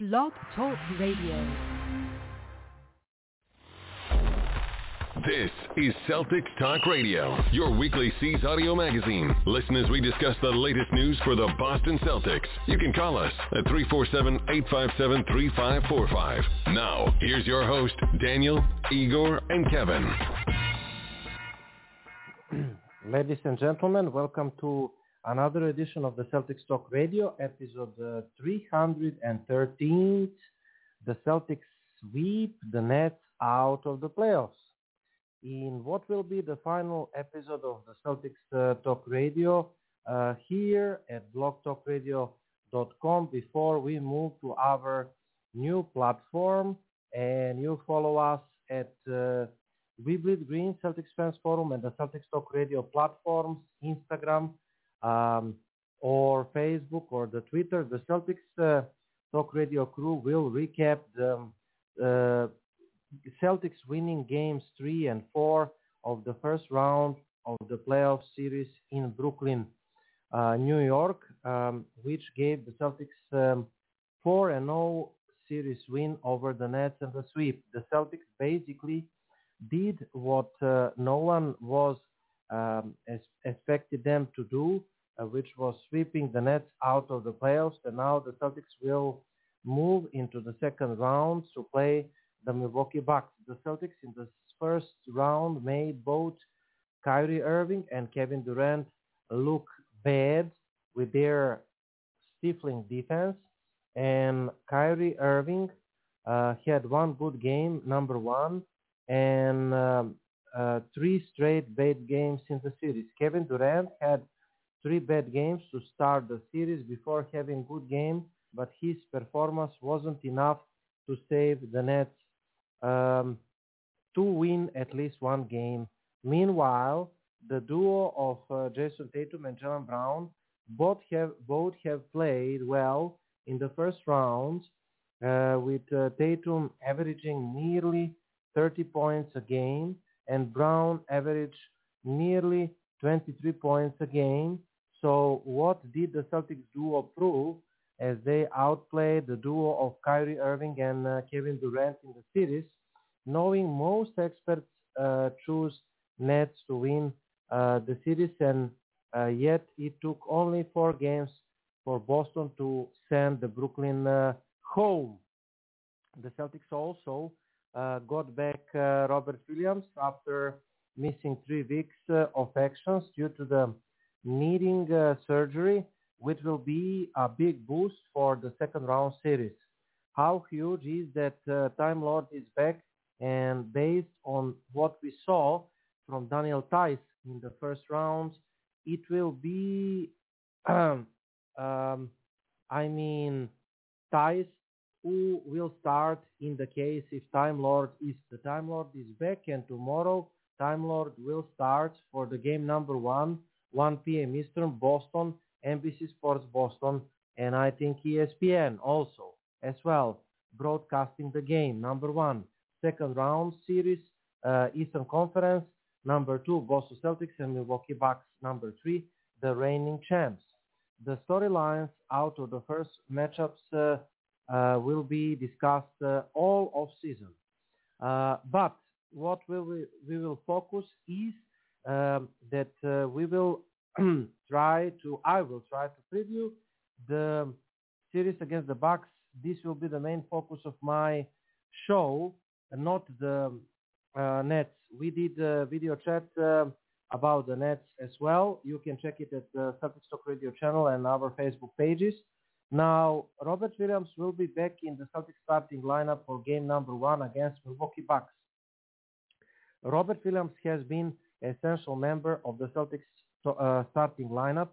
Blog Talk Radio. This is Celtics Talk Radio, your weekly C's audio magazine. Listen as we discuss the latest news for the Boston Celtics. You can call us at 347-857-3545. Now, here's your host, Daniel, Igor, and Kevin. Ladies and gentlemen, welcome to another edition of the Celtics Talk Radio, episode uh, 313. The Celtics sweep the Nets out of the playoffs in what will be the final episode of the Celtics uh, Talk Radio uh, here at blogtalkradio.com before we move to our new platform and you follow us at uh, We Bleed Green Celtics Fans Forum and the Celtics Talk Radio platforms, Instagram um, or Facebook or the Twitter. The Celtics uh, Talk Radio crew will recap the uh, Celtics winning games three and four of the first round of the playoff series in Brooklyn, uh, New York, um, which gave the Celtics um, 4 and 0 series win over the Nets and the sweep. The Celtics basically did what uh, no one was um, expected them to do, uh, which was sweeping the Nets out of the playoffs. And now the Celtics will move into the second round to play the Milwaukee Bucks. The Celtics in the first round made both Kyrie Irving and Kevin Durant look bad with their stifling defense. And Kyrie Irving uh, had one good game, number one, and um, uh, three straight bad games in the series. Kevin Durant had three bad games to start the series before having good game, but his performance wasn't enough to save the Nets um, to win at least one game. Meanwhile, the duo of uh, Jayson Tatum and Jaylen Brown both have both have played well in the first round, uh, with uh, Tatum averaging nearly 30 points a game and Brown averaged nearly 23 points a game. So what did the Celtics do duo prove as they outplayed the duo of Kyrie Irving and uh, Kevin Durant in the series, knowing most experts uh, choose Nets to win uh, the series, and uh, yet it took only four games for Boston to send the Brooklyn uh, home. The Celtics also got back Robert Williams after missing three weeks of actions due to the needing surgery which will be a big boost for the second round series. How huge is that uh, Timelord is back? And based on what we saw from Daniel Theis in the first round, it will be, um, I mean, Theis who will start in the case if Timelord is the Timelord is back and tomorrow Timelord will start for the game number one, 1 p.m. Eastern, Boston NBC Sports Boston, and I think ESPN also as well, broadcasting the game. Number one, second round series, uh, Eastern Conference. Number two, Boston Celtics and Milwaukee Bucks. Number three, the reigning champs. The storylines out of the first matchups uh, will be discussed uh, all off season. Uh, but what we will, we will focus is um, that uh, we will try to, I will try to preview the series against the Bucks. This will be the main focus of my show, and not the uh, Nets. We did a video chat uh, about the Nets as well. You can check it at the Celtics Talk Radio channel and our Facebook pages. Now, Robert Williams will be back in the Celtics starting lineup for game number one against Milwaukee Bucks. Robert Williams has been an essential member of the Celtics uh, starting lineup.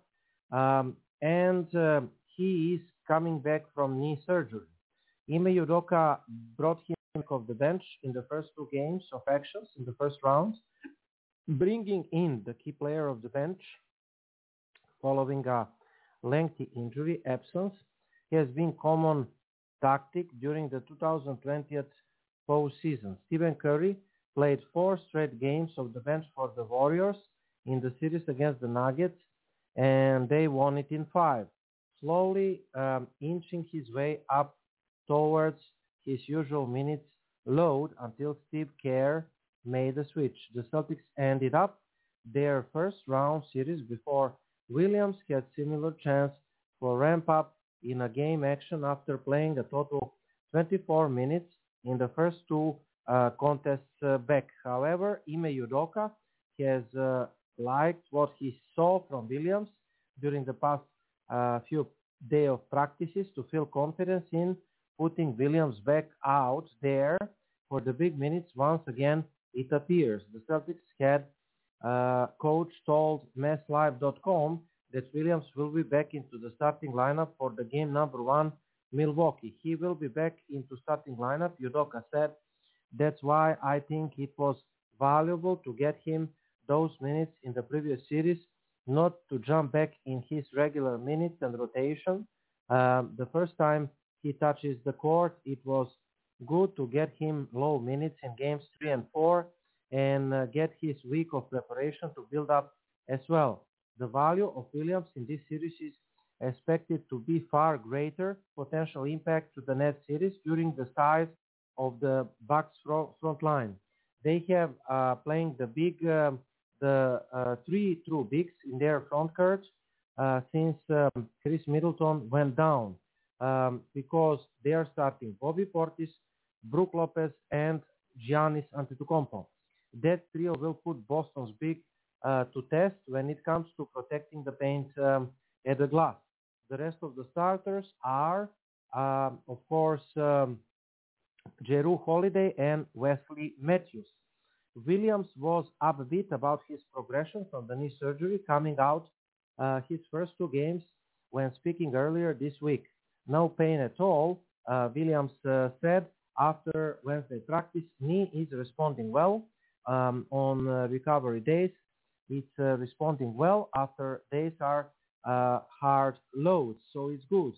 Um, and uh, he is coming back from knee surgery. Ime Udoka brought him off the bench in the first two games of actions in the first round, bringing in the key player of the bench following a lengthy injury absence has been common tactic during the 2020 postseason. Stephen Curry played four straight games of the bench for the Warriors in the series against the Nuggets, and they won it in five, slowly um, inching his way up towards his usual minutes load until Steve Kerr made the switch. The Celtics ended up their first round series before Williams had similar chance for ramp up in a game action after playing a total 24 minutes in the first two uh, contests uh, back. However, Ime Udoka has uh, liked what he saw from Williams during the past uh, few days of practices to feel confidence in putting Williams back out there for the big minutes once again it appears. The Celtics head uh, coach told MassLive.com that Williams will be back into the starting lineup for the game number one, Milwaukee. He will be back into starting lineup, Udoka said. That's why I think it was valuable to get him those minutes in the previous series, not to jump back in his regular minutes and rotation. Um, the first time he touches the court, it was good to get him low minutes in games three and four and uh, get his week of preparation to build up as well. The value of Williams in this series is expected to be far greater potential impact to the net series during the size of the Bucks front line. They have uh, playing the big, um, the uh, three true bigs in their front court uh, since um, Khris Middleton went down um, because they are starting Bobby Portis, Brook Lopez, and Giannis Antetokounmpo. That trio will put Boston's big uh, to test when it comes to protecting the paint um, at the glass. The rest of the starters are, um, of course, um, Jrue Holiday and Wesley Matthews. Williams was upbeat about his progression from the knee surgery coming out uh, his first two games when speaking earlier this week. No pain at all, uh, Williams uh, said after Wednesday practice. Knee is responding well um, on uh, recovery days. It's uh, responding well after days are uh, hard loads, so it's good.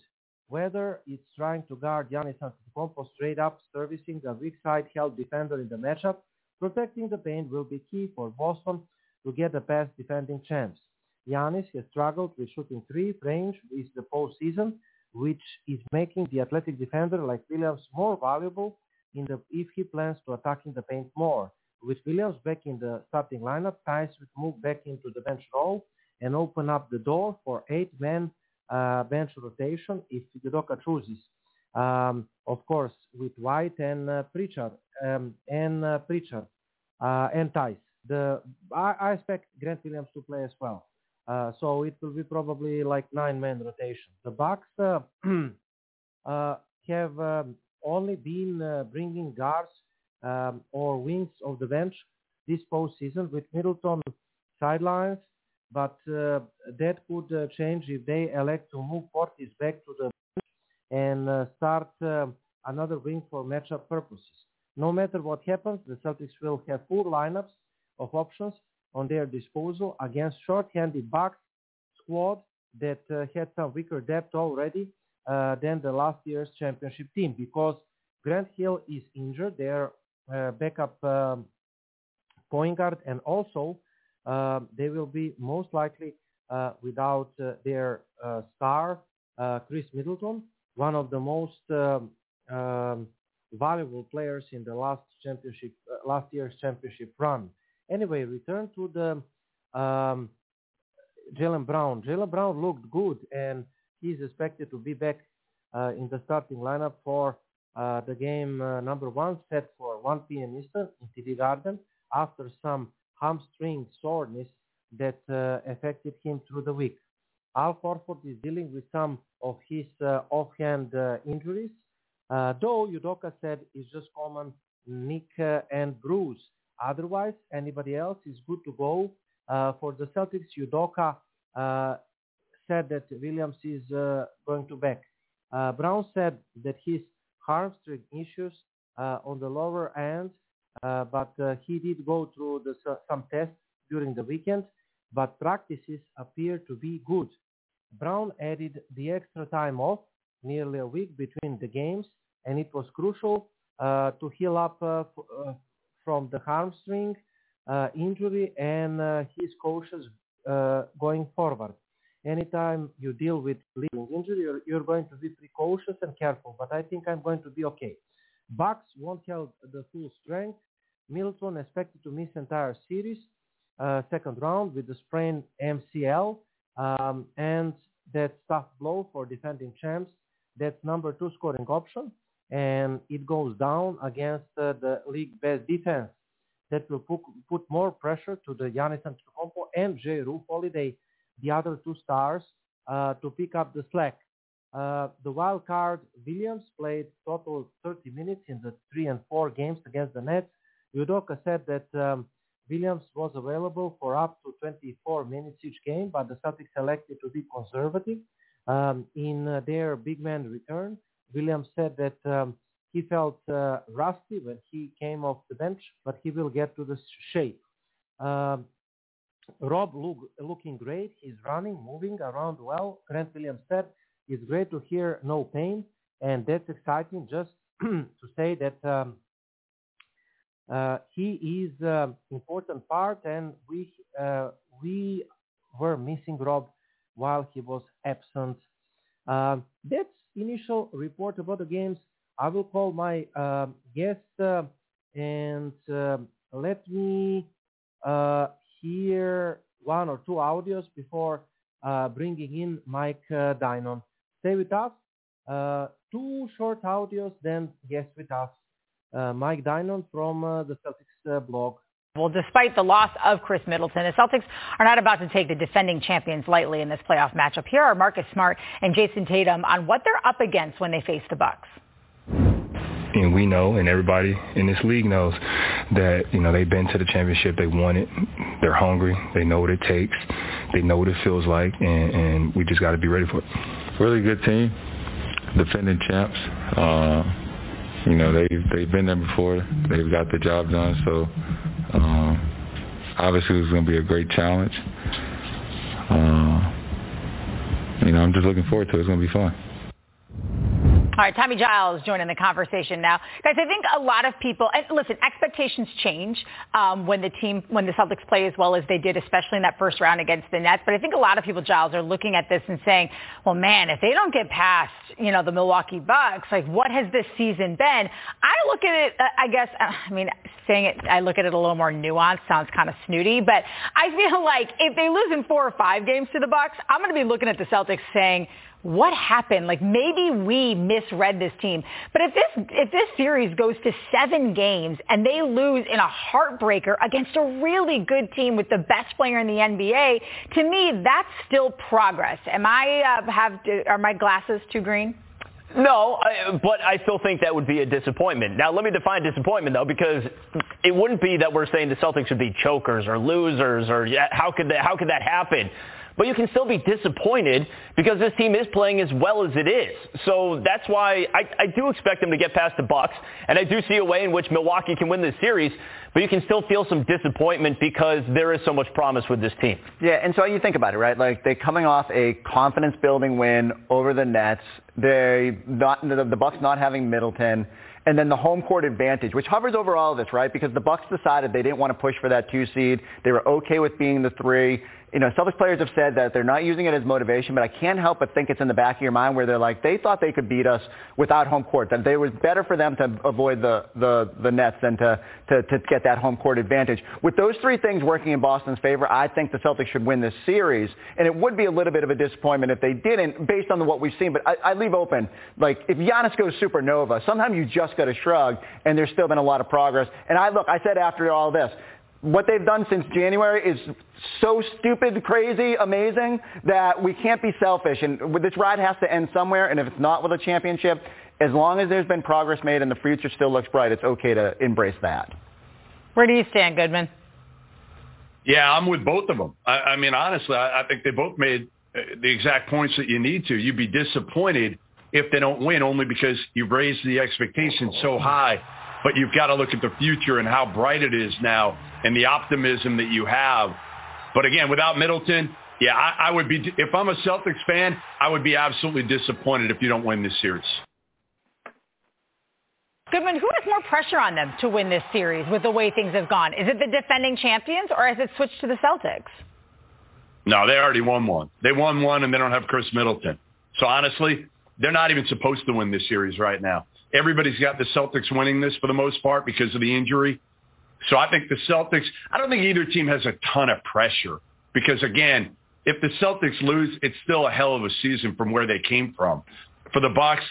Whether it's trying to guard Giannis Antetokounmpo straight up, servicing the weak side held defender in the matchup, protecting the paint will be key for Boston to get the best defending champs. Giannis has struggled with shooting three range with the postseason, which is making the athletic defender like Williams more valuable in the if he plans to attacking the paint more. With Williams back in the starting lineup, Theis would move back into the bench role and open up the door for eight-man uh, bench rotation if Udoka chooses. Um, of course, with White and uh, Pritchard um, and uh, Pritchard uh, and Theis. The I, I, expect Grant Williams to play as well. Uh, so it will be probably like nine-man rotation. The Bucks uh, uh, have um, only been bringing guards um, or wings of the bench this postseason with Middleton sidelines but uh, that could uh, change if they elect to move Portis back to the bench and uh, start another wing for matchup purposes. No matter what happens, the Celtics will have full lineups of options on their disposal against short-handed Bucks squad that uh, had some weaker depth already uh, than the last year's championship team because Grant Hill is injured, their backup um, point guard, and also um, they will be most likely uh, without uh, their uh, star, Khris Middleton, one of the most um, um, valuable players in the last championship, last year's championship run. Anyway, return to the um, Jaylen Brown. Jaylen Brown looked good, and he's expected to be back uh, in the starting lineup for uh, the game uh, number one set for 1 p.m. Eastern in TD Garden after some hamstring soreness that uh, affected him through the week. Al Horford is dealing with some of his uh, offhand uh, injuries, though Udoka said it's just common nick and bruise. Otherwise, anybody else is good to go. For the Celtics, Udoka said that Williams is going to back. Brown said that his hamstring issues uh, on the lower end, uh, but uh, he did go through the, some tests during the weekend, but practices appear to be good. Brown added the extra time off, nearly a week between the games, and it was crucial uh, to heal up uh, f- uh, from the hamstring injury, and he's cautious going forward. Anytime you deal with bleeding injury, you're, you're going to be precautious and careful, but I think I'm going to be okay. Bucks won't have the full strength. Middleton expected to miss entire series, uh, second round with the sprained MCL, um, and that tough blow for defending champs. That's number two scoring option, and it goes down against uh, the league best defense. That will put, put more pressure to the Giannis Antetokounmpo and Jrue Holiday, the other two stars, uh, to pick up the slack. Uh, the wild card Williams played total 30 minutes in the three and four games against the Nets. Udoka said that um, Williams was available for up to 24 minutes each game, but the Celtics elected to be conservative. Um, in uh, their big man return, Williams said that um, he felt uh, rusty when he came off the bench, but he will get to the shape. Um, Rob look, looking great. He's running, moving around well. Grant Williams said it's great to hear no pain, and that's exciting. Just to say that um, uh, he is an important part, and we uh, we were missing Rob while he was absent. Uh, that's initial report about the games. I will call my uh, guest uh, and uh, let me hear one or two audios before uh, bringing in Mike uh, Dinon. Stay with us. Uh, two short audios, then guest with us. Mike Dynon from the Celtics blog. Well, despite the loss of Khris Middleton, the Celtics are not about to take the defending champions lightly in this playoff matchup. Here are Marcus Smart and Jayson Tatum on what they're up against when they face the Bucks. And we know, and everybody in this league knows that you know they've been to the championship, they won it, they're hungry, they know what it takes, they know what it feels like, and, and we just got to be ready for it. Really good team, defending champs. Uh, you know they've they've been there before, they've got the job done, so um, obviously, it's going to be a great challenge. Uh, you know, I'm just looking forward to it. It's going to be fun. All right, Tommy Giles joining the conversation now. Guys, I think a lot of people, and listen, expectations change um, when the team, when the Celtics play as well as they did, especially in that first round against the Nets. But I think a lot of people, Giles, are looking at this and saying, well, man, if they don't get past, you know, the Milwaukee Bucks, like what has this season been? I look at it, uh, I guess, uh, I mean, saying it, I look at it a little more nuanced, sounds kind of snooty, but I feel like if they lose in four or five games to the Bucks, I'm going to be looking at the Celtics saying, what happened? Like maybe we misread this team. But if this if this series goes to seven games and they lose in a heartbreaker against a really good team with the best player in the NBA, to me that's still progress. Am I uh, have are my glasses too green? No, but I still think that would be a disappointment. Now, let me define disappointment, though, because it wouldn't be that we're saying the Celtics would be chokers or losers or how could that, how could that happen? But you can still be disappointed because this team is playing as well as it is. So that's why I, I do expect them to get past the Bucks, and I do see a way in which Milwaukee can win this series. But you can still feel some disappointment because there is so much promise with this team. Yeah, and so you think about it, right? Like they're coming off a confidence-building win over the Nets. They not the, the Bucks not having Middleton and then the home court advantage, which hovers over all of this, right? Because the Bucks decided they didn't want to push for that two seed. They were okay with being the three you know, Celtics players have said that they're not using it as motivation, but I can't help but think it's in the back of your mind where they're like, they thought they could beat us without home court, that it was better for them to avoid the, the, the Nets than to, to, to get that home court advantage. With those three things working in Boston's favor, I think the Celtics should win this series, and it would be a little bit of a disappointment if they didn't based on what we've seen, but I, I leave open, like, if Giannis goes supernova, sometimes you just got to shrug, and there's still been a lot of progress. And I, look, I said after all this, what they've done since January is so stupid, crazy, amazing that we can't be selfish. And this ride has to end somewhere. And if it's not with a championship, as long as there's been progress made and the future still looks bright, it's okay to embrace that. Where do you stand, Goodman? Yeah, I'm with both of them. I, I mean, honestly, I, I think they both made uh, the exact points that you need to. You'd be disappointed if they don't win, only because you've raised the expectations so high. But you've got to look at the future and how bright it is now and the optimism that you have. But again, without Middleton, yeah, I, I would be, if I'm a Celtics fan, I would be absolutely disappointed if you don't win this series. Goodman, who has more pressure on them to win this series with the way things have gone? Is it the defending champions or has it switched to the Celtics? No, they already won one. They won one and they don't have Khris Middleton. So honestly, they're not even supposed to win this series right now. Everybody's got the Celtics winning this for the most part because of the injury. So I think the Celtics, I don't think either team has a ton of pressure because again, if the Celtics lose, it's still a hell of a season from where they came from. For the Bucks,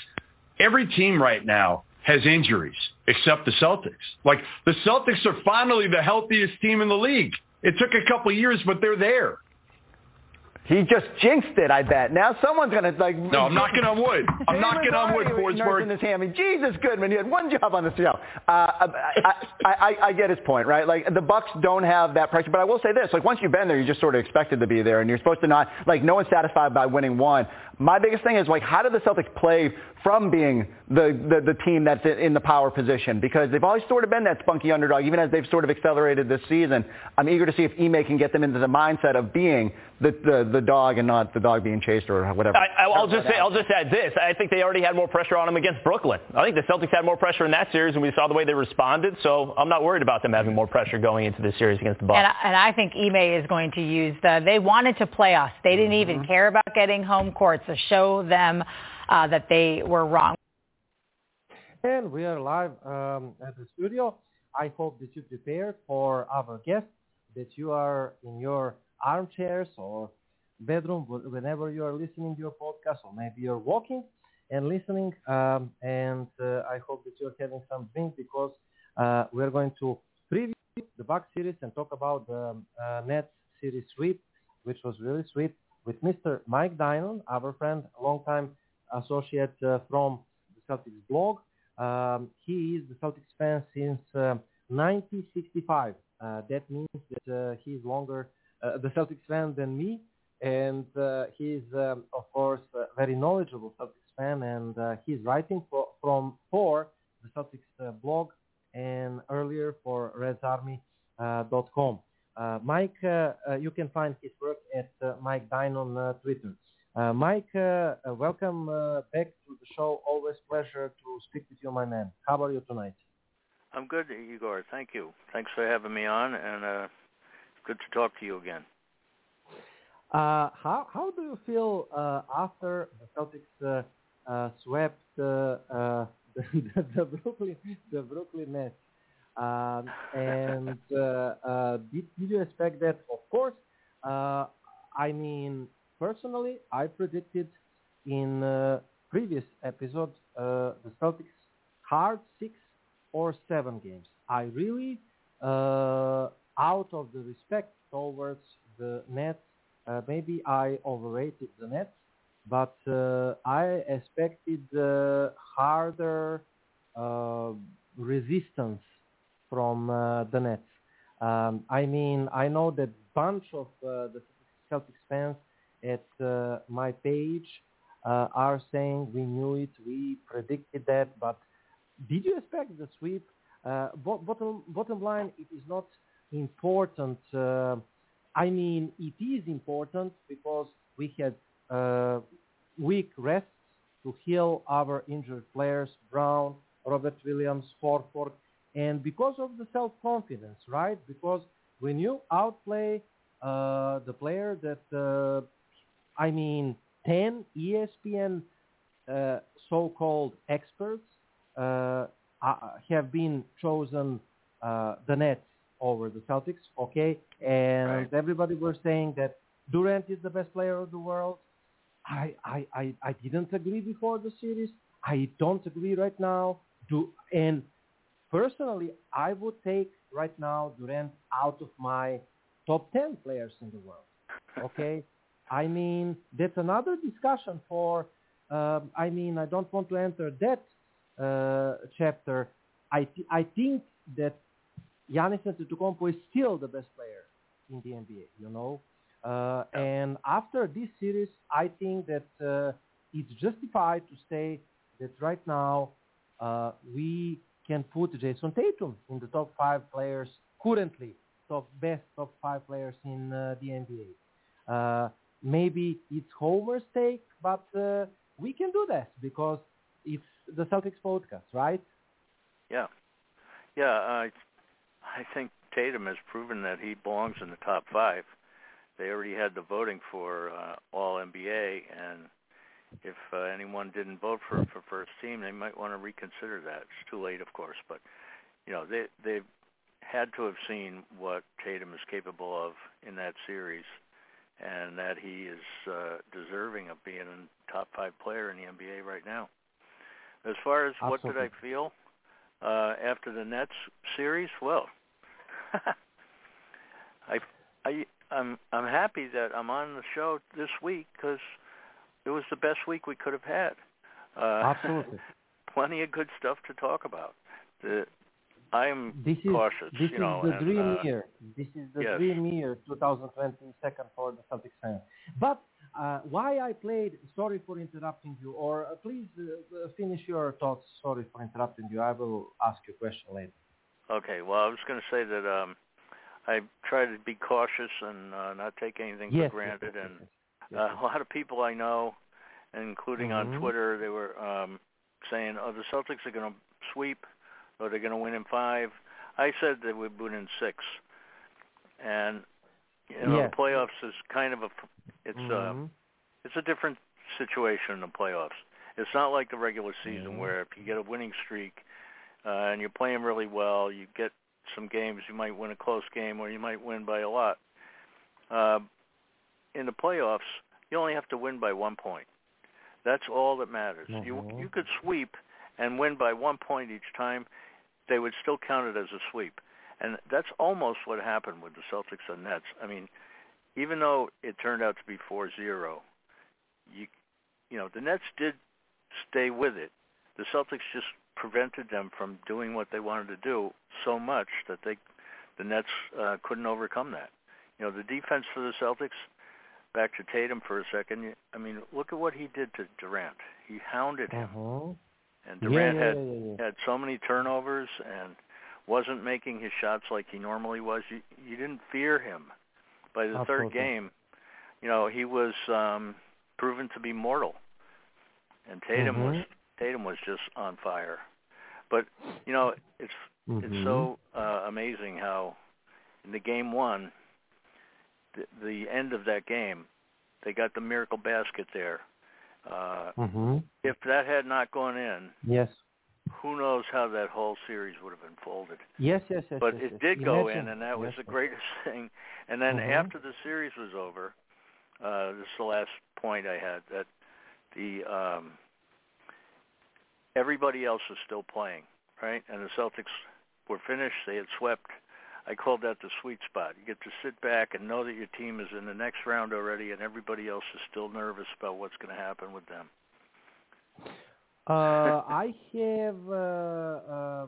every team right now has injuries except the Celtics. Like the Celtics are finally the healthiest team in the league. It took a couple years, but they're there. He just jinxed it, I bet. Now someone's going to like. No, I'm knocking on wood. I'm knocking on wood, Forsberg. in His hammy. Jesus Goodman, he had one job on the show. Uh, I, I, I, I get his point, right? Like the Bucks don't have that pressure, but I will say this: like once you've been there, you're just sort of expected to be there, and you're supposed to not like no one's satisfied by winning one. My biggest thing is like how do the Celtics play from being the, the, the team that's in the power position? Because they've always sort of been that spunky underdog, even as they've sort of accelerated this season. I'm eager to see if Ime can get them into the mindset of being the, the, the dog and not the dog being chased or whatever. I, will just say, I'll just add this. I think they already had more pressure on them against Brooklyn. I think the Celtics had more pressure in that series, and we saw the way they responded. So I'm not worried about them having more pressure going into this series against the Bucks. And, and I think Ime is going to use the. They wanted to play us. They didn't mm-hmm. even care about getting home court to show them uh, that they were wrong. And we are live um, at the studio. I hope that you prepared for our guest, that you are in your armchairs or bedroom whenever you are listening to your podcast, or maybe you're walking and listening. Um, and uh, I hope that you're having some drink because uh, we're going to preview the Bucks series and talk about the uh, Nets series sweep, which was really sweet, with Mr. Mike Dynon, our friend, longtime associate uh, from the Celtics blog. Um, he is the Celtics fan since 1965. Uh, uh, that means that he is longer the Celtics fan than me and uh, he's um, of course uh, very knowledgeable Celtics fan, and uh, he's writing for, from for the Celtics blog and earlier for RedsArmy.com. Mike, you can find his work at Mike Dynon on Twitter. Uh, Mike, uh, uh, welcome back to the show. Always pleasure to speak with you, my man. How are you tonight? I'm good, Igor. Thank you. Thanks for having me on, and good to talk to you again. Uh, how how do you feel uh, after the Celtics uh, swept the, the, the Brooklyn the Brooklyn Nets? Um, and did, did you expect that? Of course. I mean, personally, I predicted in uh, previous episode uh, the Celtics hard six or seven games. I really, uh, out of the respect towards the Nets, uh, maybe I overrated the Nets, but uh, I expected uh, harder resistance from the Nets. Um, I mean, I know that bunch of the Celtics fans at uh, my page uh, are saying we knew it, we predicted that, but did you expect the sweep? Uh, bottom, bottom line, it is not important. Uh, I mean, it is important because we had uh, week rests to heal our injured players, Brown, Robert Williams, Horford, and because of the self-confidence, right? Because when you outplay uh, the player that I mean, 10 ESPN uh, so-called experts uh, have been chosen uh, the Nets over the Celtics, okay? And right. everybody was saying that Durant is the best player of the world. I, I, I, I didn't agree before the series. I don't agree right now. Do and personally, I would take right now Durant out of my top 10 players in the world. Okay, I mean, that's another discussion for, uh, I mean, I don't want to enter that uh, chapter. I, th- I think that Giannis Antetokounmpo is still the best player in the NBA, you know. Uh, and after this series, I think that uh, it's justified to say that right now uh, we can put Jayson Tatum in the top five players currently, top best top five players in uh, the NBA. Uh, maybe it's Homer's take, but uh, we can do that because it's the Celtics podcast, right? Yeah, yeah. I I think Tatum has proven that he belongs in the top five. They already had the voting for uh, All NBA, and if uh, anyone didn't vote for for first team, they might want to reconsider that. It's too late, of course, but you know they they've had to have seen what Tatum is capable of in that series, and that he is uh, deserving of being a top five player in the NBA right now. As far as Absolutely. what did I feel uh, after the Nets series, well, I I I'm I'm happy that I'm on the show this week because it was the best week we could have had. Uh, Absolutely. plenty of good stuff to talk about. The, I'm This is cautious, this you know. is the and, dream uh, year. This is the yes. dream year, 2022 for the Celtics fans. But uh, why I played? Sorry for interrupting you. Or uh, please uh, uh, finish your thoughts. Sorry for interrupting you. I will ask you a question later. Okay, well, I was going to say that um, I try to be cautious and uh, not take anything Yes, for granted. yes, and uh, a lot of people I know, including Mhm. on Twitter, they were um, saying, "Oh, the Celtics are going to sweep, or they're going to win in five. I said they would win in six, and you know Yes. the playoffs is kind of a it's uh, Mhm. it's a different situation in the playoffs. It's not like the regular season Mhm. where if you get a winning streak uh, and you're playing really well, you get some games you might win a close game or you might win by a lot. Uh, in the playoffs, you only have to win by one point. That's all that matters. You Mhm. you could sweep and win by one point each time. They would still count it as a sweep, and that's almost what happened with the Celtics and Nets. I mean, even though it turned out to be 4-0, you you know the Nets did stay with it. The Celtics just prevented them from doing what they wanted to do so much that they the Nets uh, couldn't overcome that. You know, the defense for the Celtics. Back to Tatum for a second. I mean, look at what he did to Durant. He hounded him, Mhm. and Durant yeah, had yeah, yeah, yeah. had so many turnovers and wasn't making his shots like he normally was. You you didn't fear him. By the third game, you know, he was um proven to be mortal. And Tatum was Mhm. Tatum was just on fire. But, you know, it's Mhm. it's so uh amazing how in the game 1 the, the end of that game, they got the miracle basket there. Uh Mhm. if that had not gone in, Yes. who knows how that whole series would have unfolded. Yes, yes, yes. But yes, it yes. did go Imagine- in, and that was yes, the yes. greatest thing. And then Mhm. after the series was over, uh, this is the last point I had that the um, everybody else was still playing, right? And the Celtics were finished; they had swept. I called that the sweet spot. You get to sit back and know that your team is in the next round already, and everybody else is still nervous about what's going to happen with them. Uh, I have. Uh, uh,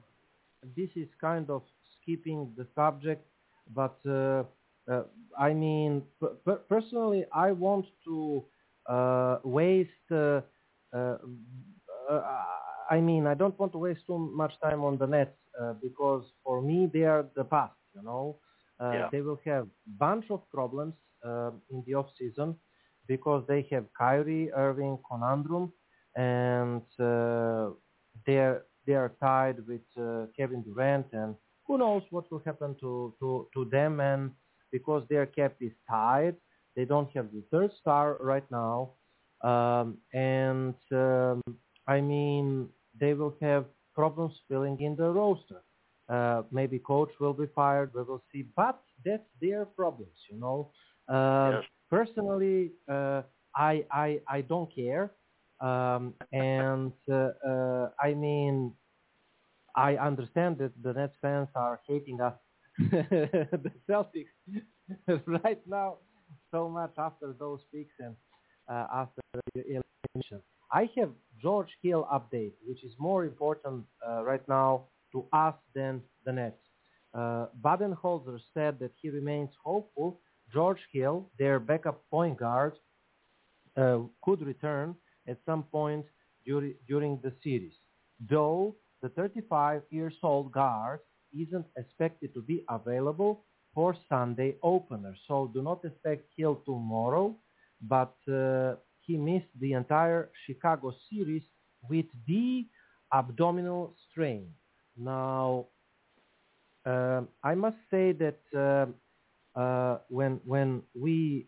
this is kind of skipping the subject, but uh, uh, I mean, per- per- personally, I want to uh, waste. Uh, uh, uh, I mean, I don't want to waste too much time on the Nets uh, because for me they are the past. You know, uh, Yeah. they will have bunch of problems uh, in the off season because they have Kyrie Irving conundrum and uh, they're they are tied with uh, Kevin Durant, and who knows what will happen to, to, to them. And because their cap is tied, they don't have the third star right now, um, and um, I mean they will have problems filling in the roster. Uh, maybe coach will be fired. We will see, but that's their problems, you know. Uh, Yes. Personally, uh, I I I don't care. Um, and uh, uh, I mean, I understand that the Nets fans are hating us, the Celtics, right now so much after those picks and uh, after the elimination. I have George Hill update, which is more important uh, right now to us than the Nets. Uh, Budenholzer said that he remains hopeful George Hill, their backup point guard, uh, could return at some point during, during the series, though the 35 years old guard isn't expected to be available for Sunday opener. So do not expect Hill tomorrow, but uh, he missed the entire Chicago series with the abdominal strain. Now, uh, I must say that uh, uh, when when we,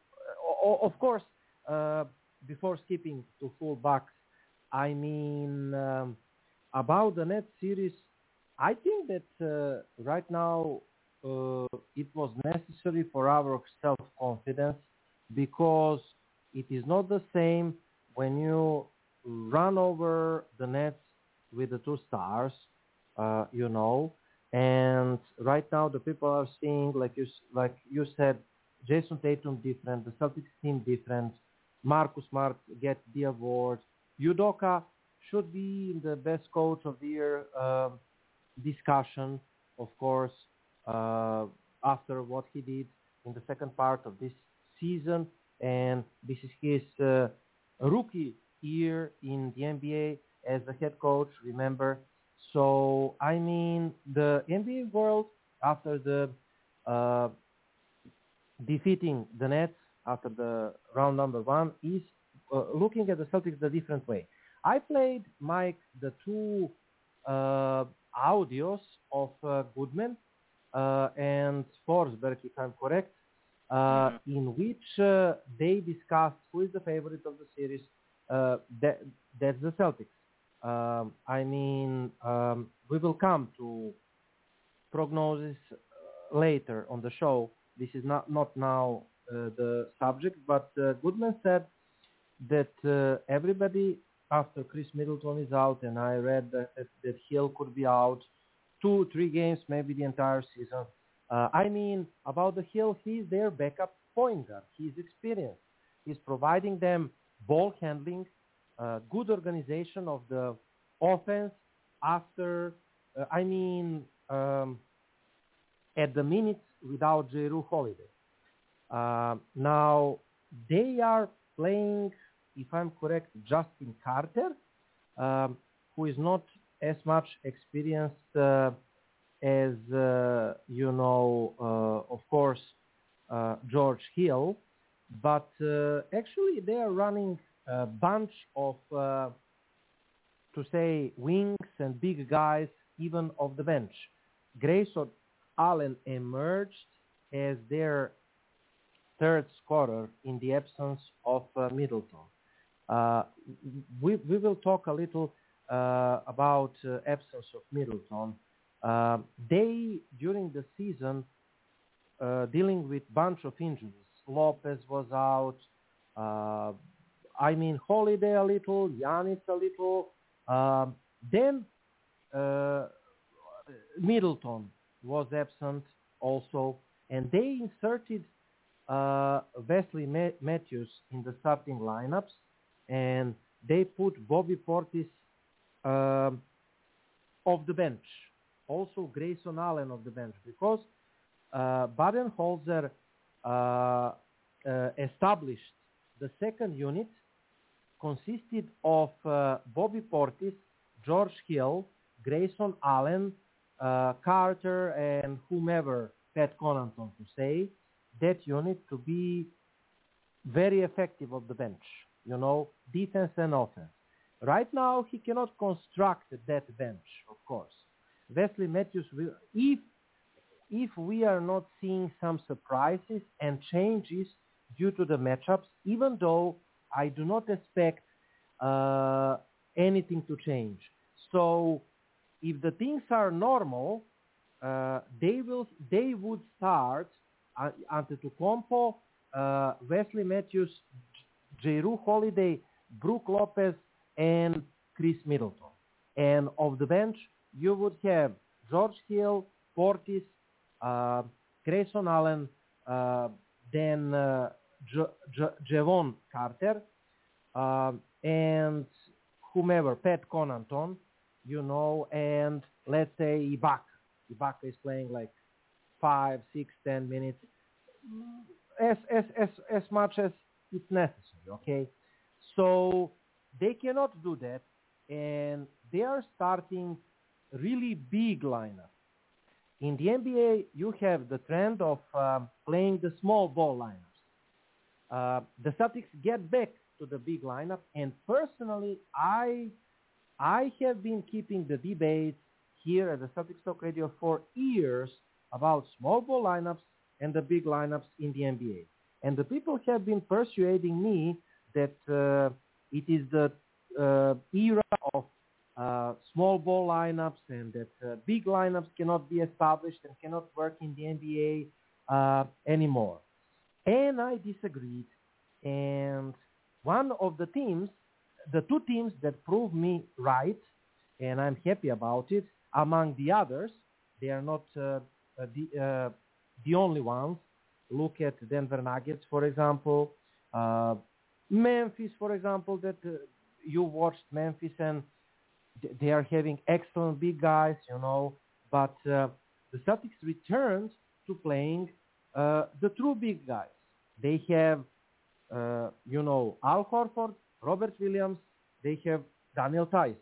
of course, uh, before skipping to full backs, I mean um, about the net series. I think that uh, right now uh, it was necessary for our self-confidence because it is not the same when you run over the nets with the two stars, uh, you know. And right now the people are seeing, like you like you said, Jayson Tatum different, the Celtics team different. Marcus Smart get the award. Udoka should be in the best coach of the year uh, discussion, of course, uh, after what he did in the second part of this season. And this is his uh, rookie year in the NBA as the head coach, remember. So, I mean, the NBA world, after the uh, defeating the Nets after the round number one, is uh, looking at the Celtics a different way. I played, Mike, the two uh, audios of uh, Goodman uh, and Forsberg, if I'm correct, uh, mm-hmm. in which uh, they discussed who is the favorite of the series. that, that's the Celtics. Um, I mean, um, we will come to prognosis later on the show. This is not, not now the subject, but Goodman said that uh, everybody after Khris Middleton is out, and I read that, that, that Hill could be out two, three games, maybe the entire season. Uh, I mean, about the Hill, he's their backup point guard. He's experienced. He's providing them ball handling, uh, good organization of the offense after, uh, I mean, um, at the minutes without Jrue Holiday. Uh, now, they are playing if I'm correct, Justin Carter, um, who is not as much experienced uh, as, uh, you know, uh, of course, George Hill, but actually they are running a bunch of, uh, to say, wings and big guys even off the bench. Grayson Allen emerged as their third scorer in the absence of Middleton. Uh, we, we will talk a little uh, about uh, absence of Middleton. they, during the season, dealing with bunch of injuries. Lopez was out. I mean, Holiday a little, Giannis a little. Um, then uh, Middleton was absent also, and they inserted uh, Wesley Matthews in the starting lineups and they put Bobby Portis uh, off the bench. Also Grayson Allen off the bench because uh, Budenholzer uh, uh, established the second unit consisted of uh, Bobby Portis, George Hill, Grayson Allen, uh, Carter, and whomever, Pat Connaughton to say, that unit to be very effective of the bench you know, defense and offense. Right now, he cannot construct that bench, of course. Wesley Matthews will, if if we are not seeing some surprises and changes due to the matchups, even though I do not expect uh, anything to change. So, if the things are normal, uh, they will they would start uh, Antetokounmpo, uh, Wesley Matthews, Jrue Holiday, Brook Lopez, and Khris Middleton. And of the bench, you would have George Hill, Portis, uh, Grayson Allen, uh, then uh, J- J- Jevon Carter, uh, and whomever, Pat Connaughton, you know, and let's say Ibaka. Ibaka is playing like five, six, ten minutes, as as as as much as it's necessary, okay? So they cannot do that, and they are starting really big lineup. In the NBA, you have the trend of um, playing the small ball lineups. Uh, the Celtics get back to the big lineup, and personally, I I have been keeping the debate here at the Celtics Talk Radio for years about small ball lineups and the big lineups in the NBA. And the people have been persuading me that uh, it is the uh, era of uh, small ball lineups and that uh, big lineups cannot be established and cannot work in the NBA uh, anymore. And I disagreed. And one of the teams, the two teams that proved me right, and I'm happy about it, among the others, they are not uh, uh, the, uh, the only ones. Look at Denver Nuggets, for example. Uh, Memphis, for example, that uh, you watched Memphis and they are having excellent big guys, you know. But uh, the Celtics returned to playing uh, the true big guys. They have, uh, you know, Al Horford, Robert Williams. They have Daniel Theis.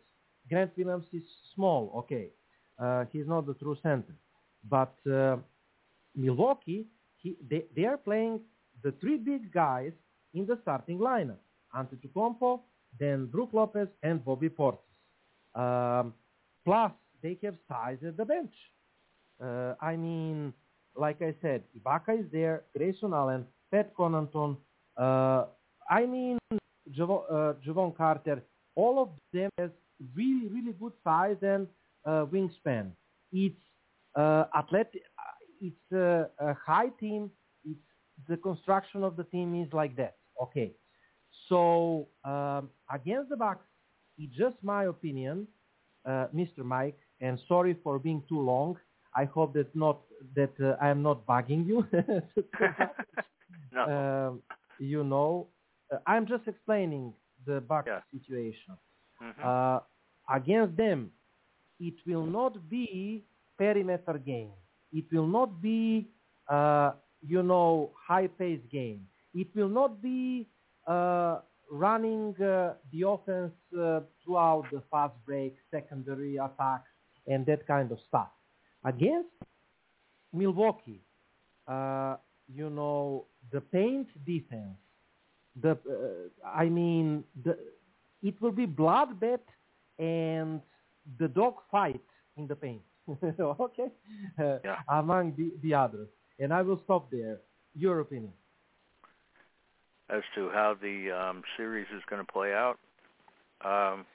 Grant Williams is small, okay. Uh, he's not the true center. But uh, Milwaukee, he, they, they are playing the three big guys in the starting lineup. Antetokounmpo, then Brook Lopez, and Bobby Portis. Um, plus, they have size at the bench. Uh, I mean, like I said, Ibaka is there, Grayson Allen, Pat Connaughton. Uh, I mean, Jevon, uh, Jevon Carter. All of them has really, really good size and uh, wingspan. It's uh, athletic. It's uh, a high team. It's the construction of the team is like that. Okay, so um, against the Bucks, it's just my opinion, uh, Mr. Mike, and sorry for being too long. I hope that not that uh, I am not bugging you. no. Um, you know, uh, I'm just explaining the Bucks Yeah. situation. Mhm. Uh, against them, it will not be perimeter game. It will not be, uh, you know, high-paced game. It will not be uh, running uh, the offense uh, throughout the fast break, secondary attacks, and that kind of stuff. Against Milwaukee, uh, you know, the paint defense, the uh, I mean, the it will be bloodbath and the dog fight in the paint. okay, uh, among the, the others, and I will stop there. Your opinion? as to how the um, series is going to play out. Um,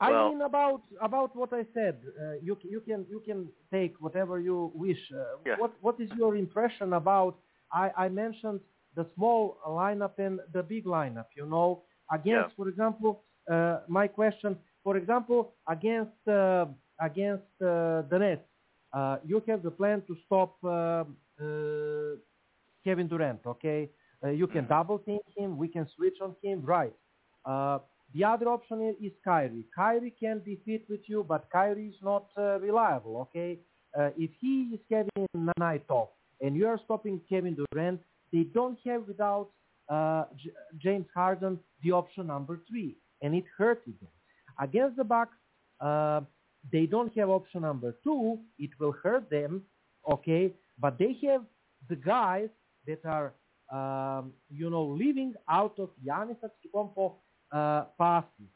I Well- mean about about what I said. Uh, you you can you can take whatever you wish. Uh, Yeah. What what is your impression about? I, I mentioned the small lineup and the big lineup. You know, against, for example, uh, my question. For example, against uh, against uh, the Nets, uh, you have the plan to stop uh, uh, Kevin Durant. Okay, uh, you can double team him. We can switch on him. Right. Uh, the other option is, Kyrie. Kyrie can be fit with you, but Kyrie is not uh, reliable. Okay, uh, if he is having a night off and you are stopping Kevin Durant, they don't have without uh, J- James Harden the option number three, and it hurted them. Against the Bucks, uh, they don't have option number two. It will hurt them. Okay, but they have the guys that are um, you know, living out of Giannis Antetokounmpo uh, passes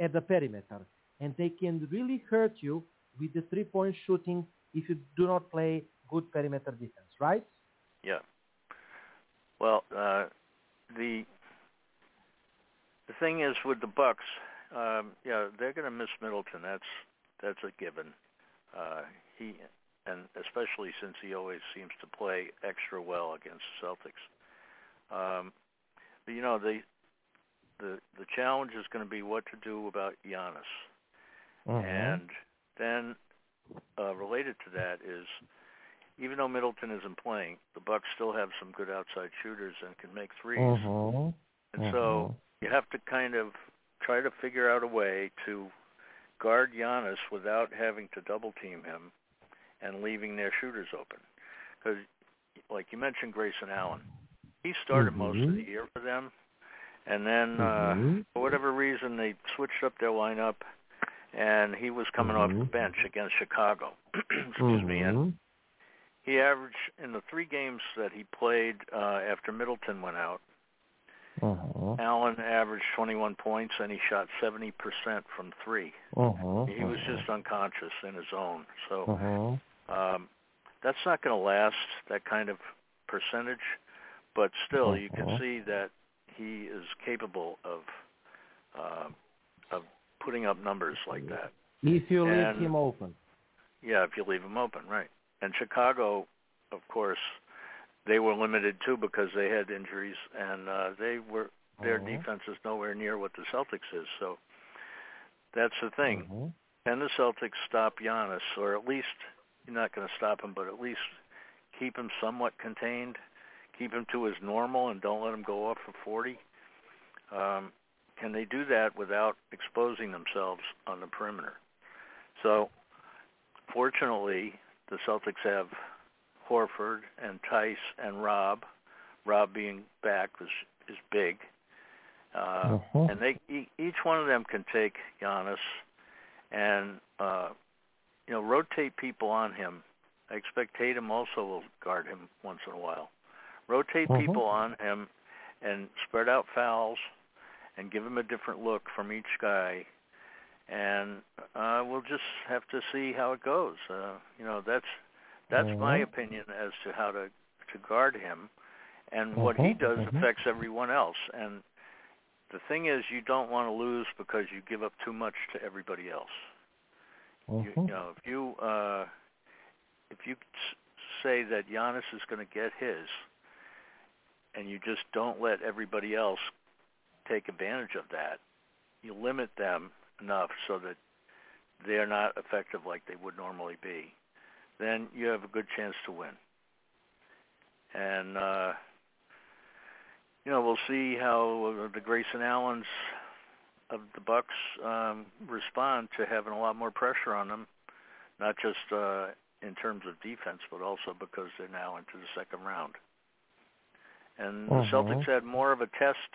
at the perimeter, and they can really hurt you with the three-point shooting if you do not play good perimeter defense, right? Yeah. Well, uh, the the thing is with the Bucks, um, yeah, they're going to miss Middleton. That's that's a given. Uh, he and especially since he always seems to play extra well against the Celtics. Um, but you know the the the challenge is going to be what to do about Giannis. And then uh, related to that is, even though Middleton isn't playing, the Bucks still have some good outside shooters and can make 3s Mhm. And so you have to kind of try to figure out a way to guard Giannis without having to double team him and leaving their shooters open. Because, like you mentioned, Grayson Allen, he started most of the year for them, And then, mm-hmm. uh, for whatever reason, they switched up their lineup, and he was coming mm-hmm. off the bench against Chicago. Excuse mm-hmm. me. And he averaged in the three games that he played uh, after Middleton went out. Uh-huh. Allen averaged 21 points, and he shot 70% from 3 uh-huh. He was just unconscious in his zone. So uh-huh. um, that's not going to last that kind of percentage, but still, you can see that he is capable of uh, of putting up numbers like that. If you leave And- him open. Yeah, if you leave him open, right. And Chicago, of course, they were limited too because they had injuries, and uh, they were their Uh-huh. defense is nowhere near what the Celtics is. So that's the thing. Uh-huh. Can the Celtics stop Giannis, or at least you're not going to stop him, but at least keep him somewhat contained, keep him to his normal, and don't let him go off for 40? Um, can they do that without exposing themselves on the perimeter? So, fortunately, the Celtics have Horford and Theis and Rob. Rob being back is is big, uh, Uh-huh. and they each one of them can take Giannis and uh, you know rotate people on him. I expect Tatum also will guard him once in a while. Rotate Mhm. people on him and spread out fouls and give him a different look from each guy. And uh, we'll just have to see how it goes. Uh, you know, that's that's my Mhm. opinion as to how to to guard him. And what he Mhm, does mhm. affects everyone else. And the thing is, you don't want to lose because you give up too much to everybody else. You, you Mhm. know, if you uh, if you say that Giannis is going to get his, and you just don't let everybody else take advantage of that, you limit them enough so that they're not effective like they would normally be. Then you have a good chance to win. And uh, you know, we'll see how the Grayson Allens of the Bucks um, respond to having a lot more pressure on them, not just uh, in terms of defense, but also because they're now into the second round. And the Mhm. Celtics had more of a test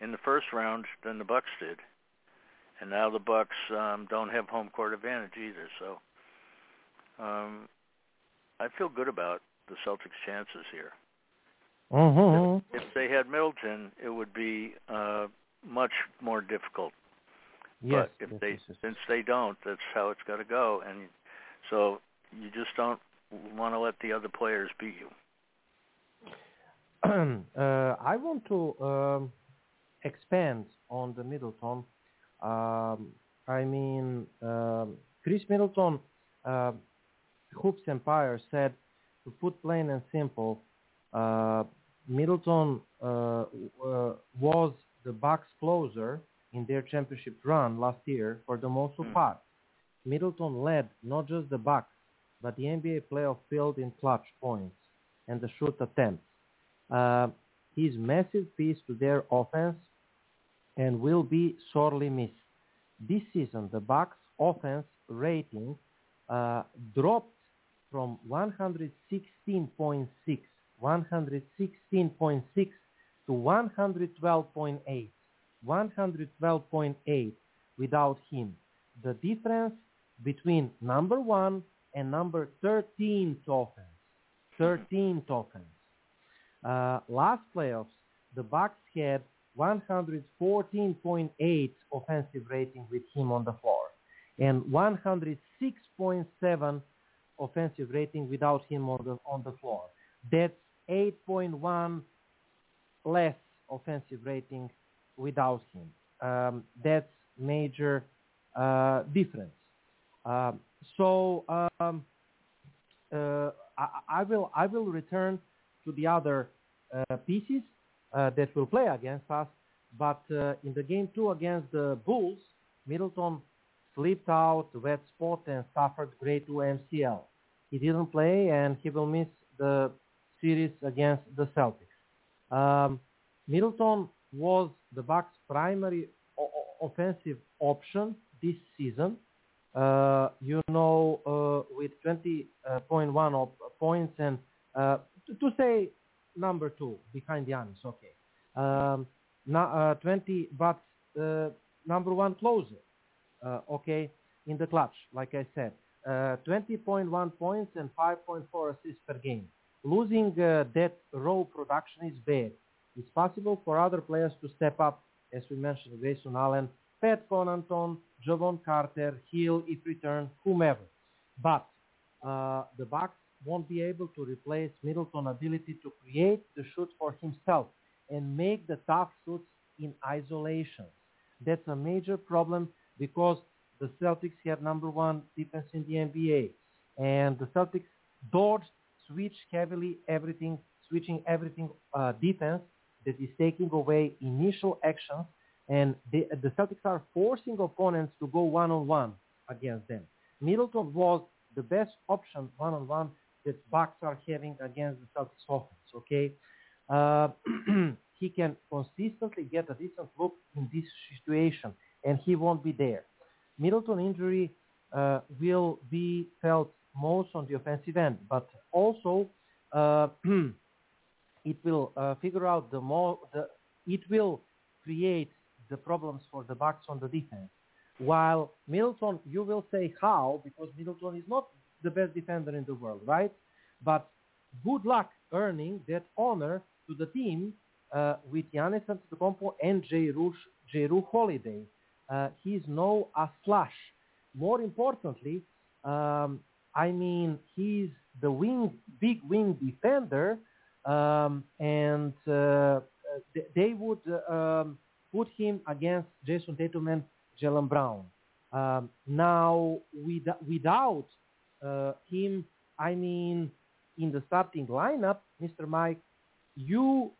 in the first round than the Bucks did, and now the Bucks um, don't have home court advantage either. So um, I feel good about the Celtics' chances here. Mhm. If they had Middleton, it would be uh, much more difficult. Yes. but if they since they don't, that's how it's got to go. And so you just don't want to let the other players beat you. uh, I want to um, expand on the Middleton. Um, I mean, um, Khris Middleton, uh, Hoops Empire said, to put plain and simple, uh, Middleton uh, uh, was the Bucks closer in their championship run last year for the most Hmm. part. Middleton led not just the Bucks, but the NBA playoff field in clutch points and the shoot attempts. Uh, he's massive piece to their offense and will be sorely missed. This season, the Bucks offense rating uh, dropped from 116.6, 116.6 to 112.8, 112.8 without him. The difference between number one and number 13th offense, 13th offense. Uh, last playoffs, the Bucks had 114.8 offensive rating with him on the floor and 106.7 offensive rating without him on the on the floor. That's 8.1 less offensive rating without him. Um, that's major uh, difference. Um, so um, uh, I, I will I will return to the other pieces uh, that will play against us. But uh, in the game two against the Bulls, Middleton slipped out, wet spot, and suffered grade 2 MCL. He didn't play, and he will miss the series against the Celtics. Um, Middleton was the Bucks' primary o- offensive option this season. Uh, you know, uh, with 20.1 op- points and uh, to say number two behind Giannis, okay. Um, uh, 20 but uh, number one closer. Uh, okay, in the clutch, like I said, 20.1 points and 5.4 assists per game. Losing that raw production is bad. It's possible for other players to step up, as we mentioned, Grayson Allen, Pat Connaughton, Jevon Carter, Hill, if return, whomever. But uh, the Bucks won't be able to replace Middleton's ability to create the shoot for himself and make the tough shoots in isolation. That's a major problem because the Celtics have number one defense in the NBA. And the Celtics dodged, switch heavily everything, switching everything uh, defense that is taking away initial actions. And they, the Celtics are forcing opponents to go one-on-one against them. Middleton was the best option one-on-one that Bucks are having against the Celtics offense, okay? Uh, he can consistently get a decent look in this situation, and he won't be there. Middleton injury uh, will be felt most on the offensive end, but also uh, it will uh, figure out the more the it will create the problems for the Bucks on the defense. While Middleton, you will say how because Middleton is not the best defender in the world, right? But good luck earning that honor to the team uh, with Giannis Antetokounmpo and Jrue Holiday. Uh, he's no a slash. More importantly, um, I mean, he's the wing, big wing defender, um, and uh, they would um, put him against Jayson Tatum and Jaylen Brown. Um, now, with, without uh, him, I mean, in the starting lineup, Mr. Mike, you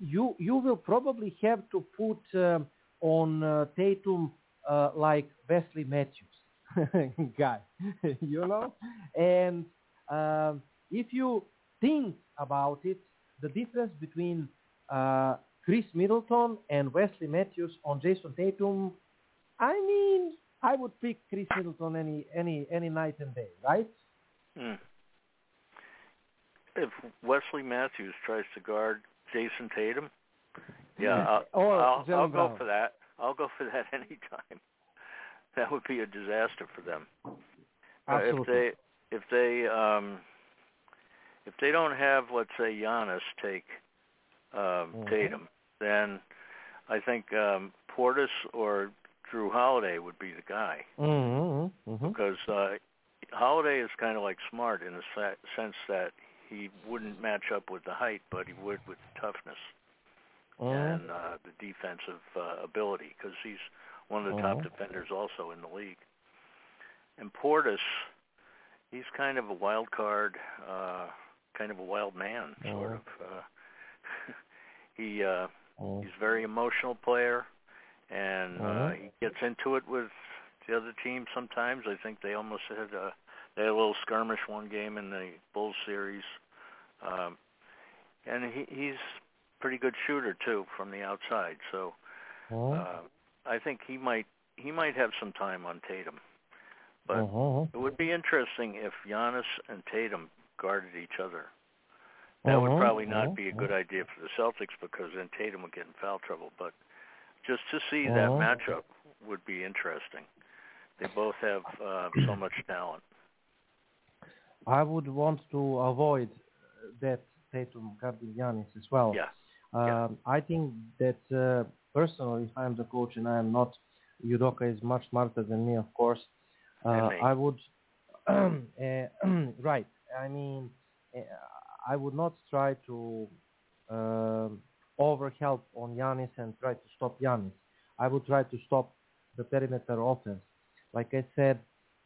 you you will probably have to put uh, on uh, Tatum uh, like Wesley Matthews guy, you know. And um, if you think about it, the difference between uh, Khris Middleton and Wesley Matthews on Jayson Tatum, I mean, I would pick Khris Middleton any any any night and day, right? Hmm. If Wesley Matthews tries to guard Jayson Tatum, yeah, I'll, I'll, I'll go for that. I'll go for that anytime. That would be a disaster for them. Absolutely. Uh, if they if they um if they don't have let's say Giannis take um mm-hmm. Tatum, then I think um Portis or Jrue Holiday would be the guy. Mm-hmm. Mm-hmm. Because uh Holiday is kind of like smart in the sense that he wouldn't match up with the height, but he would with the toughness mm-hmm. and uh, the defensive uh, ability because he's one of the top defenders also in the league. And Portis, he's kind of a wild card, uh, kind of a wild man, sort of. Uh, he uh, he's a very emotional player, and uh, he gets into it with the other team sometimes. I think they almost had a they had a little skirmish one game in the Bulls series, um, and he, he's pretty good shooter too from the outside. So uh, I think he might he might have some time on Tatum. But uh-huh. it would be interesting if Giannis and Tatum guarded each other. That uh-huh. would probably not be a good idea for the Celtics because then Tatum would get in foul trouble. But just to see that Uh-huh. matchup would be interesting. They both have uh, so much talent. I would want to avoid that Tatum guarding as well. Yeah. Um, I think that uh, personally, if I'm the coach and I am not, Udoka is much smarter than me, of course. Uh. I would, uh, right. I mean, uh, I would not try to um overhelp on Giannis and try to stop Giannis. I would try to stop the perimeter offense. Like I said,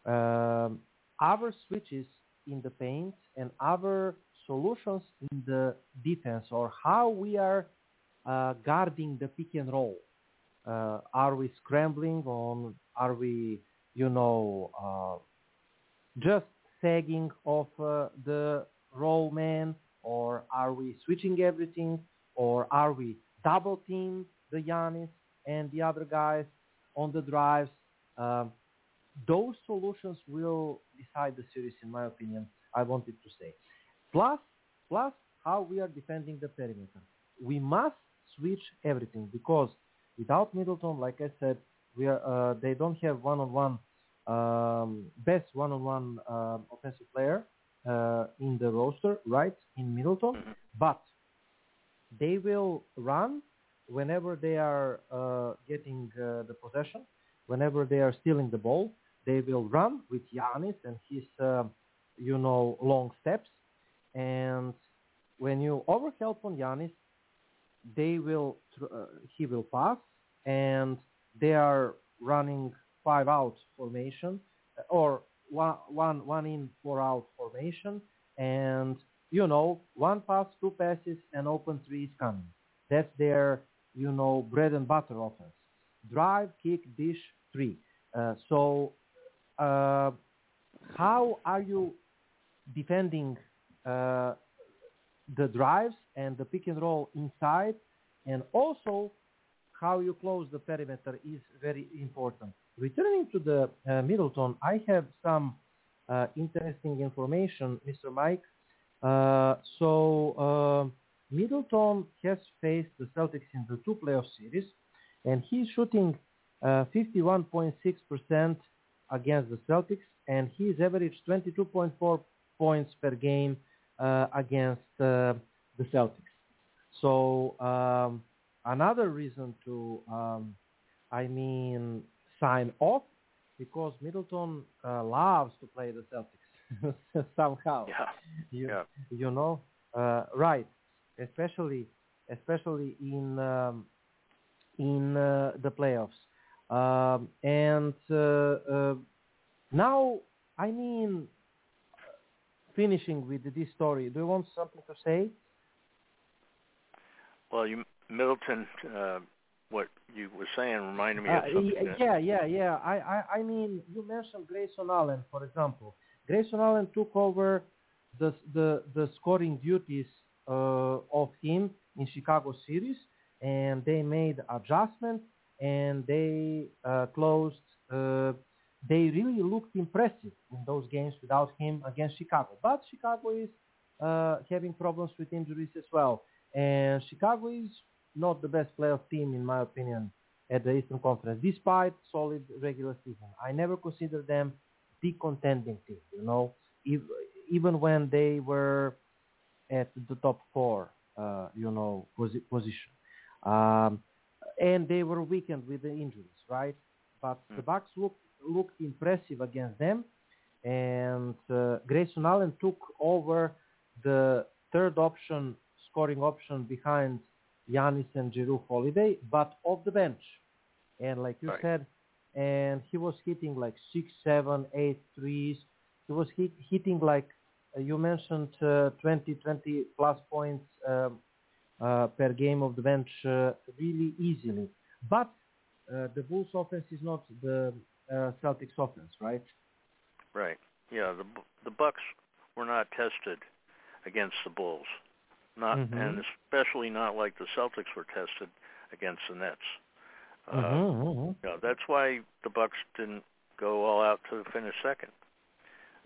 um, our switches in the paint and our solutions in the defense or how we are uh, guarding the pick and roll. Uh, are we scrambling on, are we, you know, uh, just sagging off uh, the roll man or are we switching everything or are we double team the Giannis and the other guys on the drives? Um, those solutions will decide the series, in my opinion. I wanted to say. Plus, plus how we are defending the perimeter. We must switch everything because without Middleton, like I said, we are, uh, they don't have one-on-one um, best one-on-one uh, offensive player uh, in the roster, right, in Middleton, Mm-hmm. but they will run whenever they are uh, getting uh, the possession, whenever they are stealing the ball, they will run with Giannis and his, uh, you know, long steps. And when you overhelp on Giannis, they will, uh, he will pass, and they are running five out formation, or one, one, one in, four out formation, and you know, one pass, two passes, and open three is coming. That's their, you know, bread and butter offense. Drive, kick, dish, three. Uh, so, uh, how are you defending uh, the drives and the pick and roll inside, and also how you close the perimeter is very important. Returning to the uh, Middleton, I have some uh, interesting information, Mr. Mike. Uh, so uh, Middleton has faced the Celtics in the two playoff series, and he's shooting uh, 51.6% against the Celtics, and he's averaged 22.4 points per game uh, against uh, the Celtics. So um, another reason to, um, I mean, sign off because Middleton uh, loves to play the Celtics somehow. Yeah. You, yeah. you know, uh, right? Especially, especially in um, in uh, the playoffs. Um, and uh, uh, now, I mean, finishing with this story. Do you want something to say? Well, you Middleton, uh, what you were saying reminded me Uh, of something. y- yeah, yeah, yeah. I, I, I mean, you mentioned Grayson Allen, for example. Grayson Allen took over the the, the scoring duties uh, of him in Chicago series, and they made adjustment and they uh, closed. Uh, they really looked impressive in those games without him against Chicago. But Chicago is uh, having problems with injuries as well, and Chicago is not the best playoff team in my opinion at the Eastern Conference, despite solid regular season. I never consider them the contending team. You know, if, even when they were at the top four, uh, you know, posi- position, um, and they were weakened with the injuries, right? But the Bucks looked looked impressive against them, and uh, Grayson Allen took over the third option, scoring option behind Giannis and Jrue Holiday, but off the bench. And like you Right. said, and he was hitting like six, seven, eight threes. He was hit, hitting like uh, you mentioned, uh, 20, 20 plus points um, uh, per game of the bench uh, really easily. But uh, the Bulls offense is not the uh, Celtics offense, right? Right. Yeah. The the Bucks were not tested against the Bulls, not Mhm. and especially not like the Celtics were tested against the Nets. Uh, Mhm, mhm. you know, that's why the Bucks didn't go all out to finish second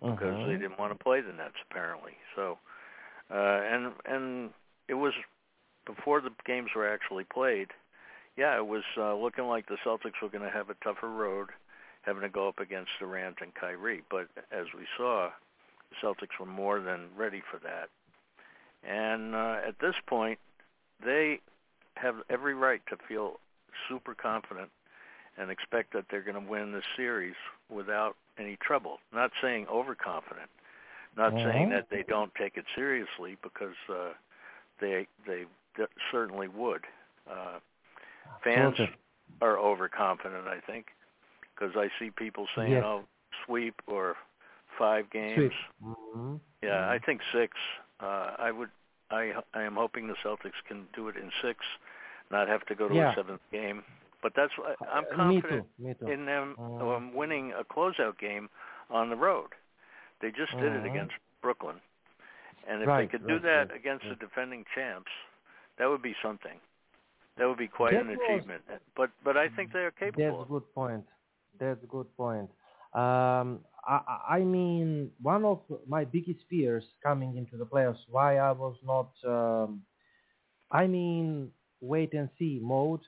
because Mhm. they didn't want to play the Nets apparently. So, uh, and and it was before the games were actually played. Yeah, it was uh, looking like the Celtics were going to have a tougher road, having to go up against Durant and Kyrie. But as we saw, the Celtics were more than ready for that. And uh, at this point, they have every right to feel super confident and expect that they're going to win this series without any trouble. Not saying overconfident, not saying Mhm. that they don't take it seriously because uh, they they d- certainly would. Uh, fans are overconfident, I think, because I see people saying, Yes. "Oh, sweep or five games." Mhm. Yeah, I think six. Uh, I would. I I am hoping the Celtics can do it in six, not have to go to Yeah. a seventh game. But that's why I'm Uh, me confident too. Me too. in them Mhm. um, winning a closeout game on the road. They just did it Mhm. against Brooklyn, and if Right, they could do right, that right, against the defending champs, that would be something. That would be quite an was- achievement. But but I think they are capable. That's a good point. That's a good point. Um, I, I I mean, one of my biggest fears coming into the playoffs, why I was not, um, I mean, wait and see mode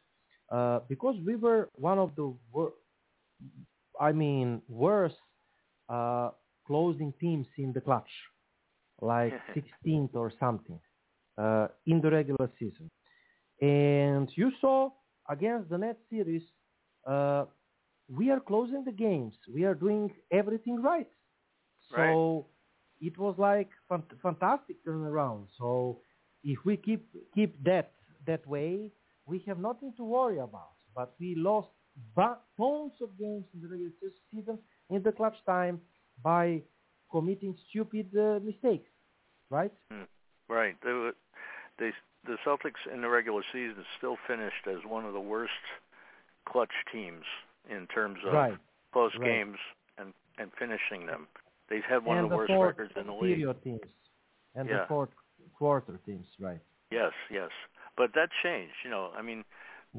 uh, because we were one of the wor- I mean worst uh, closing teams in the clutch, like 16th or something uh, in the regular season. And you saw against the Net series, uh, we are closing the games. We are doing everything right. So it was like fant- fantastic turnaround. So if we keep keep that that way, we have nothing to worry about. But we lost tons of games in the regular season in the clutch time by committing stupid uh, mistakes, right? Mm, right. They, they the Celtics in the regular season still finished as one of the worst clutch teams in terms of Right. close Right. games and and finishing them. They've had one and of the worst fourth records in the league. teams and Yeah. the fourth quarter teams, right? Yes, yes. But that changed. You know, I mean,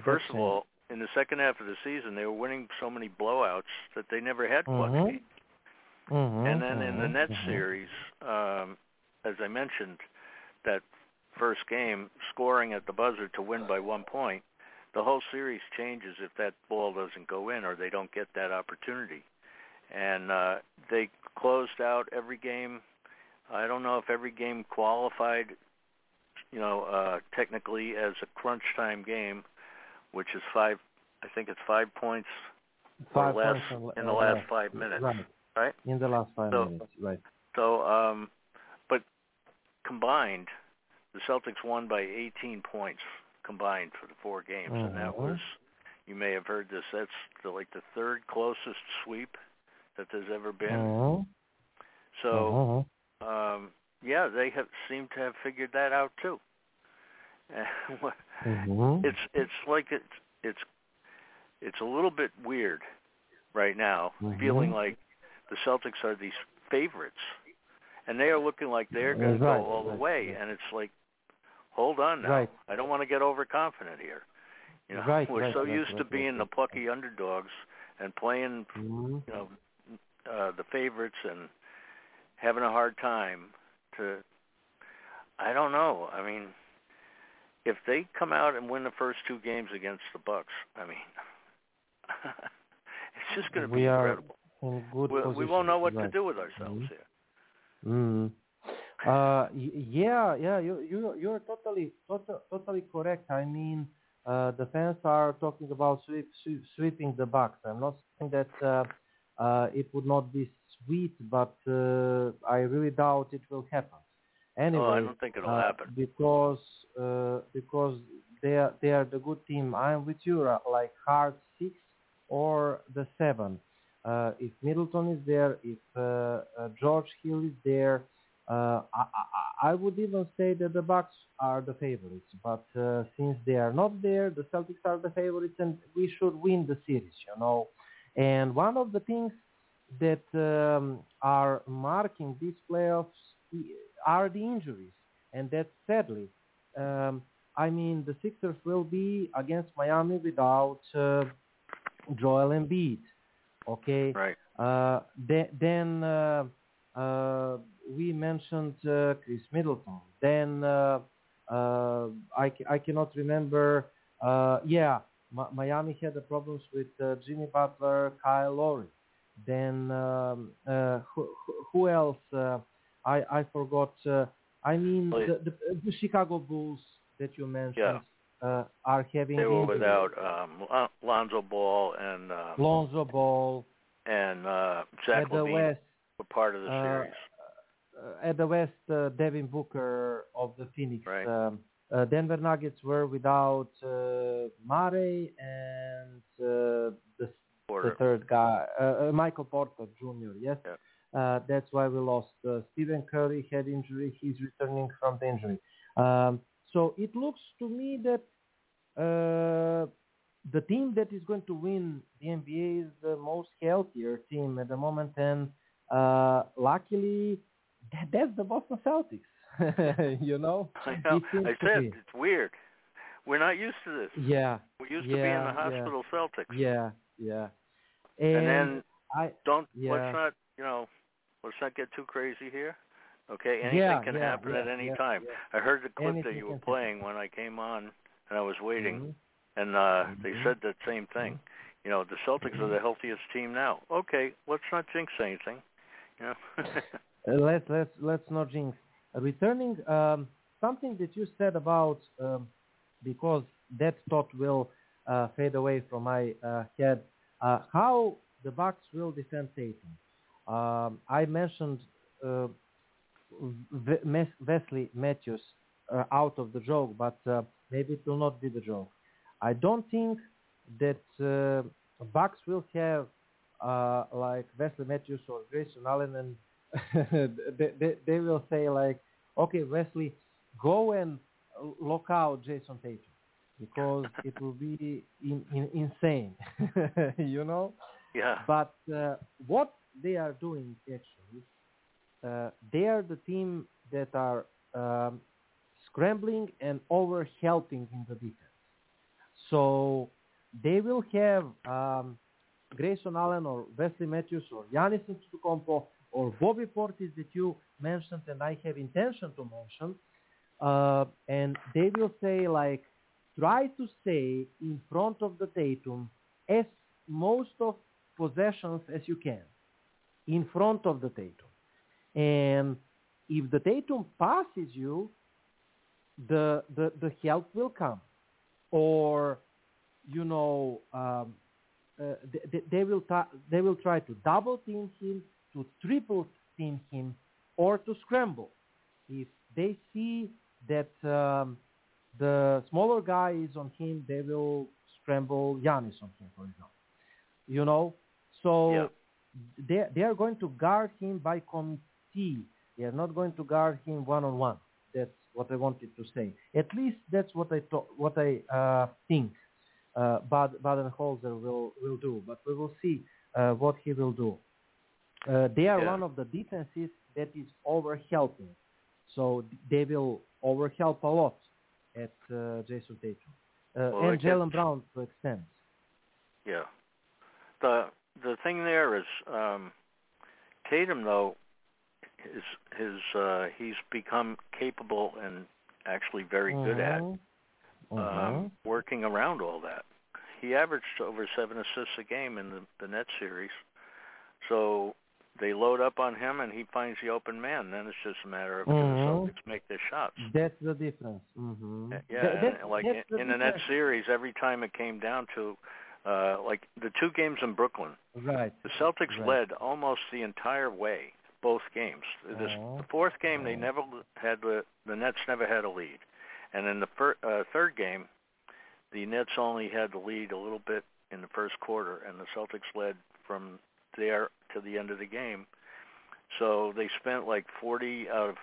first of all, in the second half of the season, they were winning so many blowouts that they never had Mhm. games. Mhm, And then in the mhm, Nets mhm. series, um, as I mentioned, that first game, scoring at the buzzer to win by one point, the whole series changes if that ball doesn't go in or they don't get that opportunity. And uh, they closed out every game. I don't know if every game qualified, you know, uh, technically as a crunch time game, which is five. I think it's five points Five or less points in the uh, last five minutes, Right. right? In the last five So- minutes, right? So, um, but combined, the Celtics won by 18 points combined for the four games, and that Mhm. was, you may have heard this, that's the, like the third closest sweep that there's ever been. Mhm. So, Mhm. um, yeah, they have seem to have figured that out too. Mhm. it's it's like it's it's it's a little bit weird right now, Mhm. feeling like the Celtics are these favorites, and they are looking like they're going to Right, go all the way, and it's like, hold on now, Right. I don't want to get overconfident here. You know, Right, we're so used to being the plucky underdogs and playing, Mhm. you know, uh, the favorites and having a hard time to. I don't know. I mean, if they come out and win the first two games against the Bucks, I mean, it's just going to be we are incredible. in good We, position. we won't know what right. to do with ourselves Mhm. here. Mm. Uh, yeah, yeah, you you you're totally tot- totally correct. I mean, uh, the fans are talking about sweep, sweep, sweeping the Bucks. I'm not saying that uh, uh, it would not be but uh, I really doubt it will happen. Anyway, oh, I don't think it'll uh, happen. because uh, because they are they are the good team. I'm with you, like hard six or the seven. Uh, if Middleton is there, if uh, uh, George Hill is there, uh, I, I, I would even say that the Bucks are the favorites. But uh, since they are not there, the Celtics are the favorites, and we should win the series. You know, and one of the things that um, are marking these playoffs are the injuries, and that sadly, um, I mean, the Sixers will be against Miami without uh, Joel Embiid. Okay. Right. Uh, th- then uh, uh, we mentioned uh, Khris Middleton. Then uh, uh, I, I cannot remember. Uh, yeah, Mi- Miami had the problems with uh, Jimmy Butler, Kyle Lowry. Then um, uh, who, who- else? Uh, I I forgot. Uh, I mean the, the, the Chicago Bulls that you mentioned uh, are having They were injuries. without um, Lonzo Ball and uh, Lonzo Ball and uh, Zach at the LaVine West. were part of the series. uh, at the West, uh, Devin Booker of the Phoenix. Right. Um, uh, Denver Nuggets were without uh, Murray and uh, the, the third guy, uh, uh, Michael Porter Jr. Yes, Yeah. uh, that's why we lost. Uh, Stephen Curry had injury; he's returning from the injury. Um, so it looks to me that uh, the team that is going to win the NBA is the most healthier team at the moment, and uh, luckily, that, that's the Boston Celtics. you know, I know. I to said be. it's weird. We're not used to this. Yeah, We used to be in yeah, the yeah. hospital Celtics. yeah, yeah. And then I don't yeah. let's not you know let's not get too crazy here. Okay, anything Yeah, can yeah, happen at any time. I heard the clip that you were can happen. playing when I came on and I was waiting, Mm-hmm. and uh, they said that same thing. You know, the Celtics are the healthiest team now. Okay, let's not jinx anything. You know. Uh, let's let's let's not jinx. Uh, returning um, something that you said about um, because that thought will uh, fade away from my uh, head. Uh, how the Bucks will defend Tatum? Um, I mentioned uh, Wesley Matthews uh, out of the joke, but uh, maybe it will not be the joke. I don't think that uh, Bucks will have uh, like Wesley Matthews or Grayson Allen, and they, they, they will say like, okay, Wesley, go and lock out Jayson Tatum because it will be in, in, insane, you know. Yeah. But uh, what they are doing actually, uh, they are the team that are um, scrambling and over helping in the defense. So they will have um, Grayson Allen or Wesley Matthews or Giannis Antetokounmpo or Bobby Portis that you mentioned and I have intention to mention, uh, and they will say like, try to stay in front of the Tatum as most of possessions as you can, in front of the Tatum. And if the Tatum passes you, the the, the help will come, or you know um, uh, they, they will ta- they will try to double team him, to triple team him, or to scramble. If they see that um, the smaller guy is on him, they will scramble Giannis on him, for example. You know, so Yeah. they they are going to guard him by committee. They are not going to guard him one on one. That's what I wanted to say. At least that's what I thought, what I uh, think. Uh, Bad Budenholzer will will do, but we will see uh, what he will do. Uh, they are Yeah. one of the defenses that is over helping, so they will over help a lot at uh, Jayson Tatum uh, Well, and Jaylen Brown to extent. Yeah. The the thing there is um Tatum though his his uh he's become capable and actually very good at Mhm. um Mhm. working around all that. He averaged over 7 assists a game in the the net series. So they load up on him and he finds the open man. Then it's just a matter of can Mhm. the Celtics make their shots. That's the difference. Mm-hmm. Yeah, and, like in, in the net series, every time it came down to, uh, like the two games in Brooklyn, Right. the Celtics Right. led almost the entire way, both games. This the fourth game, they never had the the Nets never had a lead, and in the fir- uh, third game, the Nets only had the lead a little bit in the first quarter, and the Celtics led from there to the end of the game. So they spent like 40 out of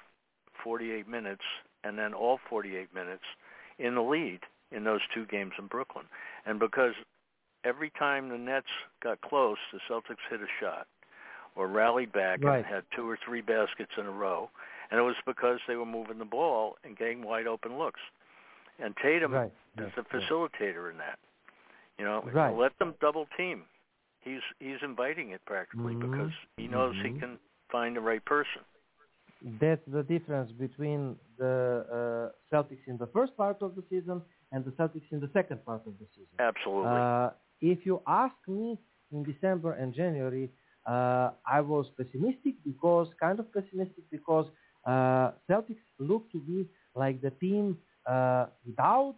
48 minutes, and then all 48 minutes in the lead in those two games in Brooklyn. And because every time the Nets got close, the Celtics hit a shot or rallied back Right. and had two or three baskets in a row. And it was because they were moving the ball and getting wide open looks. And Tatum Right. is the facilitator in that. You know, Right. let them double team. He's he's inviting it practically Mhm. because he knows he Mhm. can find the right person. That's the difference between the uh, Celtics in the first part of the season and the Celtics in the second part of the season. Absolutely. Uh, if you ask me in December and January, uh, I was pessimistic because, kind of pessimistic because uh, Celtics look to be like the team uh, without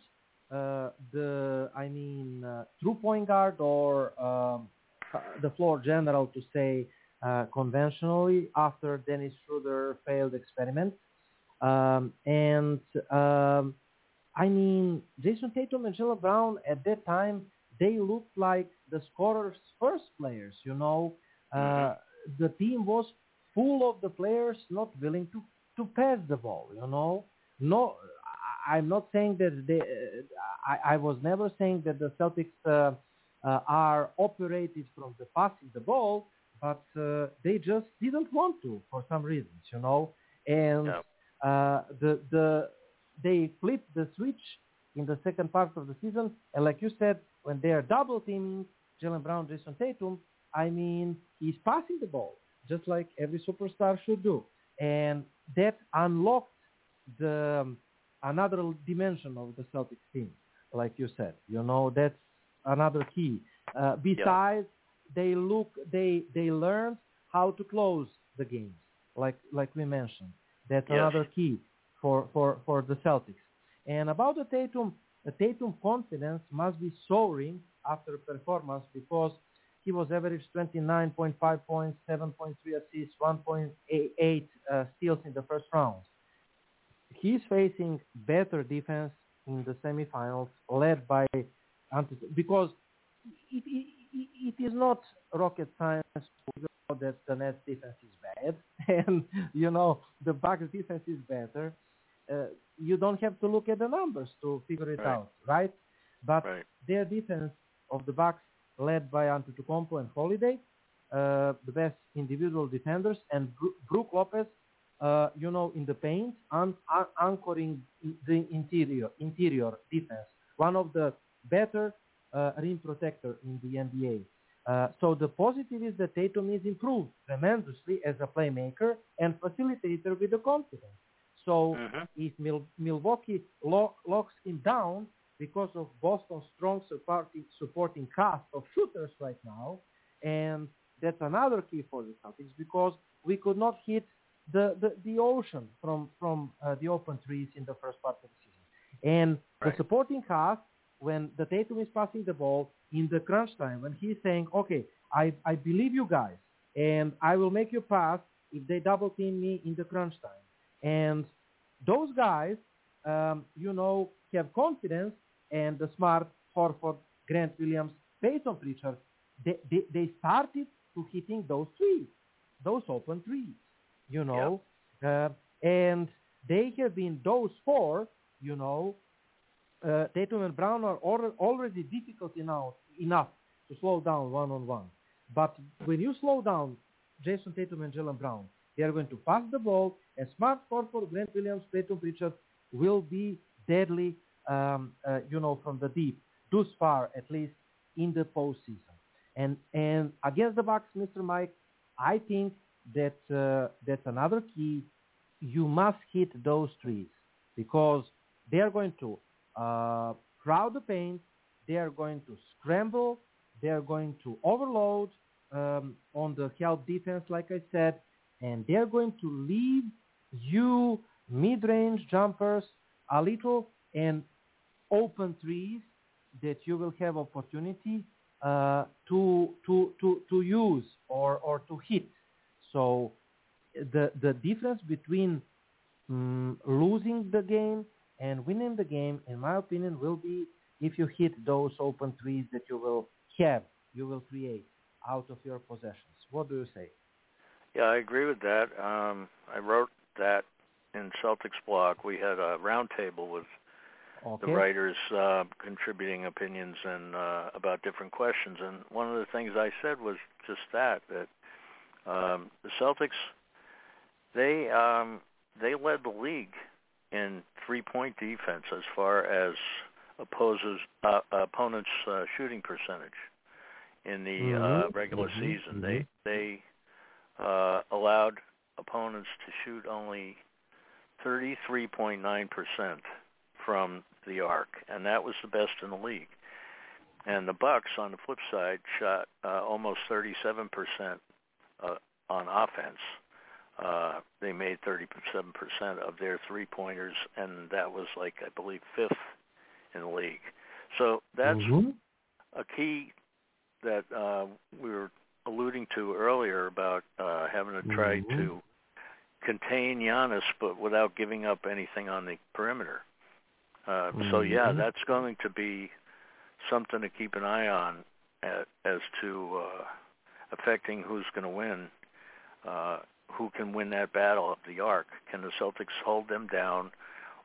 uh, the, I mean, uh, true point guard or um, the floor general to say uh, conventionally after Dennis Schroeder failed experiment. Um, and um, I mean, Jayson Tatum and Jaylen Brown at that time, they looked like the scorer's first players, you know. Uh, the team was full of the players not willing to, to pass the ball, you know. No, I'm not saying that they, uh, I, I was never saying that the Celtics uh, uh, are operated from the passing the ball, but uh, they just didn't want to for some reasons, you know. And uh, the the they flipped the switch in the second part of the season, and like you said, when they are double teaming Jaylen Brown, Jayson Tatum, I mean he's passing the ball just like every superstar should do, and that unlocked the um, another dimension of the Celtics team. like you said. You know, that's another key. Uh, besides, they look, they they learn how to close the games, like like we mentioned. That's Yes. another key for, for, for the Celtics. And about the Tatum, the Tatum confidence must be soaring after performance because he was averaged 29.5 points, 7.3 assists, 1.8 uh, steals in the first round. He's facing better defense in the semifinals, led by Because it, it, it, is not rocket science to figure out that the Nets defense is bad, and you know the Bucks defense is better. Uh, you don't have to look at the numbers to figure it Right. out, right? But Right. their defense of the Bucks, led by Antetokounmpo and Holiday, uh, the best individual defenders, and Brook Lopez, uh, you know, in the paint, un- un- anchoring the interior interior defense. One of the better uh, rim protector in the NBA. Uh, so the positive is that Tatum is improved tremendously as a playmaker and facilitator with the confidence. So if Mil- Milwaukee lo- locks him down because of Boston's strong supporting, supporting cast of shooters right now, and that's another key for the Celtics because we could not hit the, the, the ocean from, from uh, the open trees in the first part of the season. And the supporting cast, when the Tatum is passing the ball in the crunch time, when he's saying, okay, I, I believe you guys, and I will make you pass if they double team me in the crunch time. And those guys, um, you know, have confidence, and the smart Horford, Grant Williams, Payton Pritchard, they, they, they started to hitting those threes, those open threes, you know, uh, and they have been those four, you know, uh, Tatum and Brown are alre- already difficult enough, enough to slow down one on one. But when you slow down Jayson Tatum and Jaylen Brown, they are going to pass the ball, and Smart Horford, Grant Williams, Tatum Pritchard will be deadly, um, uh, you know, from the deep, thus far at least in the postseason. And and against the Bucks, Mr. Mike, I think that uh, that's another key. You must hit those trees because they are going to uh, crowd the paint. They are going to scramble. They are going to overload um, on the help defense, like I said, and they are going to leave you mid-range jumpers a little and open trees that you will have opportunity uh, to to to to use or or to hit. So the the difference between mm, losing the game and winning the game, in my opinion, will be if you hit those open threes that you will have, you will create out of your possessions. What do you say? Yeah, I agree with that. Um, I wrote that in Celtics blog. We had a roundtable with Okay. the writers uh, contributing opinions and uh, about different questions. And one of the things I said was just that that um, the Celtics they um, they led the league in three point defense as far as opposes uh, opponents' uh, shooting percentage in the uh, Mhm. regular Mhm. season. They they uh, allowed opponents to shoot only 33.9% from the arc, and that was the best in the league. And the Bucks, on the flip side, shot uh, almost 37% uh, on offense. Uh, they made 37% of their three-pointers, and that was like I believe fifth in the league. So that's Mhm. a key that uh, we were alluding to earlier about uh, having to try Mhm. to contain Giannis, but without giving up anything on the perimeter. Uh, So yeah, Mhm. that's going to be something to keep an eye on at, as to uh, affecting who's going to win, uh, who can win that battle of the arc. Can the Celtics hold them down,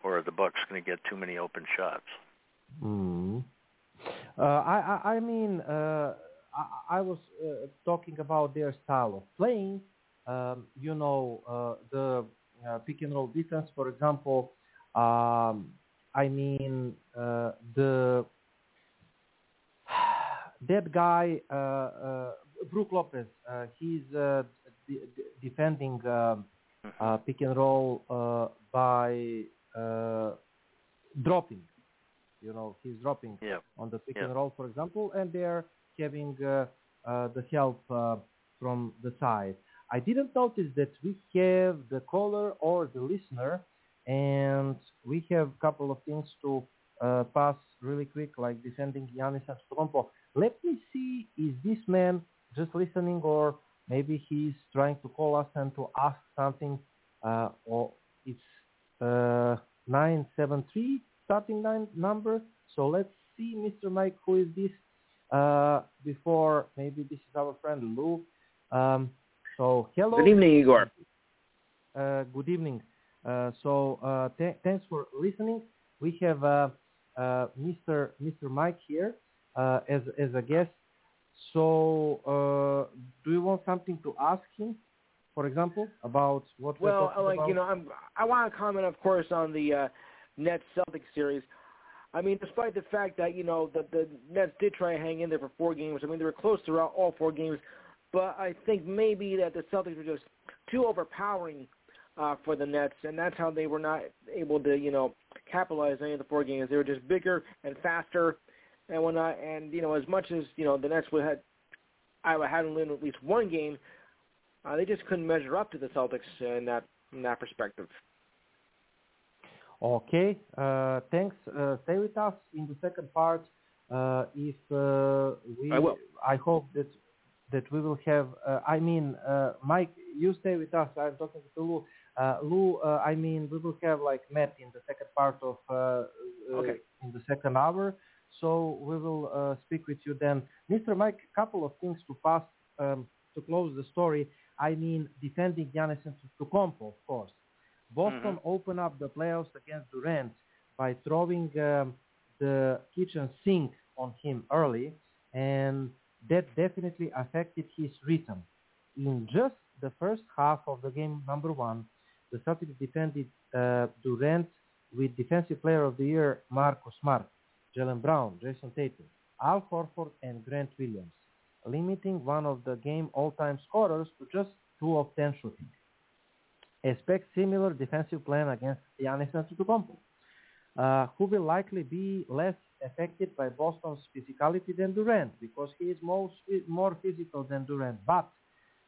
or are the Bucks going to get too many open shots? Mm. Uh, I, I I mean uh, I, I was uh, talking about their style of playing. Um, you know uh, the uh, pick and roll defense, for example. Um, I mean uh, the that guy uh, uh, Brook Lopez. Uh, he's uh, de- de- defending um, uh, pick and roll uh, by uh, dropping You know, he's dropping yeah. on the pick yeah. and roll, for example, and they're having uh, uh, the help uh, from the side. I didn't notice that we have the caller or the listener, and we have a couple of things to uh, pass really quick, like defending Giannis Antetokounmpo. Let me see, is this man just listening, or maybe he's trying to call us and to ask something, uh, or it's uh, 973 starting nine number. So let's see, Mr. Mike, who is this? Uh, before maybe this is our friend Lou. Um, so hello. Good evening, Igor. Uh, good evening. Uh, so uh, th- thanks for listening. We have uh, uh, Mr. Mr. Mike here uh, as as a guest. So uh, do you want something to ask him? For example, about what well, we're like about? you know, I'm, I want to comment, of course, on the uh, Nets Celtics series. I mean, despite the fact that you know the the Nets did try to hang in there for four games. I mean, they were close throughout all four games, but I think maybe that the Celtics were just too overpowering uh, for the Nets, and that's how they were not able to you know capitalize any of the four games. They were just bigger and faster and whatnot. And you know, as much as you know the Nets would have I would have win at least one game, uh, they just couldn't measure up to the Celtics in that in that perspective. Okay, uh, thanks. Uh, stay with us in the second part. Uh, if uh, we, I will. I hope that that we will have. Uh, I mean, uh, Mike, you stay with us. I'm talking to Lou. Lou, I mean, we will have like Matt in the second part of okay. in the second hour. So we will speak with you then, Mr. Mike. A couple of things to pass um, to close the story. I mean, defending Giannis Antetokounmpo, of course. Boston mm-hmm. opened up the playoffs against Durant by throwing um, the kitchen sink on him early, and that definitely affected his rhythm. In just the first half of the game, number one, the Celtics defended uh, Durant with Defensive Player of the Year Marcus Smart, Jaylen Brown, Jayson Tatum, Al Horford, and Grant Williams, limiting one of the game all-time scorers to just 2 of 10 shooting expect similar defensive plan against Giannis Antetokounmpo, uh, who will likely be less affected by Boston's physicality than Durant because he is most, more physical than Durant. But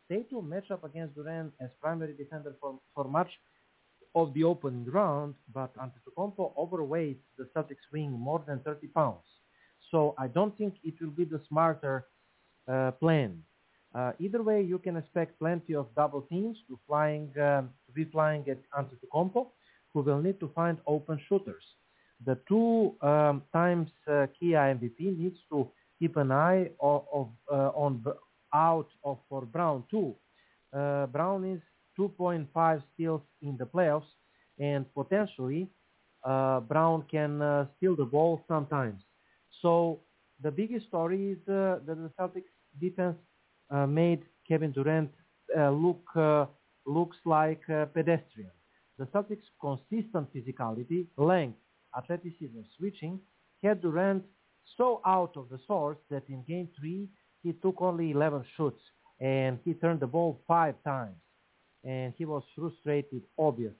Tatum matchup against Durant as primary defender for, for much of the opening round, but Antetokounmpo overweights the Celtics wing more than 30 pounds. So I don't think it will be the smarter uh, plan. Uh, either way, you can expect plenty of double teams to flying um, to be flying at Antetokounmpo, who will need to find open shooters. The two um, times uh, Kia MVP needs to keep an eye of, of, uh, on out of for Brown too. Uh, Brown is 2.5 steals in the playoffs, and potentially uh, Brown can uh, steal the ball sometimes. So the biggest story is that the Celtics defense uh, made Kevin Durant uh, look uh, looks like a pedestrian. The Celtics' consistent physicality, length, athleticism, switching had Durant so out of the source that in Game 3 he took only 11 shots and he turned the ball five times. And he was frustrated, obviously.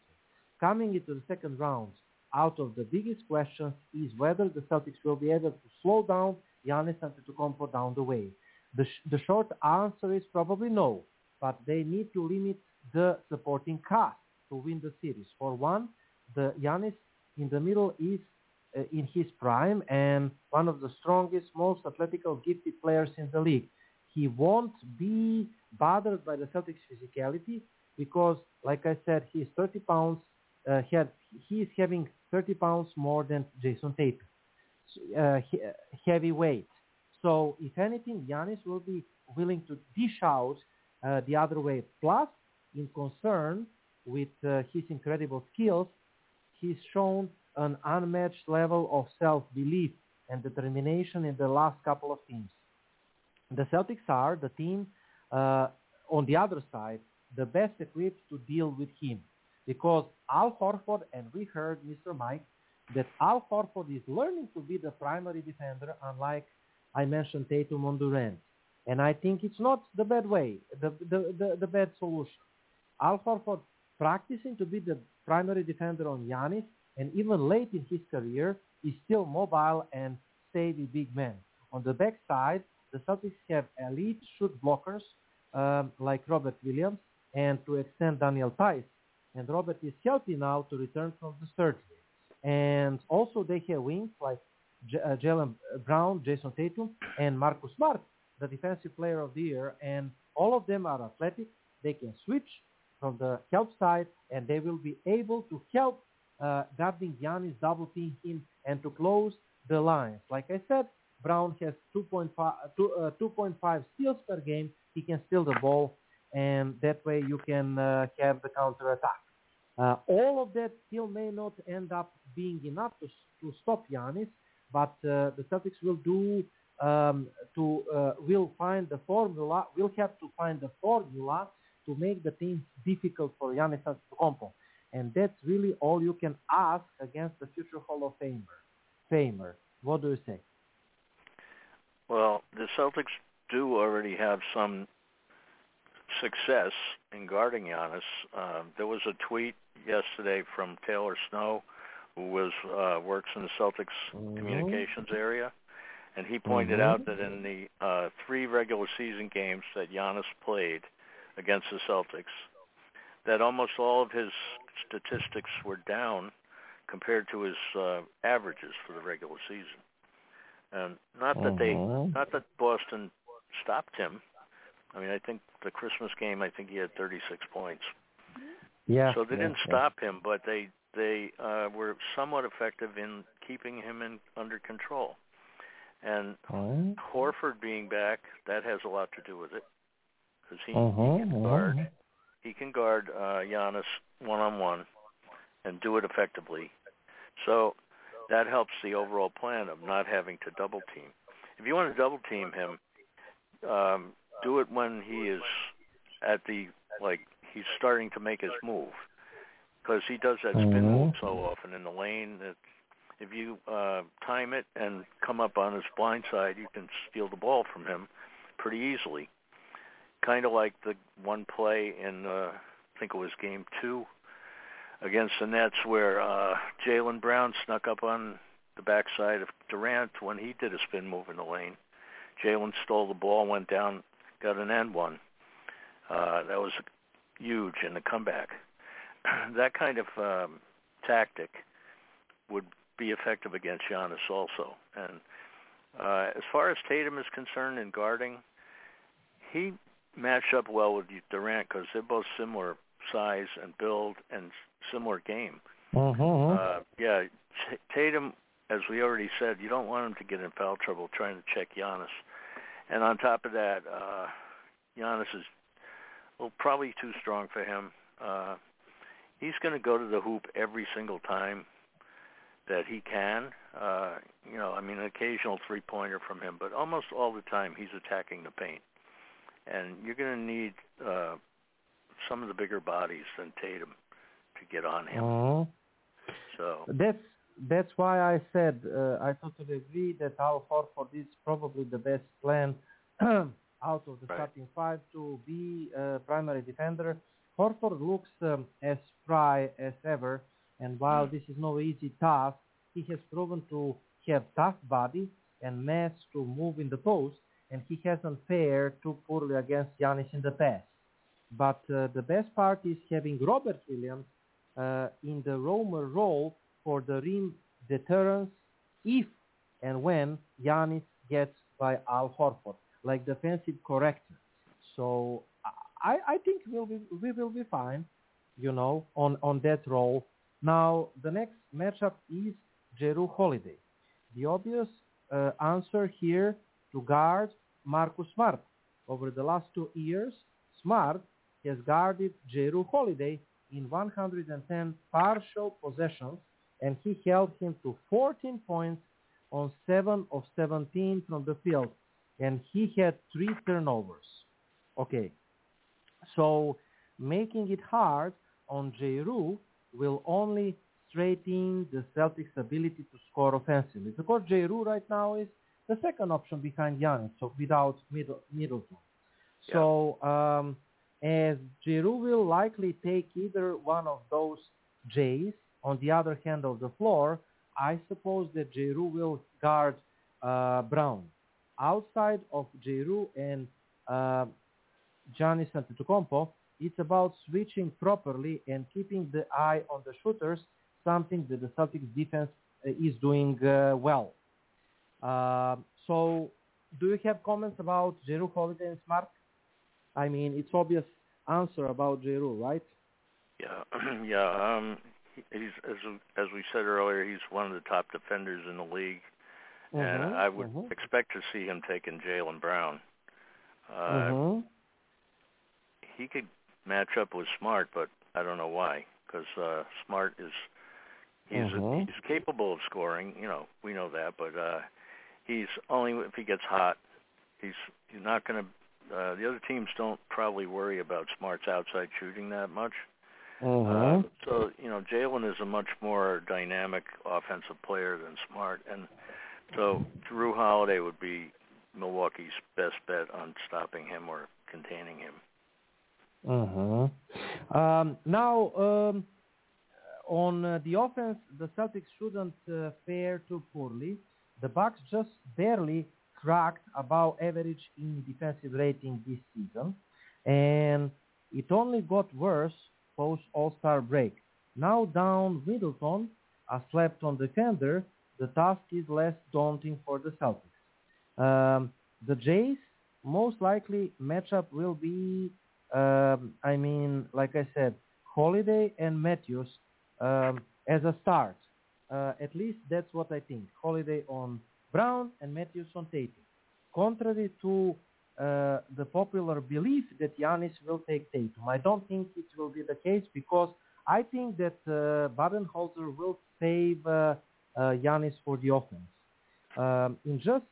Coming into the second round, out of the biggest question is whether the Celtics will be able to slow down Giannis Antetokounmpo down the way. The, sh- the short answer is probably no, but they need to limit the supporting cast to win the series. For one, the Giannis in the middle is uh, in his prime and one of the strongest, most athletic, gifted players in the league. He won't be bothered by the Celtics' physicality because, like I said, he's 30 pounds. Uh, he, had, he is having 30 pounds more than Jayson Tatum, uh, he, heavy weight. So if anything, Giannis will be willing to dish out uh, the other way. Plus, in concern with uh, his incredible skills, he's shown an unmatched level of self-belief and determination in the last couple of teams. The Celtics are the team uh, on the other side, the best equipped to deal with him because Al Horford, and we heard Mr. Mike, that Al Horford is learning to be the primary defender, unlike I mentioned Tatum on Durant. And I think it's not the bad way, the, the, the, the bad solution. Al Horford practicing to be the primary defender on Giannis and even late in his career, is still mobile and steady big man. On the backside, the Celtics have elite shoot blockers um, like Robert Williams and to extend Daniel Theis. And Robert is healthy now to return from the surgery. And also they have wings like J- uh, Jaylen Brown, Jayson Tatum, and Marcus Smart, the defensive player of the year. And all of them are athletic. They can switch from the help side, and they will be able to help uh, guarding Giannis, double team him, and to close the lines. Like I said, Brown has 2.5, two, uh, 2.5 steals per game. He can steal the ball, and that way you can uh, have the counter attack. Uh, all of that still may not end up being enough to, to stop Giannis, but uh, the Celtics will do um, to uh, will find the formula. Will have to find the formula to make the team difficult for Giannis Antetokounmpo, and that's really all you can ask against the future Hall of Famer. Famer, what do you say? Well, the Celtics do already have some success in guarding Giannis. Uh, there was a tweet yesterday from Taylor Snow, who was uh, works in the Celtics mm-hmm. communications area, and he pointed mm-hmm. out that in the uh, three regular season games that Giannis played against the Celtics, that almost all of his statistics were down compared to his uh, averages for the regular season. And not that they, Mm-hmm. not that Boston stopped him. I mean, I think the Christmas game, I think he had 36 points. Yeah. So they yeah, didn't yeah. stop him, but they they uh, were somewhat effective in keeping him in under control. And Mhm. Horford being back, that has a lot to do with it, because he, Mhm, he can guard he can guard uh, Giannis one on one and do it effectively. So that helps the overall plan of not having to double team. If you want to double team him, um, do it when he is at the like he's starting to make his move because he does that spin Mhm. move so often in the lane that if you uh, time it and come up on his blind side, you can steal the ball from him pretty easily. Kind of like the one play in uh, I think it was game two against the Nets where uh, Jaylen Brown snuck up on the backside of Durant when he did a spin move in the lane. Jaylen stole the ball, went down, got an end one. Uh, that was huge in the comeback. that kind of um, tactic would be effective against Giannis also. And uh, as far as Tatum is concerned in guarding, he matched up well with Durant because they're both similar size and build and similar game. Mhm. Uh, yeah, T- Tatum, as we already said, you don't want him to get in foul trouble trying to check Giannis. And on top of that, uh, Giannis is well probably too strong for him. Uh, he's going to go to the hoop every single time that he can. Uh, you know, I mean, an occasional three-pointer from him, but almost all the time he's attacking the paint. And you're going to need uh, some of the bigger bodies than Tatum to get on him. So That's that's why I said uh, I totally agree that Al Horford is probably the best plan out of the Right. starting five to be a primary defender. Horford looks um, as spry as ever, and while this is no easy task, he has proven to have tough body and mass to move in the post, and he hasn't fared too poorly against Giannis in the past. But uh, the best part is having Robert Williams uh, in the roamer role for the rim deterrence if and when Giannis gets by Al Horford, like defensive corrector. So I, I think we'll be, we will be fine, you know, on, on that role. Now, the next matchup is Jrue Holiday. The obvious uh, answer here to guard Marcus Smart. Over the last two years, Smart has guarded Jrue Holiday in 110 partial possessions, and he held him to 14 points on 7 of 17 from the field, and he had three turnovers. Okay, so making it hard on Jrue will only straighten the Celtics' ability to score offensively. Because Jrue right now is the second option behind Giannis, so without Middle, Middleton. So um, as Jrue will likely take either one of those J's on the other hand of the floor, I suppose that Jrue will guard uh, Brown. Outside of Jrue and uh, Giannis Antetokounmpo, it's about switching properly and keeping the eye on the shooters, something that the Celtics defense uh, is doing uh, well. Uh, so, do you have comments about Jrue, Holiday, and Smart? I mean, it's obvious answer about Jrue, right? Yeah, yeah. Um, he's as as we said earlier, he's one of the top defenders in the league, mm-hmm, and I would mm-hmm. expect to see him taking Jaylen Brown. Uh, mm-hmm. He could match up with Smart, but I don't know why. Because uh, Smart is he's Mm-hmm. he's capable of scoring. You know, we know that, but uh, he's only if he gets hot. He's he's not going to. Uh, the other teams don't probably worry about Smart's outside shooting that much. Mm-hmm. Uh, so you know, Jaylen is a much more dynamic offensive player than Smart, and so Jrue Holiday would be Milwaukee's best bet on stopping him or containing him. Mm-hmm. Um, now, um, on uh, the offense, the Celtics shouldn't uh, fare too poorly. The Bucks just barely cracked above average in defensive rating this season, and it only got worse post All-Star break. Now down Middleton, a slept-on defender, the task is less daunting for the Celtics. Um, the Jays most likely matchup will be, um, I mean, like I said, Holiday and Matthews um, as a start. Uh, at least that's what I think. Holiday on Brown and Matthews on Tatum. Contrary to uh, the popular belief that Giannis will take Tatum, I don't think it will be the case because I think that uh, Budenholzer will save uh, uh, for the offense. Um, in just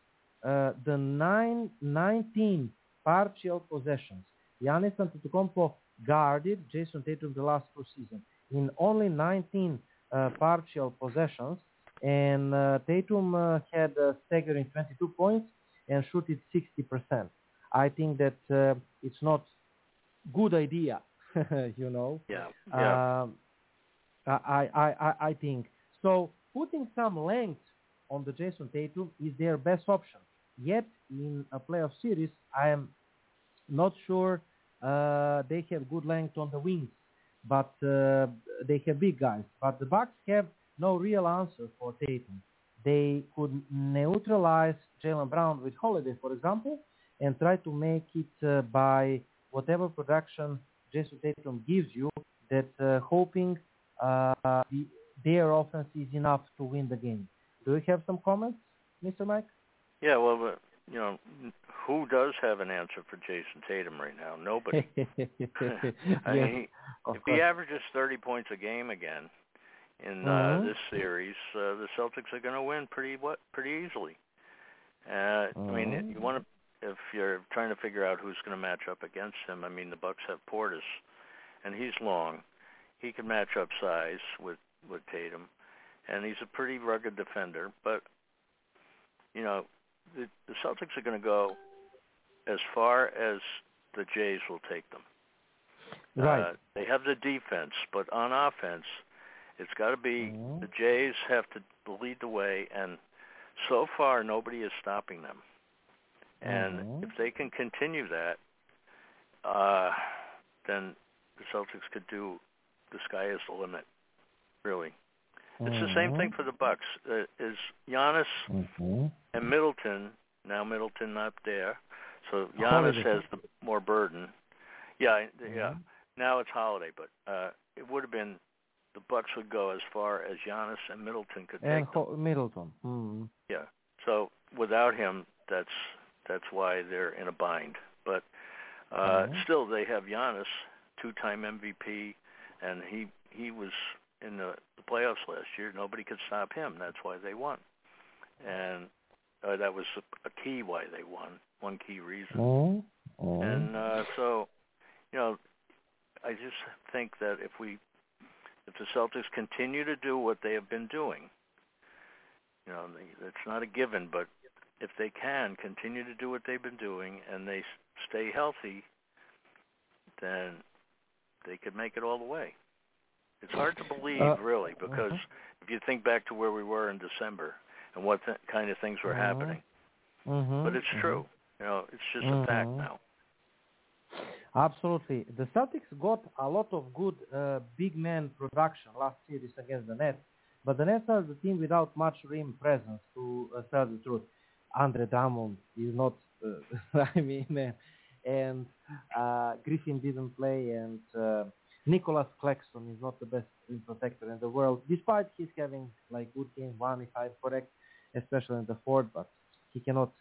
uh, the nine, 19 partial possessions, Giannis Antetokounmpo guarded Jayson Tatum the last two seasons in only 19 uh, partial possessions, and Tatum had a staggering 22 points and shooted 60%. I think that uh, it's not good idea, you know. Yeah. yeah. Um, I, I, I, I think so. Putting some length on the Jayson Tatum is their best option. Yet in a playoff series, I am not sure uh, they have good length on the wings, but uh, they have big guys. But the Bucks have no real answer for Tatum. They could neutralize Jaylen Brown with Holiday, for example, and try to make it uh, by whatever production Jayson Tatum gives you, that uh, hoping uh, the, their offense is enough to win the game. Do you have some comments, Mr. Mike? Yeah, well, you know, who does have an answer for Jayson Tatum right now? Nobody. I Yeah, mean, if he averages 30 points a game again in uh, Mhm. this series, uh, the Celtics are going to win pretty what pretty easily. Uh, I mean, Mhm. you want to if you're trying to figure out who's going to match up against him. I mean, the Bucks have Portis, and he's long. He can match up size with with Tatum, and he's a pretty rugged defender. But you know, the, the Celtics are going to go as far as the Jays will take them. Right. Uh, they have the defense, but on offense, it's got to be Mhm. the Jays have to lead the way, and so far nobody is stopping them. And Mhm. if they can continue that, uh, then the Celtics could do. The sky is the limit, really. It's the same thing for the Bucks. Uh, is Giannis Mhm. and Middleton now Middleton not there, so Giannis Holiday. has the more burden. Yeah, yeah. Mhm. Now it's Holiday, but uh, it would have been the Bucks would go as far as Giannis and Middleton could And take them. Middleton. Mm. Yeah. So without him, that's that's why they're in a bind. But uh, Mhm. still, they have Giannis, two-time MVP, and he he was in the, the playoffs last year. Nobody could stop him. That's why they won, and uh, that was a, a key why they won. One key reason. Mhm. Mhm. And uh, so, you know, I just think that if we, if the Celtics continue to do what they have been doing, you know, it's not a given, but if they can continue to do what they've been doing and they stay healthy, then they could make it all the way. It's hard to believe, Uh, really, because mhm. if you think back to where we were in December and what th- kind of things were Mhm. happening, Mhm, but it's mhm. true. You know, it's just a fact Mhm. now. Absolutely. The Celtics got a lot of good uh, big man production last series against the Nets, but the Nets are the team without much rim presence, to uh, tell the truth. Andre Drummond is not, uh, I mean, man, and uh, Griffin didn't play, and uh, Nicholas Claxton is not the best rim protector in the world, despite he's having like good game one, if I'm correct, especially in the fourth, but he cannot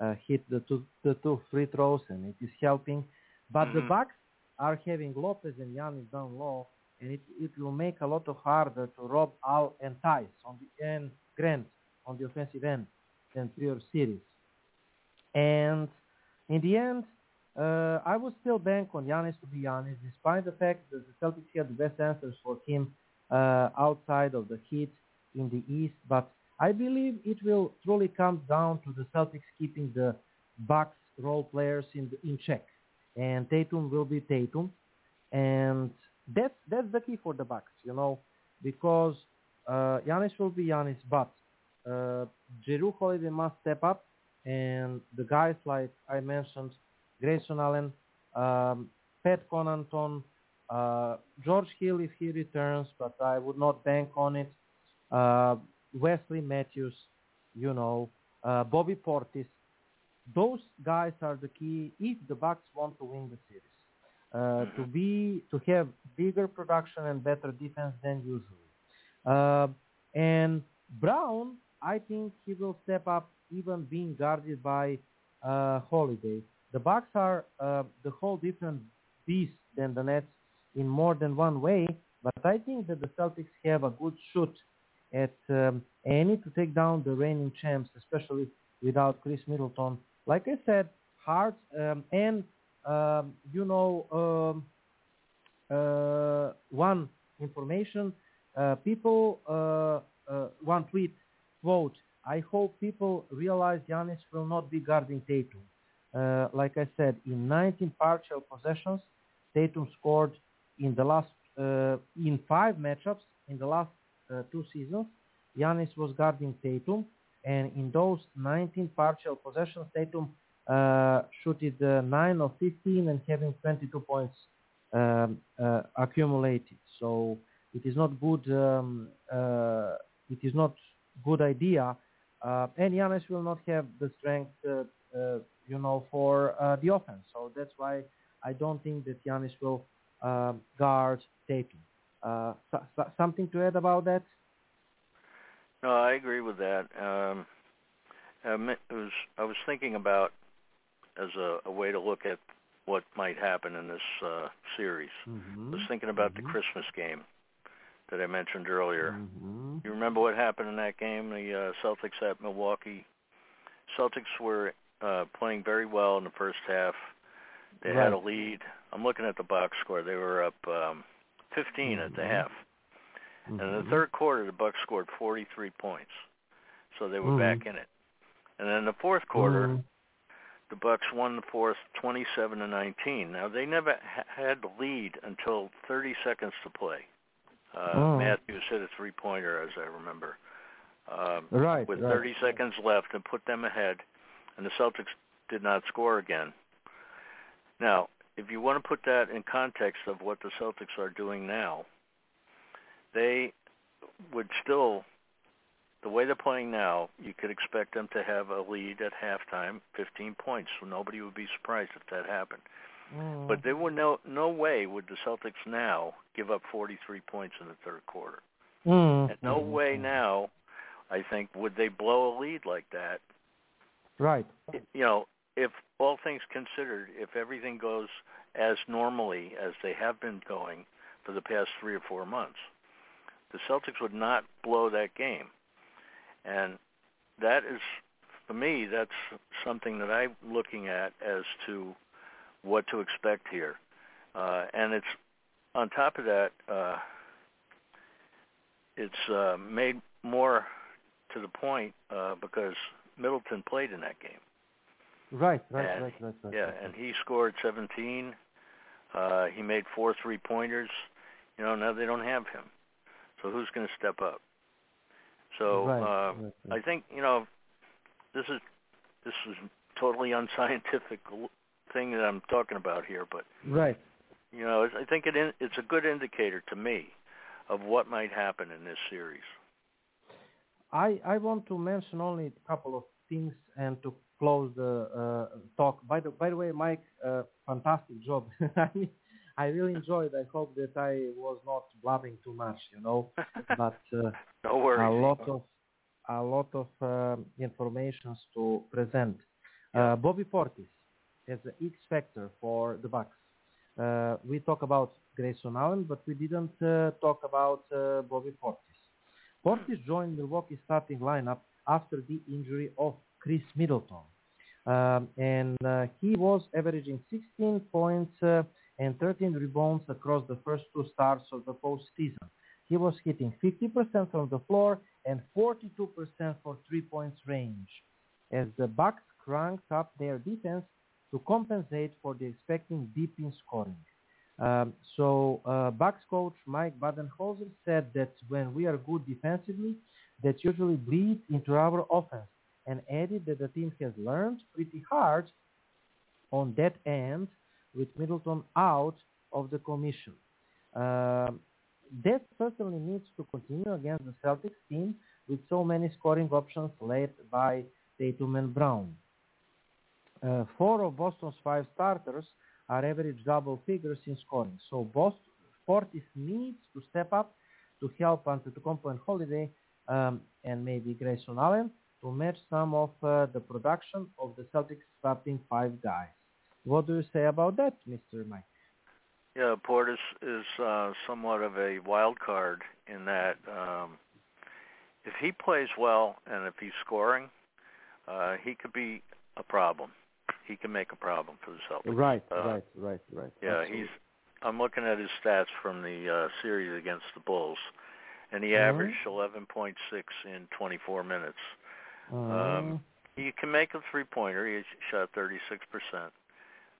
uh, hit the two, the two free throws, and it is helping. But the Mhm. Bucks are having Lopez and Giannis down low, and it, it will make a lot of harder to rob Al and Theis on the end, Grant on the offensive end than prior series. And in the end, uh, I would still bank on Giannis to be Giannis, despite the fact that the Celtics had the best answers for him uh, outside of the Heat in the East. But I believe it will truly come down to the Celtics keeping the Bucks role players in the, in check, and Tatum will be Tatum, and that's that's the key for the Bucks, you know, because uh, Giannis will be Giannis, but uh, Jrue Holiday must step up, and the guys like I mentioned, Grayson Allen, um, Pat Connaughton, uh, George Hill if he returns, but I would not bank on it. Uh, Wesley Matthews, you know, uh, Bobby Portis. Those guys are the key if the Bucks want to win the series. Uh, to be to have bigger production and better defense than usually. Uh, and Brown, I think he will step up, even being guarded by uh, Holiday. The Bucks are uh, the whole different beast than the Nets in more than one way, but I think that the Celtics have a good shoot at um, any to take down the reigning champs, especially without Khris Middleton. Like I said, hard um, and um, you know um, uh, one information. Uh, people uh, uh, one tweet quote. I hope people realize Giannis will not be guarding Tatum. Uh, like I said, in 19 partial possessions, Tatum scored in the last uh, in five matchups in the last uh, two seasons. Giannis was guarding Tatum, and in those 19 partial possessions, Tatum uh, shooted uh, 9 of 15 and having 22 points um, uh, accumulated. So it is not good. Um, uh, it is not good idea. Uh, and Giannis will not have the strength, uh, uh, you know, for uh, the offense. So that's why I don't think that Giannis will um guard Tatum. Uh, so, so- something to add about that? No, I agree with that. Um, it was I was thinking about as a, a way to look at what might happen in this uh, series. I was thinking about the Christmas game that I mentioned earlier. Mm-hmm. You remember what happened in that game? The uh, Celtics at Milwaukee. Celtics were uh, playing very well in the first half. They had a lead. I'm looking at the box score. They were up um, 15 at the Mhm. half. And in Mm-hmm. the third quarter, the Bucks scored 43 points, so they were Mhm. back in it. And then in the fourth quarter, Mhm. the Bucks won the fourth, 27 to 19. Now they never ha- had the lead until 30 seconds to play. Uh, Oh. Matthews hit a three-pointer, as I remember, um, Right, with right. 30 seconds left, and put them ahead. And the Celtics did not score again. Now, if you want to put that in context of what the Celtics are doing now, they would still, the way they're playing now, you could expect them to have a lead at halftime, 15 points. So nobody would be surprised if that happened. Mm. But there would no no way would the Celtics now give up 43 points in the third quarter. Mm. And no way now, I think, would they blow a lead like that. Right. You know, if all things considered, if everything goes as normally as they have been going for the past three or four months, the Celtics would not blow that game. And that is, for me, that's something that I'm looking at as to what to expect here. Uh, and it's on top of that, uh, it's uh, made more to the point uh, because Middleton played in that game. Right, right, And- right, right, right. Yeah, and he scored 17. Uh, he made four three pointers. You know, now they don't have him. So who's going to step up? So Right, uh, right, right. I think you know this is this is totally unscientific thing that I'm talking about here, but Right. you know I think it in, it's a good indicator to me of what might happen in this series. I, I want to mention only a couple of things and to close the uh, talk. By the by the way, Mike, uh, fantastic job. I mean, I really enjoyed. I hope that I was not blabbing too much, you know. but uh, No worries. a lot of a lot of um, informations to present. Uh, Bobby Portis is the X factor for the Bucks. Uh, we talk about Grayson Allen, but we didn't uh, talk about uh, Bobby Portis. Portis joined Milwaukee starting lineup after the injury of Khris Middleton. Um, and uh, he was averaging 16 points uh, and 13 rebounds across the first two starts of the postseason. He was hitting 50% from the floor and 42% for three points range as the Bucks cranked up their defense to compensate for the expecting dip in scoring. Um, so uh, Bucks coach Mike Budenholzer said that when we are good defensively, that usually bleeds into our offense, and added that the team has learned pretty hard on that end with Middleton out of the commission. Um, that certainly needs to continue against the Celtics team with so many scoring options led by Tatum and Brown. Uh, four of Boston's five starters are average double figures in scoring. So Boston, Portis needs to step up to help Antetokounmpo and Holiday um, and maybe Grayson Allen to match some of uh, the production of the Celtics starting five guys. What do you say about that, Mr. Mike? Yeah, Portis is uh, somewhat of a wild card in that um, if he plays well and if he's scoring, uh, he could be a problem. He can make a problem for the Celtics. Right, Uh, right, right, right. Yeah, Absolutely. he's. I'm looking at his stats from the uh, series against the Bulls, and he averaged 11.6 in 24 minutes. Uh, Um, he can make a three-pointer. He shot 36 percent,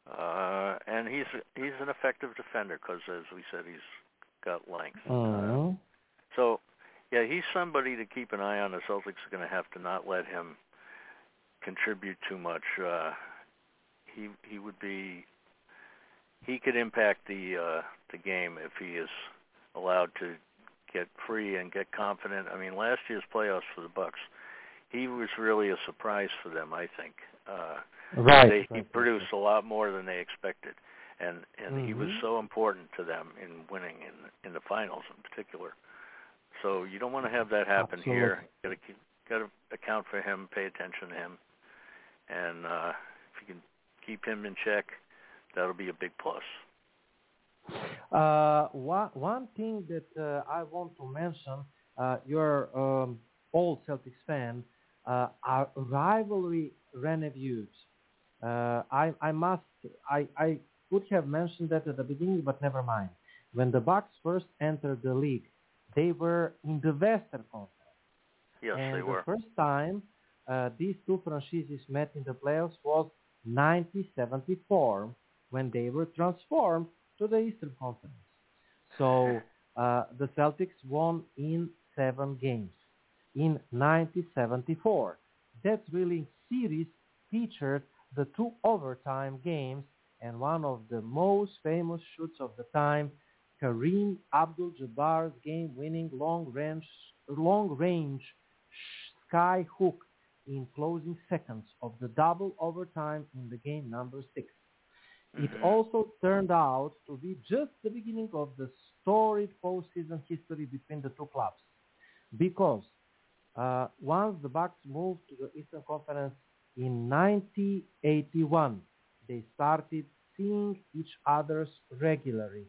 uh, and he's he's an effective defender because, as we said, he's got length. uh, So, yeah, he's somebody to keep an eye on. The Celtics are going to have to not let him contribute too much. Uh, he he would be he could impact the uh, the game if he is allowed to get free and get confident. I mean, last year's playoffs for the Bucks, he was really a surprise for them. I think. Uh, Right, They, right, he produced a lot more than they expected, and and he was Mhm. so important to them in winning in in the finals in particular. So you don't want to have that happen here. Got to got to account for him, pay attention to him, and uh, if you can keep him in check, that'll be a big plus. Uh, one, one thing that uh, I want to mention, uh, you're um, old Celtics fan, uh, our rivalry renewed. Uh, I, I must, I, I could have mentioned that at the beginning, but never mind. When the Bucks first entered the league, they were in the Western Conference. Yes, and they the first time uh, these two franchises met in the playoffs was 1974 when they were transformed to the Eastern Conference. So uh, the Celtics won in seven games in 1974. That thrilling series featured the two overtime games and one of the most famous shoots of the time, Kareem Abdul-Jabbar's game-winning long-range long-range sky hook in closing seconds of the double overtime in the game number six. It also turned out to be just the beginning of the storied postseason history between the two clubs, because uh, once the Bucks moved to the Eastern Conference in 1981, they started seeing each other's regularly.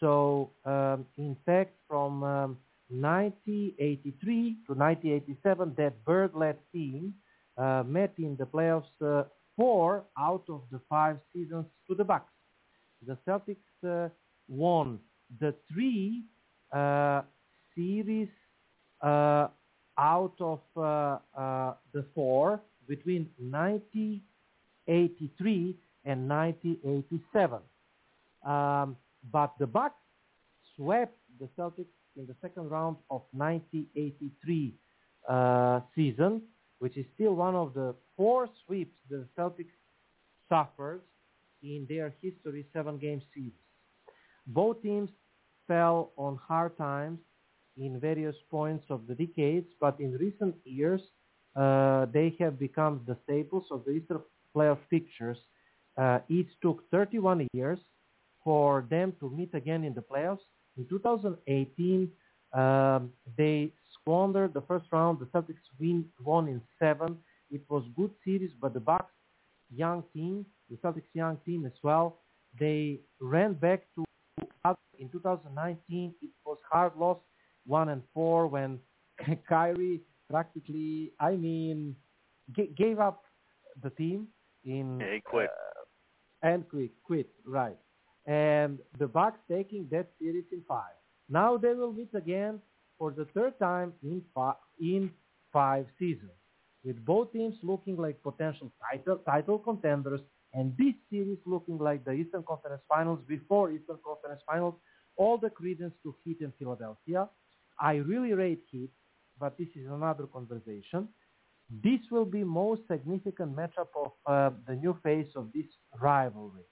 So, um, in fact, from um, 1983 to 1987, that Bird-led team uh, met in the playoffs uh, four out of the five seasons to the Bucks. The Celtics uh, won the three uh, series uh, out of the four between 1983 and 1987. Um, but the Bucks swept the Celtics in the second round of 1983 uh, season, which is still one of the four sweeps the Celtics suffered in their history seven-game series. Both teams fell on hard times in various points of the decades, but in recent years, uh, they have become the staples of the Eastern playoff pictures. Uh, it took 31 years for them to meet again in the playoffs. In 2018, um, they squandered the first round. The Celtics win, won in seven. It was good series, but the Bucks young team, the Celtics young team as well, they ran back to in 2019. It was hard loss, one and four when Kyrie practically, I mean, g- gave up the team in yeah, he quit. Uh, and quit, quit, right. And the Bucks taking that series in five. Now they will meet again for the third time in five, in five seasons, with both teams looking like potential title title contenders, and this series looking like the Eastern Conference Finals before Eastern Conference Finals. All the credence to Heat in Philadelphia. I really rate Heat, but this is another conversation. This will be most significant matchup of uh, the new face of this rivalry.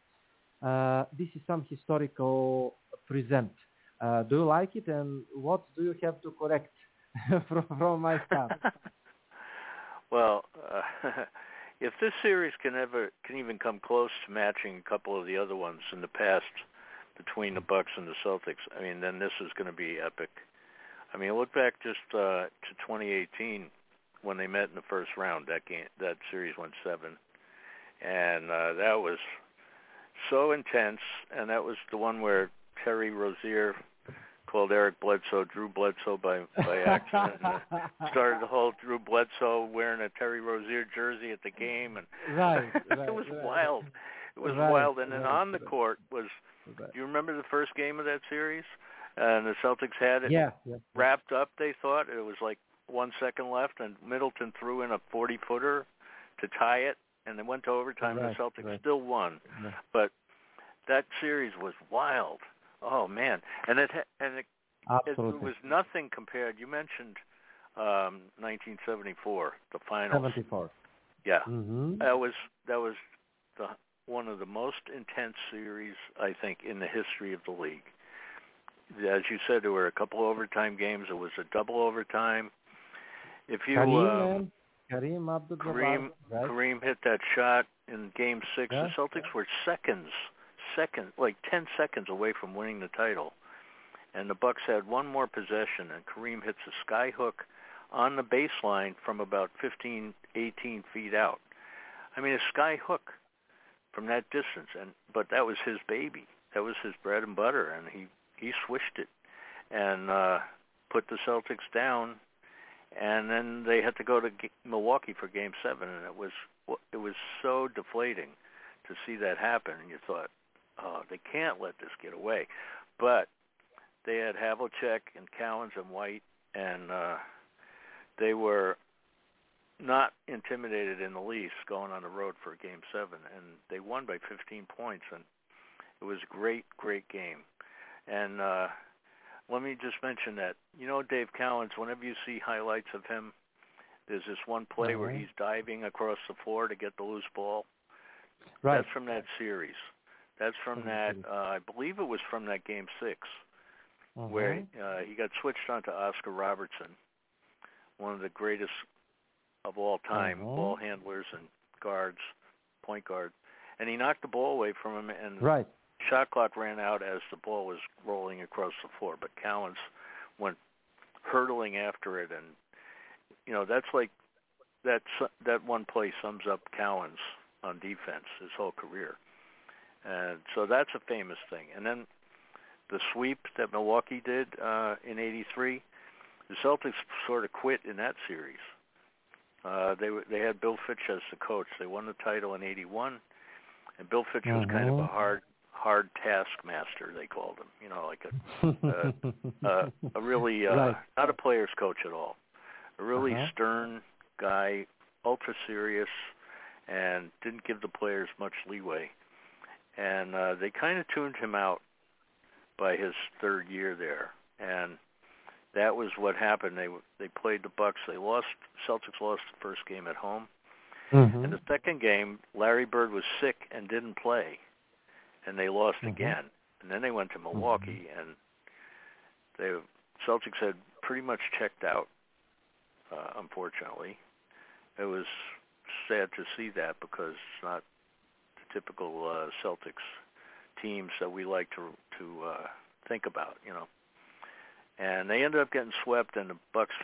Uh, this is some historical present. Uh, do you like it, and what do you have to correct from, from my stuff? well, uh, if this series can ever can even come close to matching a couple of the other ones in the past between the Bucks and the Celtics, I mean, then this is going to be epic. I mean, look back just uh, to 2018 when they met in the first round. That game, that series went seven, and uh, that was so intense. And that was the one where Terry Rozier called Eric Bledsoe Drew Bledsoe by by accident. started the whole Drew Bledsoe wearing a Terry Rozier jersey at the game, and right, right, it was right. wild. It was Right, wild. And then on the court was. Do you remember the first game of that series? And the Celtics had it Yeah, yeah. wrapped up. They thought it was like one second left, and Middleton threw in a 40-footer to tie it, and they went to overtime. Right, and the Celtics right. still won, Yeah. but that series was wild. Oh man, and it ha- and it, it, was nothing compared. You mentioned um 1974, the finals. 74. Yeah, hmm that was that was the one of the most intense series I think in the history of the league. As you said, there were a couple overtime games. It was a double overtime. If you man. Kareem Abdul-Jabbar, Kareem right? Kareem hit that shot in Game Six. Yeah. The Celtics were seconds, seconds, like ten seconds away from winning the title, and the Bucks had one more possession, and Kareem hits a sky hook on the baseline from about 15, 18 feet out. I mean, a sky hook from that distance, and but that was his baby. That was his bread and butter, and he he swished it and uh, put the Celtics down. And then they had to go to Milwaukee for Game Seven, and it was it was so deflating to see that happen. And you thought, oh, they can't let this get away. But they had Havlicek and Cowens and White, and uh, they were not intimidated in the least going on the road for Game Seven, and they won by 15 points, and it was a great, great game. And uh, let me just mention that you know Dave Cowens. Whenever you see highlights of him, there's this one play where Mhm. he's diving across the floor to get the loose ball. Right. That's from that series. That's from Mhm. that. Uh, I believe it was from that Game 6 where Mhm. uh, he got switched onto Oscar Robertson, one of the greatest of all time Mhm. ball handlers and guards, point guard, and he knocked the ball away from him, and Right. Shot clock ran out as the ball was rolling across the floor. But Cowens went hurtling after it, and you know that's like that. That one play sums up Cowens on defense his whole career, and so that's a famous thing. And then the sweep that Milwaukee did uh, in '83, the Celtics sort of quit in that series. Uh, they were, they had Bill Fitch as the coach. They won the title in '81, and Bill Fitch was kind of a hard hard taskmaster. They called him, you know, like a uh, a really uh, Right. not a player's coach at all. A really Uh-huh. stern guy, ultra serious, and didn't give the players much leeway. And uh, they kind of tuned him out by his third year there and that was what happened. They they played the Bucks. They lost. Celtics lost the first game at home. Mm-hmm. In the second game, Larry Bird was sick and didn't play, and they lost mm-hmm. again. And then they went to Milwaukee, mm-hmm. and the Celtics had pretty much checked out. Uh, unfortunately, it was sad to see that because it's not the typical uh, Celtics teams that we like to to uh, think about, you know. And they ended up getting swept, and the Bucks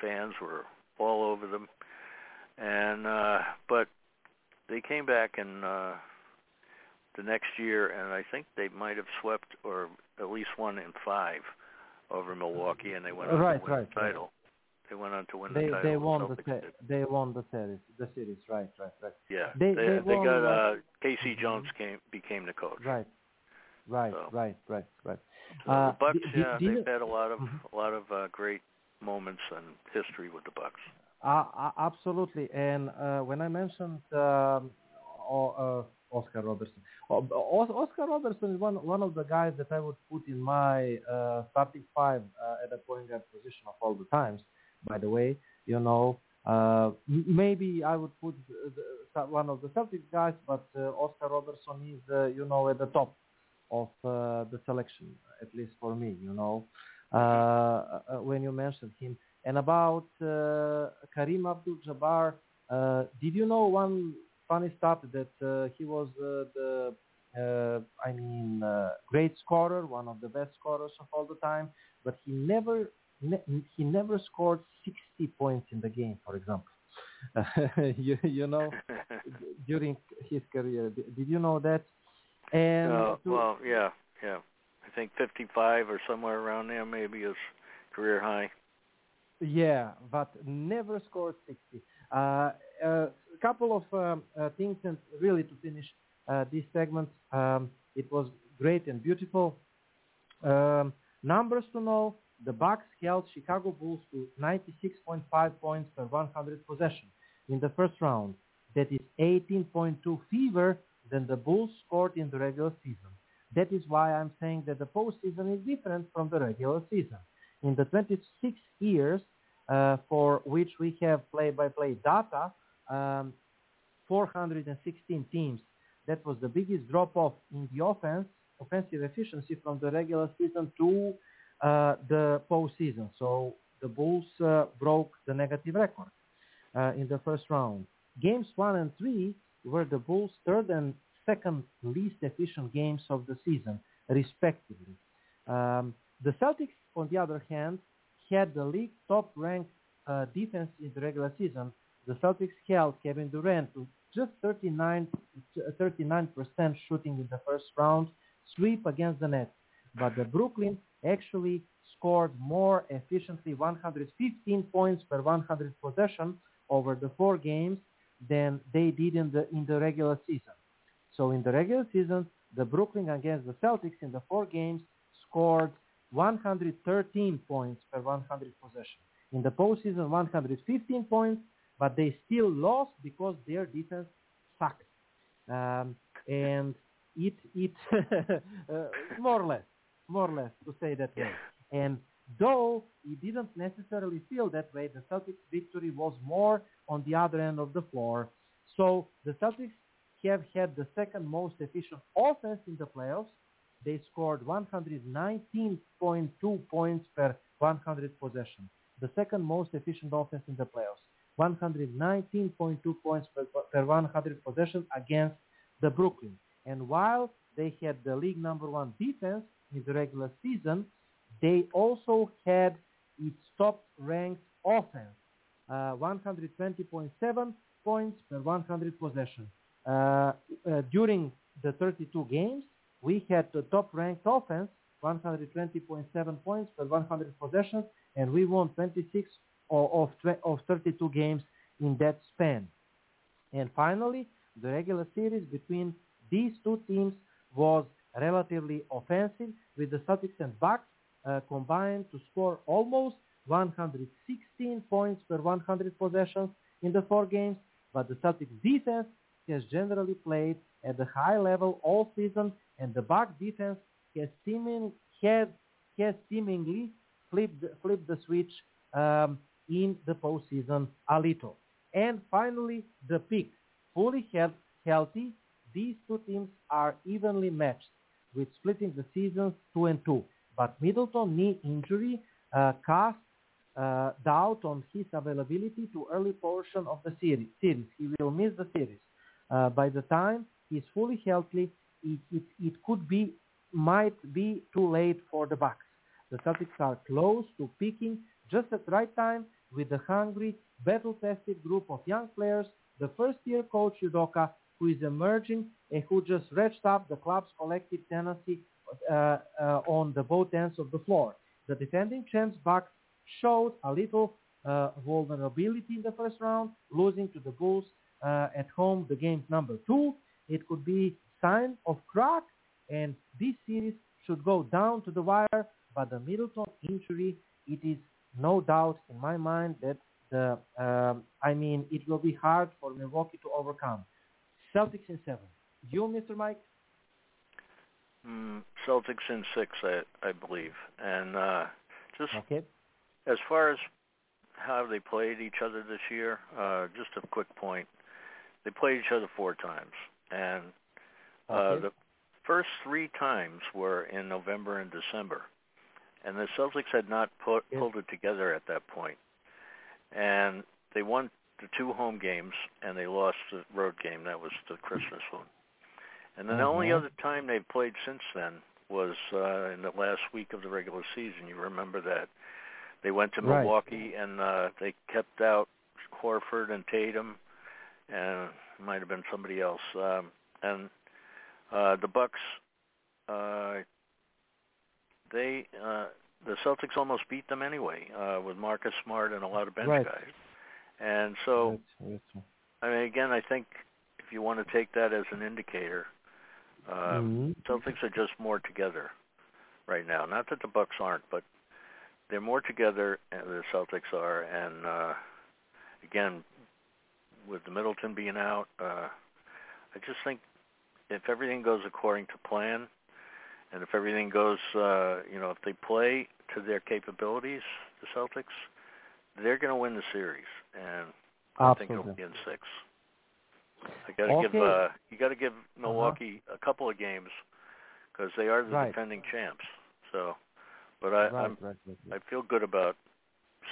fans were all over them. And uh, but they came back and uh, the next year, and I think they might have swept or at least won in five over Milwaukee, and they went on right, to win right, the title. Right. They went on to win they, the title. They won the, the se- they won the series. The series, right, right, right. Yeah, they they, they, they won, got uh, K.C. Jones came became the coach. Right, right, So- right, right, right. So Uh, the Bucks, di- yeah, di- they've didn't- had a lot of Mhm. a lot of uh, great moments and history with the Bucks. Uh, uh, absolutely. And uh, when I mentioned um, o- uh, Oscar Robertson, Oscar Robertson is one one of the guys that I would put in my uh, starting five uh, at the point guard position of all the times. By the way, you know, uh, maybe I would put the, one of the Celtics guys, but uh, Oscar Robertson is, uh, you know, at the top of uh, the selection, at least for me, you know, when you mentioned him. And about Kareem Abdul-Jabbar, did you know one funny stuff that uh, he was uh, the, uh, I mean, uh, great scorer, one of the best scorers of all the time, but he never, ne- he never scored 60 points in the game, for example. you, you know, during his career, D- did you know that? And Uh, to- well, yeah, yeah. I think 55 or somewhere around there maybe is career high. Yeah, but never scored 60. Uh, a couple of um, uh, things, and really to finish uh, this segment, um, it was great and beautiful. Um, numbers to know: the Bucks held Chicago Bulls to 96.5 points per 100 possession in the first round. That is 18.2 fewer than the Bulls scored in the regular season. That is why I'm saying that the postseason is different from the regular season. In the 26 years uh, for which we have play-by-play data, um, 416 teams. That was the biggest drop-off in the offense, offensive efficiency from the regular season to uh, the postseason. So the Bulls uh, broke the negative record uh, in the first round. Games one and three were the Bulls' third and second least efficient games of the season, respectively. Um, the Celtics, on the other hand, had the league top-ranked uh, defense in the regular season. The Celtics held Kevin Durant to just 39, 39% shooting in the first round, sweep against the Nets. But the Brooklyn actually scored more efficiently 115 points per 100 possession over the four games than they did in the in the regular season. So in the regular season, the Brooklyn against the Celtics in the four games scored 113 points per 100 possession. In the postseason, 115 points, but they still lost because their defense sucked. Um, and it, it uh, more or less, more or less, to say that way. And though it didn't necessarily feel that way, the Celtics' victory was more on the other end of the floor. So the Celtics have had the second most efficient offense in the playoffs. They scored 119.2 points per 100 possession. The second most efficient offense in the playoffs. 119.2 points per, per 100 possession against the Brooklyn. And while they had the league number one defense in the regular season, they also had its top-ranked offense, uh, 120.7 points per 100 possession. Uh, uh, during the 32 games, we had the top-ranked offense, 120.7 points per 100 possessions, and we won 26 of, of, of 32 games in that span. And finally, the regular series between these two teams was relatively offensive, with the Celtics and Bucks uh, combined to score almost 116 points per 100 possessions in the four games, but the Celtics defense has generally played at the high level all season, and the Bucks defense has, seeming, has, has seemingly flipped, the, flip the switch um, in the postseason a little. And finally, the pick, fully health, healthy. These two teams are evenly matched, with splitting the seasons two and two. But Middleton knee injury uh, cast uh, doubt on his availability to early portion of the series. series. He will miss the series. Uh, by the time he's fully healthy, it, it, it could be, might be too late for the Bucks. The Celtics are close to peaking just at the right time with the hungry, battle-tested group of young players, the first-year coach Udoka, who is emerging and who just reached up the club's collective tendency uh, uh, on the both ends of the floor. The defending champs Bucks showed a little uh, vulnerability in the first round, losing to the Bulls uh, at home the game number two. It could be sign of crack, and this series should go down to the wire. But the Middleton injury, it is no doubt in my mind that the, um, I mean, it will be hard for Milwaukee to overcome. Celtics in seven. You, Mr. Mike? Mm, Celtics in six, I, I believe, and uh, just okay. as far as how they played each other this year, uh, just a quick point. They played each other four times, and uh, Okay. the first three times were in November and December, and the Celtics had not put, pulled it together at that point. And they won the two home games, and they lost the road game. That was the Christmas one. And then the only Mhm. other time they've played since then was uh, in the last week of the regular season. You remember that they went to Right. Milwaukee and uh, they kept out Horford and Tatum, and it might have been somebody else. Um, and uh, the Bucks, uh, they uh, the Celtics almost beat them anyway uh, with Marcus Smart and a lot of bench Right. guys. And so, That's- that's- I mean, again, I think if you want to take that as an indicator, uh, Mhm. Celtics are just more together right now. Not that the Bucks aren't, but they're more together. uh, The Celtics are, and uh, again, with the Middleton being out, uh, I just think if everything goes according to plan, and if everything goes, uh, you know, if they play to their capabilities, the Celtics, they're going to win the series, and I think it'll Absolutely. be in six. I got to Okay. give uh, you got to give Milwaukee a couple of games because they are the Right. defending champs. So, but I right, I'm, right, I feel good about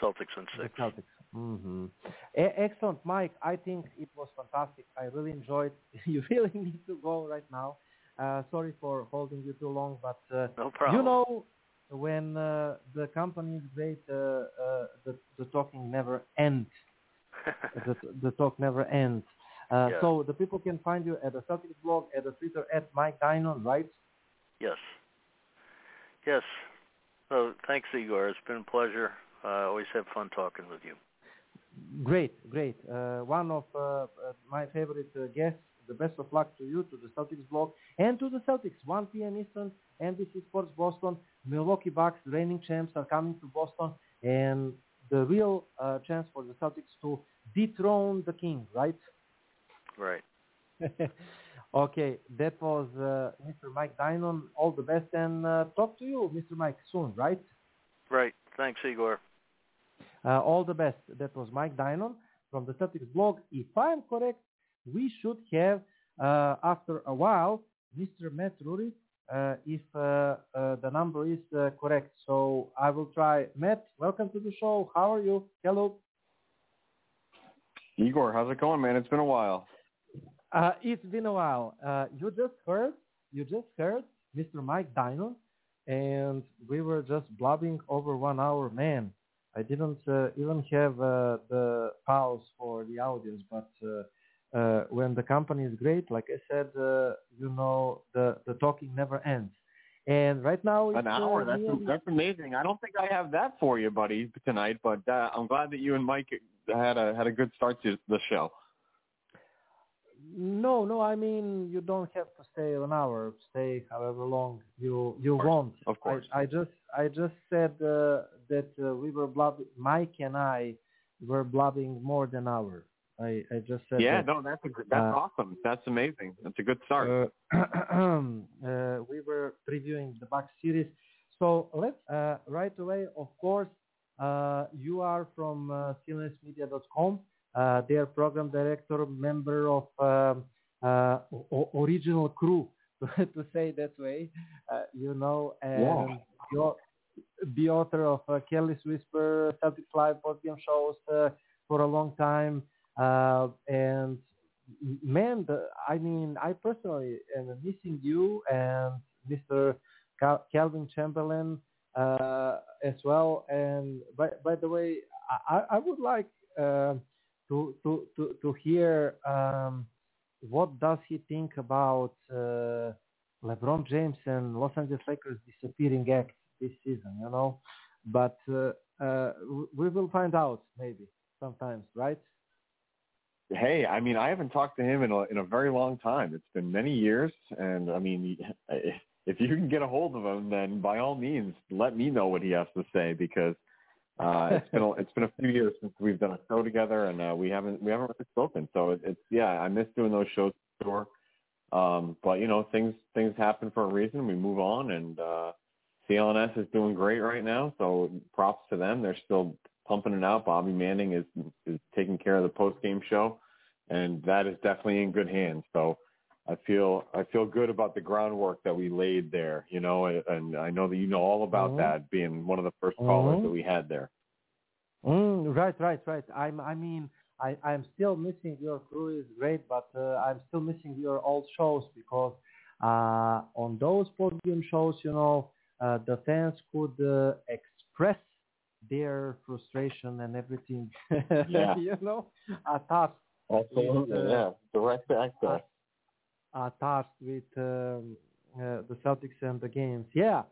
Celtics in The six. Celtics. E- excellent, Mike. I think it was fantastic. I really enjoyed. You really need to go right now. Uh, sorry for holding you too long, but uh, No problem. you know when uh, the company is great, uh, uh, the the talking never ends. the, the talk never ends. Uh, Yeah. So the people can find you at the Celtics blog, at the Twitter at Mike Dynon, right? yes, yes. So thanks, Igor. It's been a pleasure. Uh, I always have fun talking with you. Great, great. Uh, one of my favorite uh, guests. The best of luck to you, to the Celtics blog, and to the Celtics. 1 p.m. Eastern, NBC Sports Boston. Milwaukee Bucks, reigning champs, are coming to Boston, and the real uh, chance for the Celtics to dethrone the king, right? Right. okay, that was uh, Mr. Mike Dynon. All the best, and uh, talk to you, Mr. Mike, soon, right? Right. Thanks, Igor. Uh, all the best. That was Mike Dynon from the Celtics blog. If I'm correct, we should have, uh, after a while, Mr. Matt Rury, uh, if uh, uh, the number is uh, correct. So I will try. Matt, welcome to the show. How are you? Hello. Igor, how's it going, man? It's been a while. Uh, it's been a while. Uh, you just heard, you just heard Mr. Mike Dynon, and we were just blabbing over one hour. Man, I didn't uh, even have uh, the pause for the audience, but uh, uh, when the company is great, like I said, uh, you know, the, the talking never ends. And right now, it's, An hour. Uh, That's me that's amazing. I don't think I have that for you, buddy, tonight. But uh, I'm glad that you and Mike had a had a good start to the show. No, no. I mean, you don't have to stay an hour. Stay however long you you want. Of course. I, I just I just said uh, that uh, we were blabbing. Mike and I were blabbing more than an hour. I I just said. yeah, that, no, that's a, that's uh, awesome. That's amazing. That's a good start. uh, uh, we were previewing the Bucks series. so let's uh, right away. Of course, uh, you are from uh, CLNSmedia.com. Uh, their program director, member of um, uh, o- original crew, to say that way. Uh, you know, and Yeah. you're the author of uh, Kelly's Whisper, Celtic Live game shows uh, for a long time. Uh, and man, the, I mean, I personally am missing you and Mr. Cal- Calvin Chamberlain uh, as well. And by, by the way, I, I- I would like uh, to, to, to, to hear um, what does he think about uh, LeBron James and Los Angeles Lakers disappearing act this season, you know. But uh, uh, we will find out maybe sometimes, right? Hey, I mean, I haven't talked to him in a in a very long time. It's been many years, and I mean, if you can get a hold of him, then by all means, let me know what he has to say because uh, it's been a, it's been a few years since we've done a show together, and uh, we haven't we haven't really spoken. So it, it's yeah, I miss doing those shows for sure. Um, but you know, things things happen for a reason. We move on, and uh, CLNS is doing great right now. So props to them. They're still pumping it out. Bobby Manning is is taking care of the post game show, and that is definitely in good hands. So I feel I feel good about the groundwork that we laid there. You know, and, and I know that you know all about Mhm. that, being one of the 1st callers Mhm. that we had there. Mm, right, right, right. I'm, I mean, I, I'm still missing your crew is great, but uh, I'm still missing your old shows because uh, on those podium shows, you know, uh, the fans could uh, express their frustration and everything. Yeah. you know, attached. Absolutely, with, uh, yeah. Direct access. attached with um, uh, the Celtics and the games. Yeah,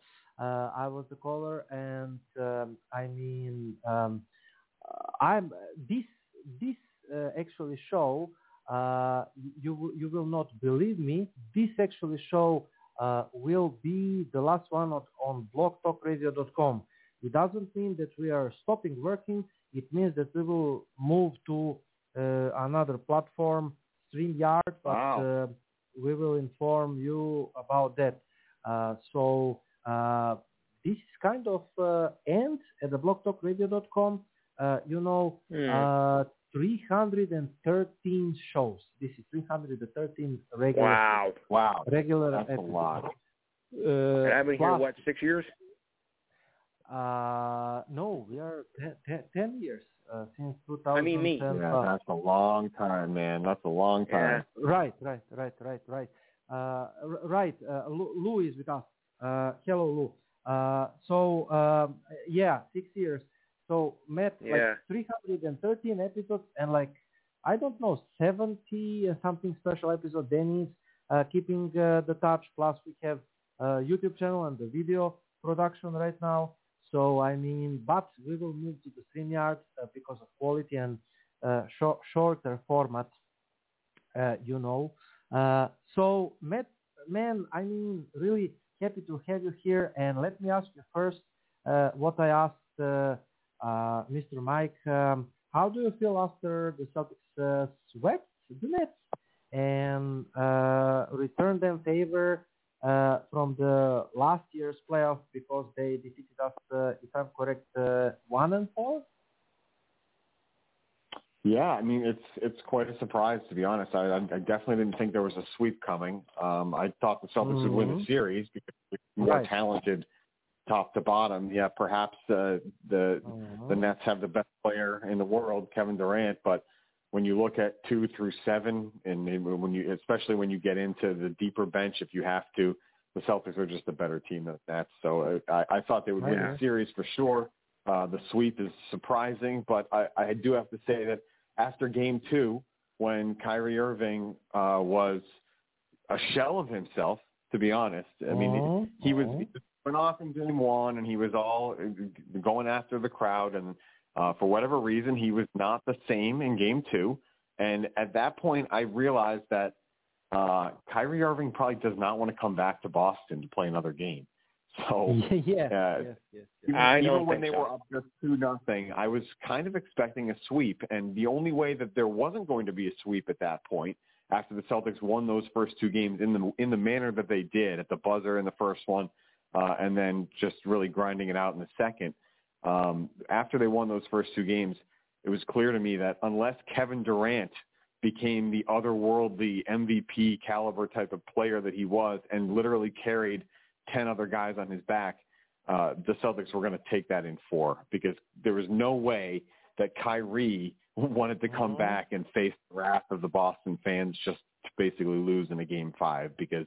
uh, I was the caller, and um, I mean, um, I'm this this uh, actually show. Uh, you will- you will not believe me. This actually show uh, will be the last one on, on blogtalkradio.com. It doesn't mean that we are stopping working. It means that we will move to uh, another platform, StreamYard, but Wow. uh, we will inform you about that. Uh, so uh, this is kind of uh, end at the blogtalkradio.com. Uh, you know, uh, 313 shows. This is 313 regular. Wow. Wow. Regular That's a lot. Uh, and I've been here what six years? Uh, no, we are te- te- 10 years uh, since 2010. I mean me. Yeah, that's a long time, man. That's a long time. Yeah. Right, right, right, right, right. Uh, right, uh, Lou, Lou is with us. Uh, hello, Lou. Uh, so, um, yeah, six years. So, Matt, Yeah. like 313 episodes and like, I don't know, 70 something special episode. Dennis uh, keeping uh, the touch. Plus, we have uh, YouTube channel and the video production right now. So, I mean, but we will move to the StreamYard uh, because of quality and uh, shor- shorter format, uh, you know. Uh, so, Matt, man, I mean, really happy to have you here. And let me ask you first uh, what I asked uh, uh, Mr. Mike. Um, how do you feel after the Celtics swept the Nets and returned them favor uh, from the last year's playoff because they defeated us, uh, if I'm correct, uh, one and four? Yeah, I mean it's it's quite a surprise to be honest. I, I definitely didn't think there was a sweep coming. Um, I thought the Celtics would win the Mhm. series because they're more Right. talented, top to bottom. Yeah, perhaps uh, the the Mhm. Nets have the best player in the world, Kevin Durant. But when you look at two through seven, and when you especially when you get into the deeper bench, if you have to, the Celtics are just a better team than Nets. So uh, I, I thought they would win Yeah. the series for sure. Uh, the sweep is surprising, but I, I do have to say that after Game Two, when Kyrie Irving uh, was a shell of himself, to be honest. I mean, Mhm. he was Mhm. he went off in Game One, and he was all uh, going after the crowd, and uh, for whatever reason, he was not the same in Game Two. And at that point, I realized that uh, Kyrie Irving probably does not want to come back to Boston to play another game. So yeah, yeah, uh, yes, yes, even, I even when they so. were up just two nothing, I was kind of expecting a sweep, and the only way that there wasn't going to be a sweep at that point, after the Celtics won those first two games in the in the manner that they did at the buzzer in the first one, uh, and then just really grinding it out in the second. Um, after they won those first two games, it was clear to me that unless Kevin Durant became the otherworldly MVP caliber type of player that he was and literally carried 10 other guys on his back, uh, the Celtics were going to take that in four because there was no way that Kyrie wanted to come back and face the wrath of the Boston fans just to basically lose in a game five because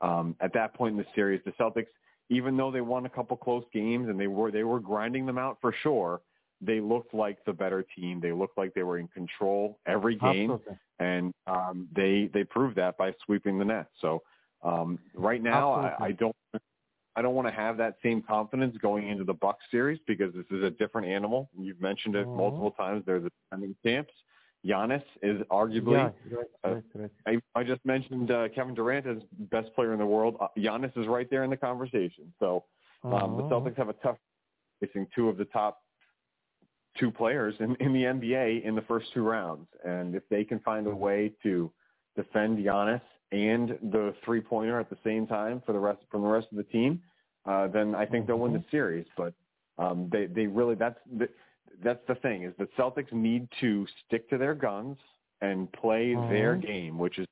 um, at that point in the series, the Celtics, even though they won a couple close games and they were they were grinding them out for sure, they looked like the better team. They looked like they were in control every game, Absolutely. and um, they they proved that by sweeping the net. So um, right now, I, I don't I don't want to have that same confidence going into the Bucks series because this is a different animal. You've mentioned it Mhm. multiple times. They're the defending champs. Giannis is arguably. Yeah, right, uh, right, right. I, I just mentioned uh, Kevin Durant as best player in the world. Uh, Giannis is right there in the conversation. So um, the Mhm. Celtics have a tough facing two of the top two players in, in the NBA in the first two rounds. And if they can find a way to defend Giannis and the three pointer at the same time for the rest from the rest of the team, uh, then I think they'll win the series. But um, they they really that's the, that's the thing is the Celtics need to stick to their guns and play their Mhm. game, which is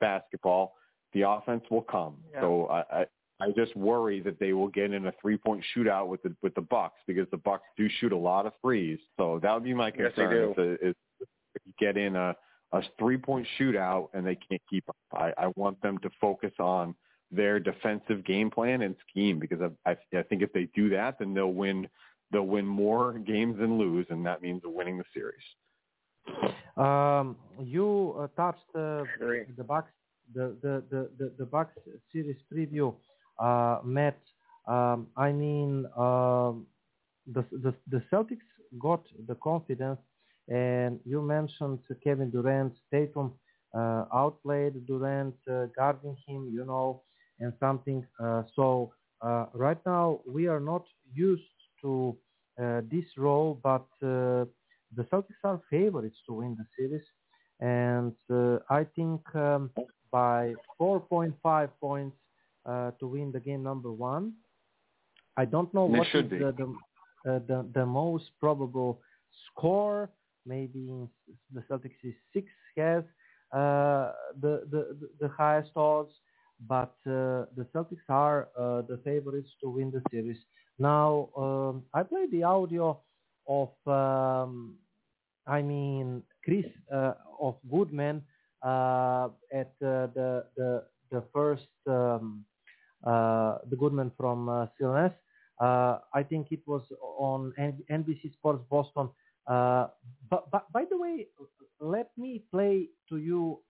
basketball. The offense will come. So I, I I just worry that they will get in a three point shootout with the with the Bucks because the Bucks do shoot a lot of threes. So that would be my Yes, they concern. do. Is, is get in a a three point shootout and they can't keep up. I, I want them to focus on their defensive game plan and scheme because I, I I think if they do that, then they'll win they'll win more games than lose, and that means winning the series. Um, you uh, touched uh, the Bucks, the the the the, the Bucks series preview, uh, Matt. Um, I mean, um, the the the Celtics got the confidence, and you mentioned Kevin Durant, Tatum uh, outplayed Durant, uh, guarding him, you know, and something. Uh, so uh, right now we are not used to this role, but uh, the Celtics are favorites to win the series, and uh, I think um, by 4.5 points uh, to win the game number one. I don't know what is the the, uh, the the most probable score. Maybe the Celtics is six has uh, the, the the the highest odds, but uh, the Celtics are uh, the favorites to win the series. Now um, I played the audio of um, I mean Chris uh, of Goodman uh, at uh, the the the first um, uh, the Goodman from uh, CLNS. Uh, I think it was on NBC Sports Boston. Uh, but, but by the way, let me play to you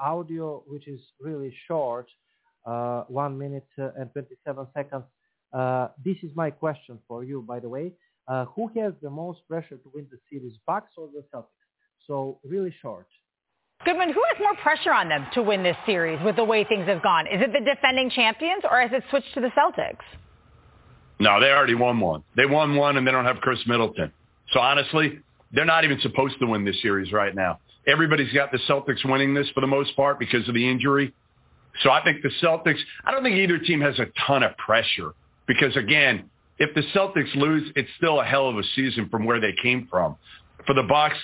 audio which is really short, one minute and 27 seconds. Uh, this is my question for you, by the way. Uh, who has the most pressure to win the series, Bucks or the Celtics? So really short. Goodman, who has more pressure on them to win this series with the way things have gone? Is it the defending champions or has it switched to the Celtics? No, they already won one. They won one, and they don't have Khris Middleton. So honestly, they're not even supposed to win this series right now. Everybody's got the Celtics winning this for the most part because of the injury. So I think the Celtics, I don't think either team has a ton of pressure because again, if the Celtics lose, it's still a hell of a season from where they came from. For the Bucks,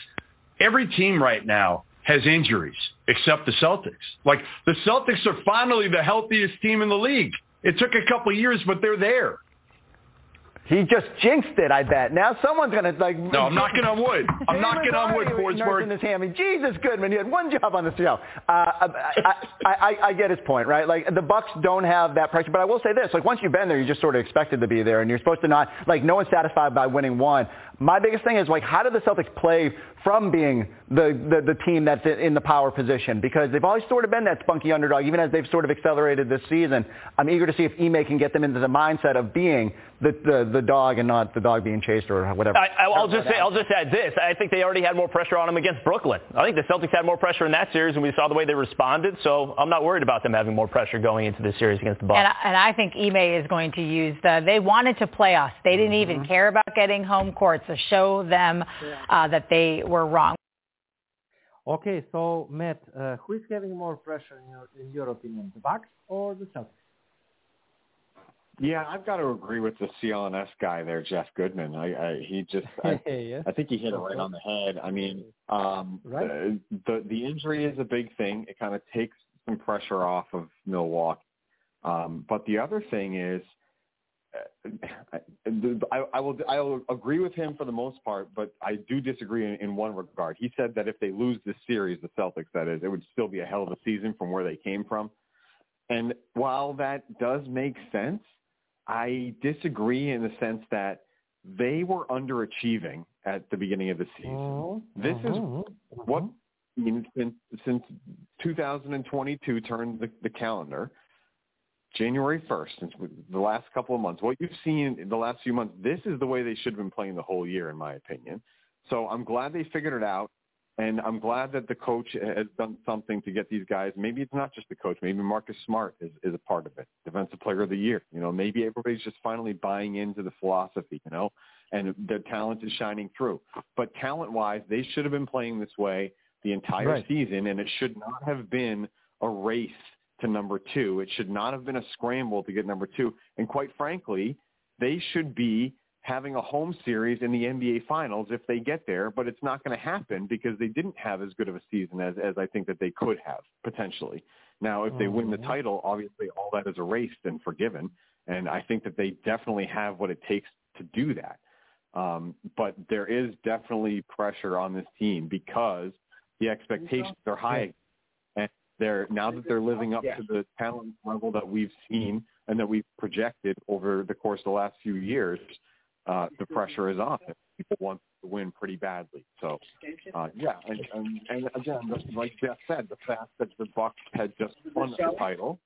every team right now has injuries except the Celtics. Like the Celtics are finally the healthiest team in the league. It took a couple years, but they're there. He just jinxed it, I bet. Now someone's going to like. No, I'm knocking on wood. I'm knocking on wood, Forsberg. His hand. I mean, Jesus Goodman, he had one job on the show. Uh, I, I, I, I get his point, right? Like the Bucks don't have that pressure, but I will say this: like once you've been there, you're just sort of expected to be there, and you're supposed to not like no one's satisfied by winning one. My biggest thing is like, how do the Celtics play from being the, the, the team that's in the power position? Because they've always sort of been that spunky underdog, even as they've sort of accelerated this season. I'm eager to see if Ime can get them into the mindset of being the, the, the dog and not the dog being chased or whatever. I, I, will just say, I'll just add this. I think they already had more pressure on them against Brooklyn. I think the Celtics had more pressure in that series, and we saw the way they responded. So I'm not worried about them having more pressure going into this series against the Bucks. And, I- and I think Ime is going to use the. They wanted to play us. They didn't mm-hmm. even care about getting home court to show them uh, that they were wrong. Okay, so Matt, uh, who is having more pressure in your, in your opinion, the Bucks or the Celtics? Yeah, I've got to agree with the CLNS guy there, Jeff Goodman. I, I he just, I, yeah. I think he hit it right on the head. I mean, um, Right. the, the the injury is a big thing. It kind of takes some pressure off of Milwaukee. Um, but the other thing is, I, I will I will agree with him for the most part, but I do disagree in, in one regard. He said that if they lose this series, the Celtics, that is, it would still be a hell of a season from where they came from. And while that does make sense, I disagree in the sense that they were underachieving at the beginning of the season. Mm-hmm. This is mm-hmm. what I mean since since 2022 turned the, the calendar. January 1st, since the last couple of months, what you've seen in the last few months, this is the way they should have been playing the whole year, in my opinion. So I'm glad they figured it out. And I'm glad that the coach has done something to get these guys. Maybe it's not just the coach. Maybe Marcus Smart is, is a part of it. Defensive player of the year. You know, maybe everybody's just finally buying into the philosophy, you know, and their talent is shining through. But talent wise, they should have been playing this way the entire Right. season and it should not have been a race to number two. It should not have been a scramble to get number two. And quite frankly, they should be having a home series in the NBA Finals if they get there, but it's not going to happen because they didn't have as good of a season as, as I think that they could have potentially. Now, if they win the title, obviously all that is erased and forgiven, and I think that they definitely have what it takes to do that. Um, but there is definitely pressure on this team because the expectations are high, they're now that they're living up to the talent level that we've seen and that we've projected over the course of the last few years. Uh, the pressure is on. People want to win pretty badly. So, uh, yeah, and, and, and again, like Jeff said, the fact that the Bucks had just won the title,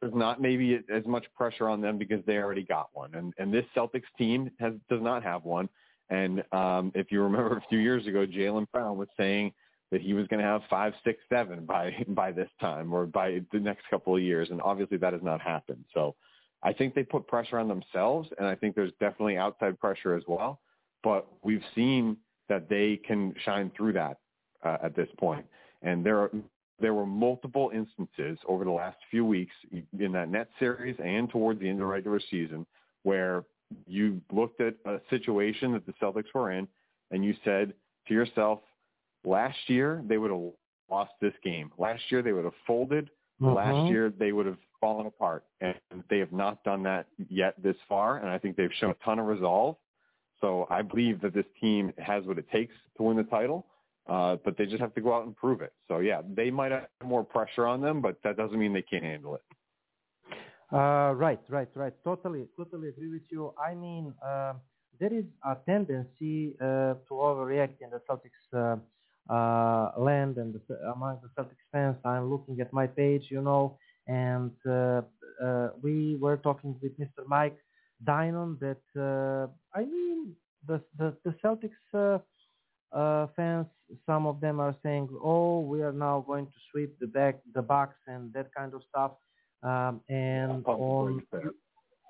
there's not maybe as much pressure on them because they already got one, and and this Celtics team has does not have one. And um, if you remember a few years ago, Jaylen Brown was saying that he was going to have five, six, seven by by this time or by the next couple of years, and obviously that has not happened. So I think they put pressure on themselves, and I think there's definitely outside pressure as well. But we've seen that they can shine through that uh, at this point. and there are there were multiple instances over the last few weeks in that net series and towards the end of the regular season where you looked at a situation that the Celtics were in and you said to yourself, last year they would have lost this game. Last year they would have folded. Last Mhm. year they would have fallen apart. And they have not done that yet this far. And I think they've shown a ton of resolve. So I believe that this team has what it takes to win the title. Uh, but they just have to go out and prove it. So yeah, they might have more pressure on them, but that doesn't mean they can't handle it. Uh, right, right, right. Totally, totally agree with you. I mean, uh, there is a tendency uh, to overreact in the Celtics uh, land and the, among the Celtics fans. I'm looking at my page, you know, and uh, uh, we were talking with Mr. Mike Dynon that uh, I mean the the, the Celtics uh, uh, fans. Some of them are saying, "Oh, we are now going to sweep the back the Bucks and that kind of stuff." Um, and on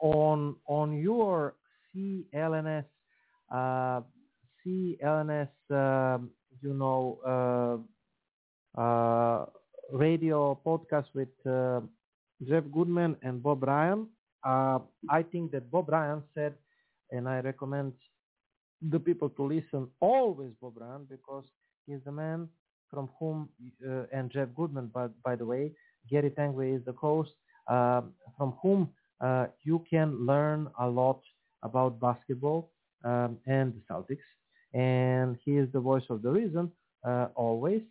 on on your CLNS uh, CLNS um, you know uh, uh, radio podcast with uh, Jeff Goodman and Bob Ryan. Uh, I think that Bob Ryan said, and I recommend the people to listen always Bob Ryan because he's the man from whom uh, and Jeff Goodman, but by the way, Gary Tanguay is the host, uh, from whom uh, you can learn a lot about basketball um, and the Celtics. And he is the voice of the reason uh, always.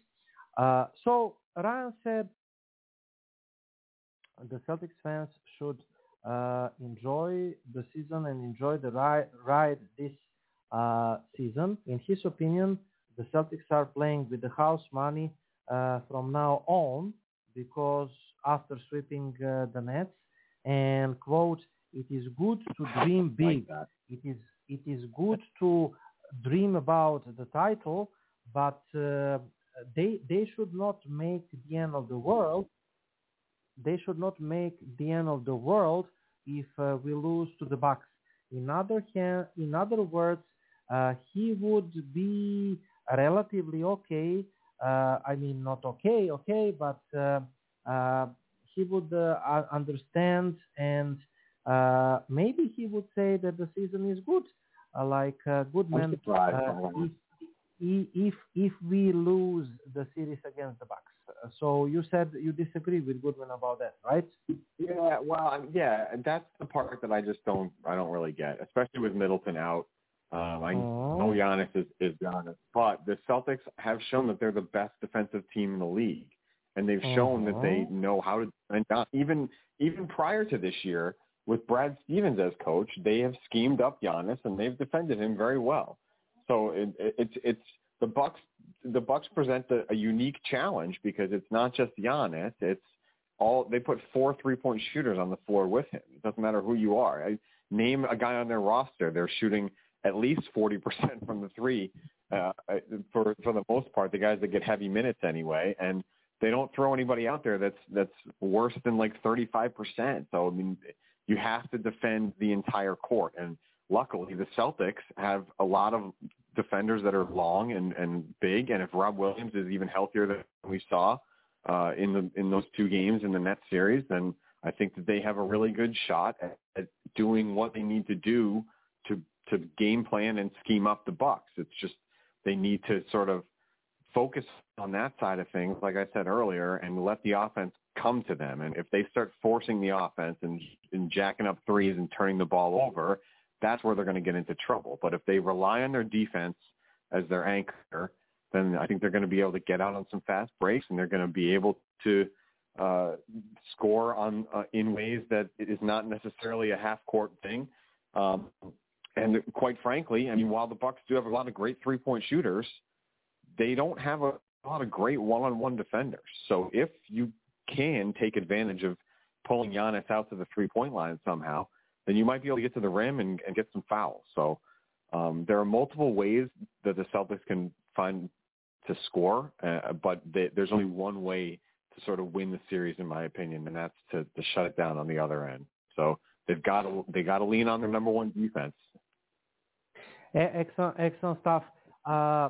Uh, so Ryan said the Celtics fans should uh, enjoy the season and enjoy the ride, ride this uh, season. In his opinion, the Celtics are playing with the house money uh, from now on because after sweeping uh, the Nets and quote, it is good to dream big. it is it is good to dream about the title, but uh, they they should not make the end of the world. They should not make the end of the world if uh, we lose to the Bucks. In other hand, in other words, uh, he would be relatively okay. Uh, I mean, not okay, okay, but uh, uh, he would understand and maybe he would say that the season is good, like uh, Goodman. Uh, if, if if we lose the series against the Bucks. So you said you disagree with Goodman about that, right? Yeah, well, yeah, that's the part that I just don't I don't really get, especially with Middleton out. Um, I Oh. know Giannis is, is Giannis, but the Celtics have shown that they're the best defensive team in the league, and they've shown that they Mhm. know how to defend. Gian- Even even prior to this year, with Brad Stevens as coach, they have schemed up Giannis and they've defended him very well. So it, it, it's it's the Bucks. The Bucks present a, a unique challenge because it's not just Giannis. It's all they put four three point shooters on the floor with him. It doesn't matter who you are. I, name a guy on their roster. They're shooting at least forty percent from the three. Uh, for for the most part, the guys that get heavy minutes anyway, and they don't throw anybody out there that's that's worse than like thirty five percent. So I mean, you have to defend the entire court, and luckily the Celtics have a lot of defenders that are long and and big. And if Rob Williams is even healthier than we saw uh, in the in those two games in the Nets series, then I think that they have a really good shot at, at doing what they need to do to to game plan and scheme up the Bucks. It's just they need to sort of focus on that side of things, like I said earlier, and let the offense come to them. And if they start forcing the offense and, and jacking up threes and turning the ball over, that's where they're going to get into trouble. But if they rely on their defense as their anchor, then I think they're going to be able to get out on some fast breaks and they're going to be able to uh, score on uh, in ways that it is not necessarily a half court thing. Um, and quite frankly, I mean, while the Bucks do have a lot of great three point shooters, they don't have a, a lot of great one on one defenders. So if you can take advantage of pulling Giannis out to the three point line somehow, then you might be able to get to the rim and, and get some fouls. So um, there are multiple ways that the Celtics can find to score, uh, but they, there's only one way to sort of win the series, in my opinion, and that's to, to shut it down on the other end. So they've got to they got to lean on their number one defense. Excellent, excellent stuff. Uh,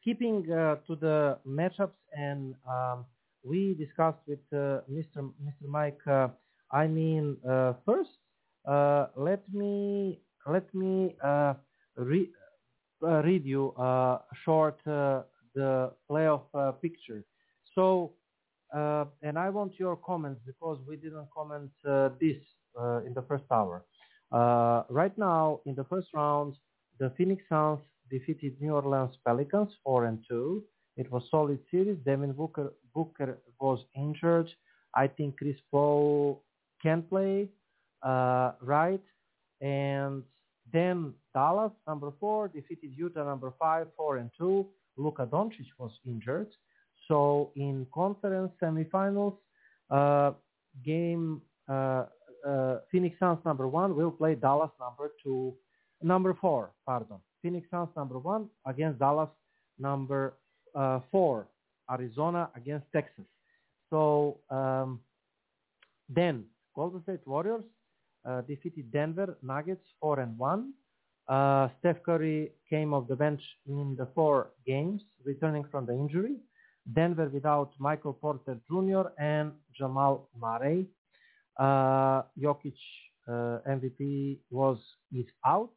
skipping uh, to the matchups, and um, we discussed with uh, Mr. Mr. Mike. Uh, I mean, uh, first, uh, let me let me uh, re- uh, read you uh, short the playoff picture. So, and I want your comments because we didn't comment this in the first hour. Right now, in the first round, the Phoenix Suns defeated New Orleans Pelicans 4 and 2. It was solid series. Devin Booker, Booker was injured. I think Chris Paul can play, uh, right? And then Dallas, number four, defeated Utah, number five, 4 and 2. Luka Doncic was injured. So in conference semifinals, uh, game uh, uh, Phoenix Suns number one will play Dallas number two, number four, pardon. Phoenix Suns number one against Dallas number uh, four. Arizona against Texas. So um, then Golden State Warriors uh, defeated Denver Nuggets four and one. Uh, Steph Curry came off the bench in the four games, returning from the injury. Denver without Michael Porter Jr. and Jamal Murray. Uh, Jokic uh, MVP was is out.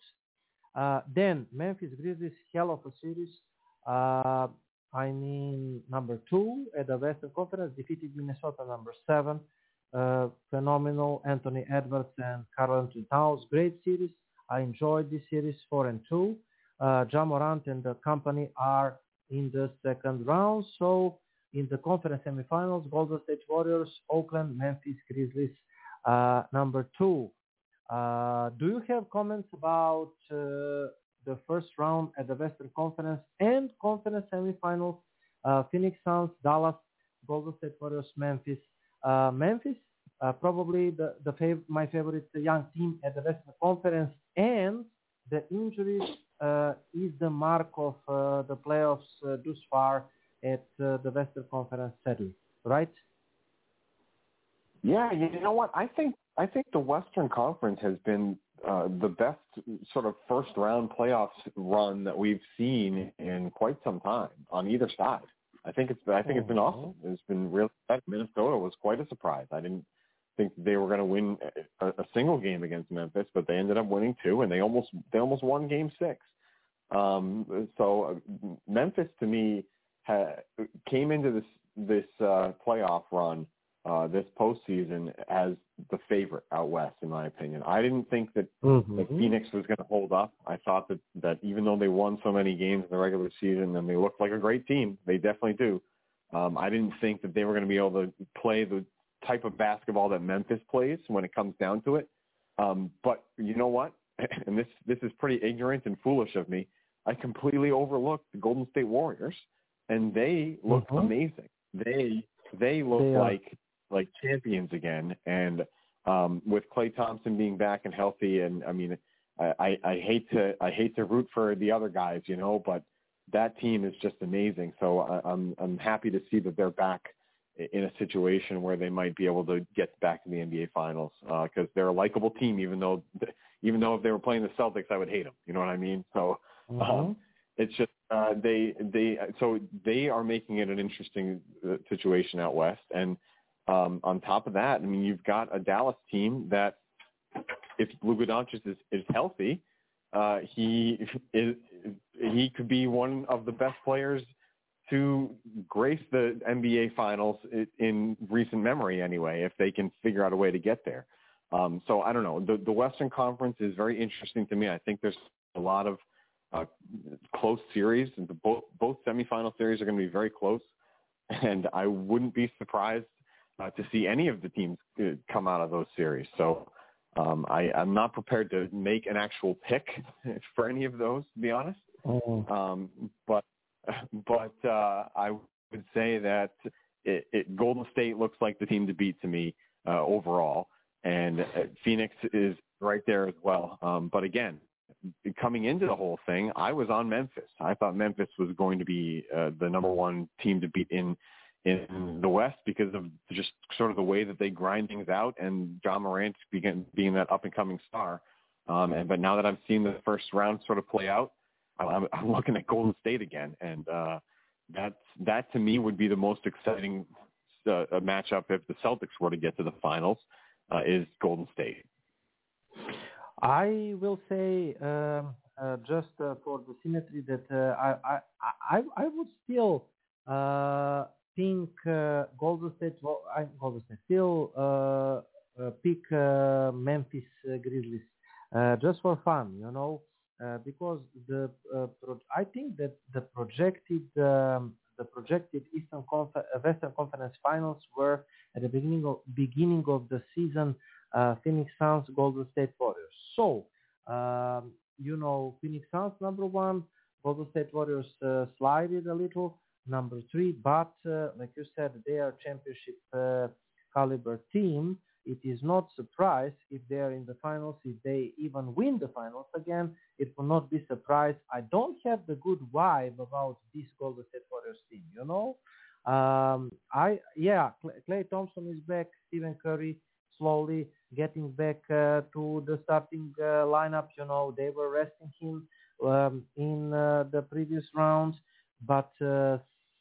Uh, then Memphis Grizzlies, hell of a series. I mean, number two at the Western Conference defeated Minnesota, number seven. Uh, phenomenal Anthony Edwards and Karl-Anthony Towns. Great series. I enjoyed this series, four and two. Uh, Ja Morant and the company are in the second round. So in the conference semifinals, Golden State Warriors, Oakland, Memphis Grizzlies, uh, number two. Uh, do you have comments about uh, the first round at the Western Conference and conference semifinals? Uh, Phoenix Suns, Dallas, Golden State Warriors, Memphis. Uh, Memphis, uh, probably the, the fav- my favorite young team at the Western Conference, and the injuries uh, is the mark of uh, the playoffs uh, thus far at the Western Conference, sadly, right? Yeah, you know what? I think I think the Western Conference has been uh, the best sort of first round playoffs run that we've seen in quite some time on either side. I think it's I think it's been awesome. It's been real. Minnesota was quite a surprise. I didn't think they were going to win a, a single game against Memphis, but they ended up winning two, and they almost they almost won Game Six. Um, so uh, Memphis, to me, ha, came into this this uh, playoff run uh, this postseason as the favorite out west, in my opinion. I didn't think that, mm-hmm. that Phoenix was going to hold up. I thought that that even though they won so many games in the regular season and they looked like a great team, they definitely do. Um, I didn't think that they were going to be able to play the type of basketball that Memphis plays when it comes down to it. Um, but you know what? And this this is pretty ignorant and foolish of me. I completely overlooked the Golden State Warriors, and they look mm-hmm. amazing. They they look like like champions again. And um, with Klay Thompson being back and healthy, and I mean, I, I, hate to I hate to root for the other guys, you know, but that team is just amazing. So I, I'm I'm happy to see that they're back in a situation where they might be able to get back to the NBA Finals because uh, they're a likable team. Even though even though if they were playing the Celtics, I would hate them. You know what I mean? So. Mm-hmm. Um, it's just uh, they they so they are making it an interesting uh, situation out west, and um, on top of that, I mean you've got a Dallas team that if Luka Doncic is, is healthy, uh, he is he could be one of the best players to grace the NBA Finals in recent memory, anyway. If they can figure out a way to get there, um, so I don't know. The the Western Conference is very interesting to me. I think there's a lot of uh, close series. The, both both semifinal series are going to be very close, and I wouldn't be surprised uh, to see any of the teams uh, come out of those series. So um, I, I'm not prepared to make an actual pick for any of those, to be honest. Mm-hmm. Um, but but uh, I would say that it, it, Golden State looks like the team to beat to me uh, overall, and uh, Phoenix is right there as well. Um, but again, coming into the whole thing, I was on Memphis. I thought Memphis was going to be uh, the number one team to beat in in the West because of just sort of the way that they grind things out and Ja Morant being being that up and coming star. Um, and but now that I'm seeing the first round sort of play out, I'm, I'm looking at Golden State again, and uh, that's that to me would be the most exciting uh, matchup if the Celtics were to get to the finals. Uh, is Golden State. I will say um, uh, just uh, for the symmetry that uh, I, I I I would still uh, think uh, Golden State. Well, I, Golden State still uh, pick Memphis Grizzlies just for fun, you know, because the pro- I think that the projected um, the projected Eastern Confer- Western Conference Finals were at the beginning of beginning of the season uh, Phoenix Suns, Golden State Warriors. So, um, you know, Phoenix Suns number one, Golden State Warriors uh, slided a little number three, but uh, like you said, they are championship uh, caliber team. It is not surprise if they are in the finals. If they even win the finals again, it will not be surprise. I don't have the good vibe about this Golden State Warriors team. You know, um, I yeah, Klay Thompson is back. Stephen Curry slowly getting back uh, to the starting uh, lineup. You know, they were resting him um, in uh, the previous rounds, but uh,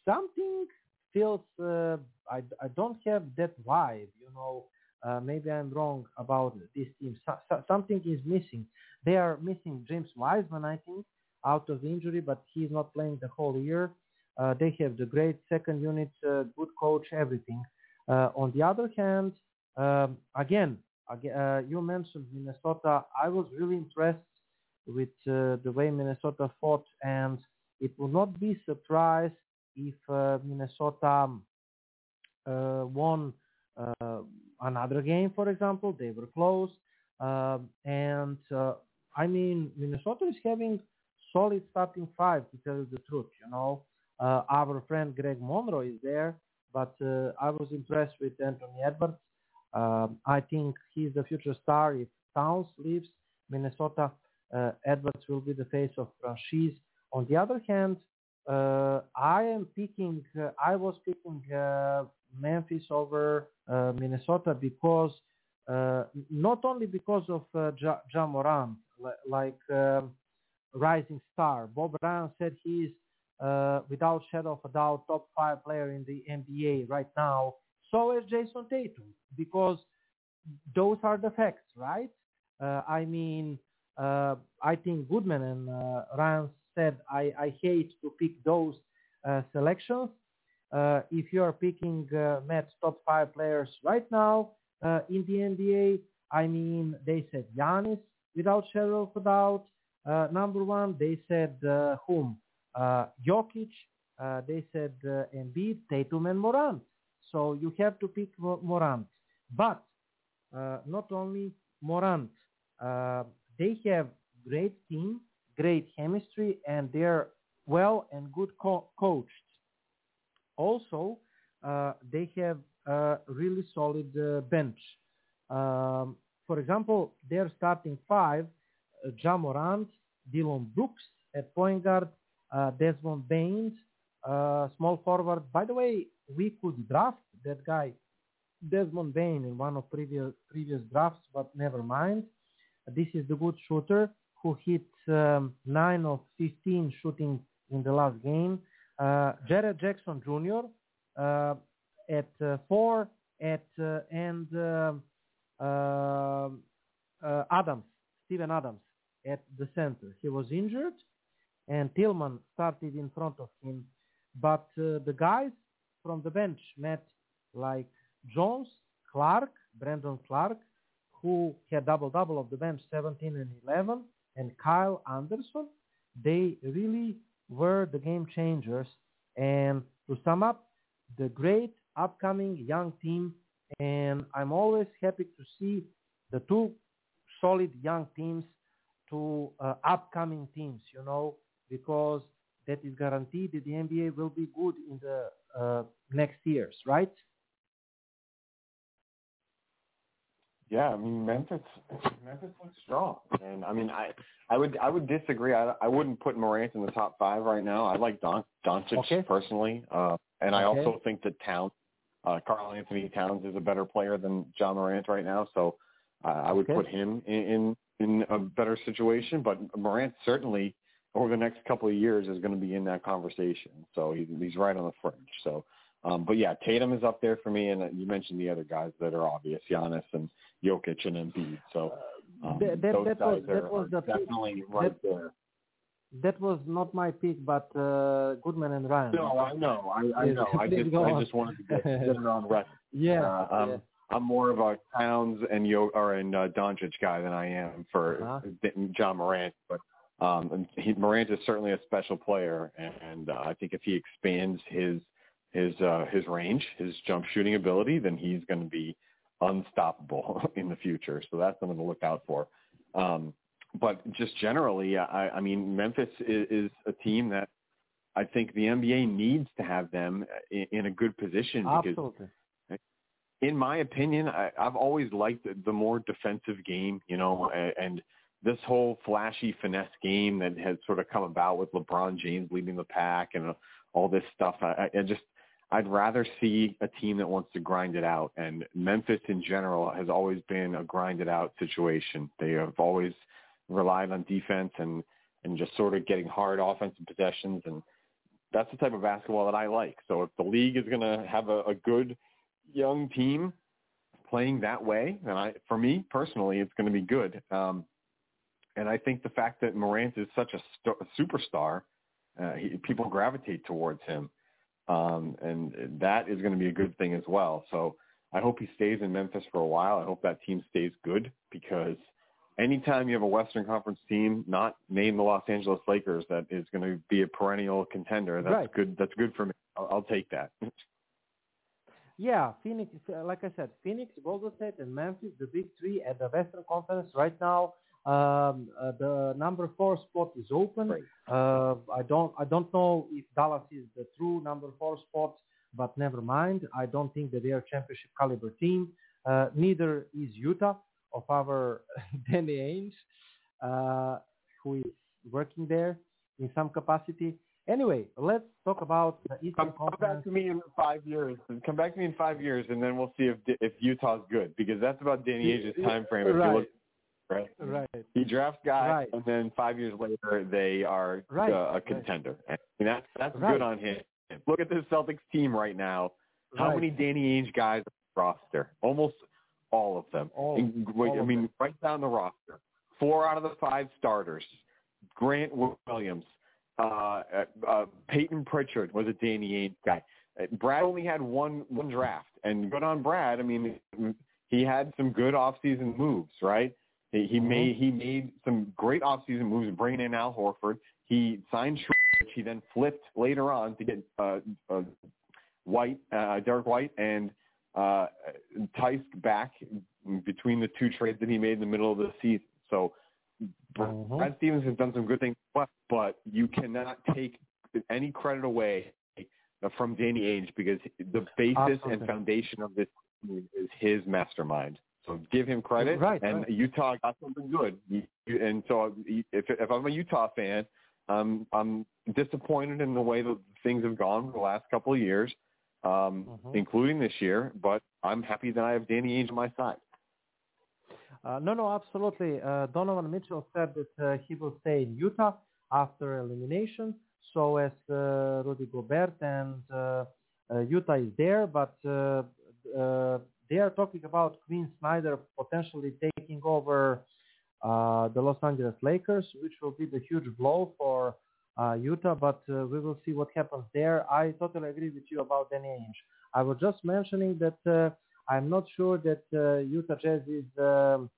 something feels uh, I, I don't have that vibe. You know, uh, maybe I'm wrong about this team. So, so, something is missing. They are missing James Wiseman, I think, out of injury, but he's not playing the whole year. they have the great second unit, good coach, everything. on the other hand, um, again, uh, you mentioned Minnesota. I was really impressed with uh, the way Minnesota fought, and it will not be surprised if uh, Minnesota uh, won uh, another game, for example. They were close, and uh, I mean Minnesota is having solid starting five to tell you the truth. You know, our friend Greg Monroe is there, but I was impressed with Anthony Edwards. Um, I think he's the future star. If Towns leaves Minnesota, uh, Edwards will be the face of franchise. On the other hand, uh, I am picking. Uh, I was picking uh, Memphis over uh, Minnesota because uh, not only because of uh, ja, ja Morant, like um, rising star. Bob Ryan said he's without shadow of a doubt top five player in the NBA right now so is Jayson Tatum because those are the facts, right? Uh, I mean, uh, I think Goodman and uh, Ryan said I, I hate to pick those uh, selections. Uh, if you are picking uh, top five players right now uh, in the NBA, I mean, they said Giannis without shadow of a doubt. Uh, number one, they said uh, whom? Uh, Jokic. Uh, they said uh, Embiid, Tatum, and Morant. So you have to pick Morant. But uh, not only Morant, uh, they have great team, great chemistry, and they're well and good co- coached. Also, uh, they have a really solid uh, bench. Um, for example, their starting five, uh, Ja Morant, Dillon Brooks at point guard, uh, Desmond Bane, uh, small forward. By the way, we could draft that guy, Desmond Bane, in one of previous previous drafts, but never mind. This is the good shooter who hit um, 9 of 15 shooting in the last game. Uh, Jaren Jackson Jr. Uh, at uh, 4 at uh, and um, uh, uh, Adams, Steven Adams at the center. He was injured and Tillman started in front of him. But the guys from the bench met like Jones, Clarke, Brandon Clarke, who had double-double of the bench, 17 and 11, and Kyle Anderson, they really were the game changers. And to sum up, the great upcoming young team, and I'm always happy to see the two solid young teams to uh, upcoming teams, you know, because that is guaranteed that the NBA will be good in the uh, next years, right? Yeah, I mean Memphis. Memphis looks strong, and I mean I I would I would disagree. I I wouldn't put Morant in the top five right now. I like Don Doncic okay. personally, uh, and I also think that Towns, uh, Karl-Anthony Towns, is a better player than Ja Morant right now. So uh, I would okay. put him in, in in a better situation. But Morant certainly over the next couple of years is going to be in that conversation. So he's he's right on the fringe. So um, but yeah, Tatum is up there for me, and you mentioned the other guys that are obvious, Giannis and Jokic and Embiid. So um, that, that, those that guys was, that are, was the definitely pick. right that, there. That was not my pick, but uh, Goodman and Ryan. No, I know, I, I know. I just, I just wanted to get, get it on record. Yeah, uh, um, yeah. I'm more of a Towns and Yo or and uh, Doncic guy than I am for uh-huh. Ja Morant, but um, he, Morant is certainly a special player, and, and uh, I think if he expands his his uh, his range, his jump shooting ability, then he's going to be unstoppable in the future. So that's something to look out for. Um, but just generally, I, I mean, Memphis is, is a team that I think the NBA needs to have them in, in a good position because, Absolutely. in my opinion, I, I've always liked the, the more defensive game. You know, and, and this whole flashy finesse game that has sort of come about with LeBron James leading the pack and all this stuff. I, I just I'd rather see a team that wants to grind it out. And Memphis in general has always been a grind it out situation. They have always relied on defense and, and just sort of getting hard offensive possessions. And that's the type of basketball that I like. So if the league is going to have a, a good young team playing that way, then I, for me personally, it's going to be good. Um, and I think the fact that Morant is such a, st- superstar, uh, he, people gravitate towards him um, and that is going to be a good thing as well. So I hope he stays in Memphis for a while. I hope that team stays good because anytime you have a Western Conference team not named the Los Angeles Lakers that is going to be a perennial contender, that's right. good. That's good for me. I'll, I'll take that. Yeah, Phoenix, like I said, Phoenix, Golden State, and Memphis, the big three at the Western Conference right now. Um, uh, the number four spot is open. Uh, I don't I don't know if Dallas is the true number four spot, but never mind. I don't think that they are championship caliber team. Uh, neither is Utah of our Danny Ainge, uh, who is working there in some capacity. Anyway, let's talk about the Eastern come, come back to me in five years. Come back to me in five years, and then we'll see if if Utah's good because that's about Danny Ainge's time frame. If right. you look right? Right. He drafts guys, Right. and then five years later they are Right. uh, a contender. I mean, that's that's Right. good on him. Look at this Celtics team right now. How Right. many Danny Ainge guys on the roster? Almost All of them. All, And, all I mean, them. right down the roster. Four out of the five starters. Grant Williams, uh, uh, Payton Pritchard was a Danny Ainge guy. Uh, Brad only had one one draft, and good on Brad. I mean, he had some good off-season moves, right? He, he Mhm. made he made some great off-season moves, bringing in Al Horford. He signed Schroeder, which he then flipped later on to get uh, uh, White, uh, Derek White, and uh, Theis back between the two trades that he made in the middle of the season. So Mhm. Brad Stevens has done some good things, but, but you cannot take any credit away from Danny Ainge because the basis Absolutely. and foundation of this is his mastermind. So give him credit. Right, and right. Utah got something good. And so if, if I'm a Utah fan, um, I'm disappointed in the way that things have gone for the last couple of years, um, Mhm. including this year. But I'm happy that I have Danny Ainge on my side. Uh, no, no, absolutely. Uh, Donovan Mitchell said that uh, he will stay in Utah after elimination. So as uh, Rudy Gobert and uh, uh, Utah is there, but uh, uh, they are talking about Quin Snyder potentially taking over uh, the Los Angeles Lakers, which will be the huge blow for uh, Utah. But uh, we will see what happens there. I totally agree with you about Danny Ainge. I was just mentioning that. Uh, I'm not sure that uh, Utah Jazz is. Um,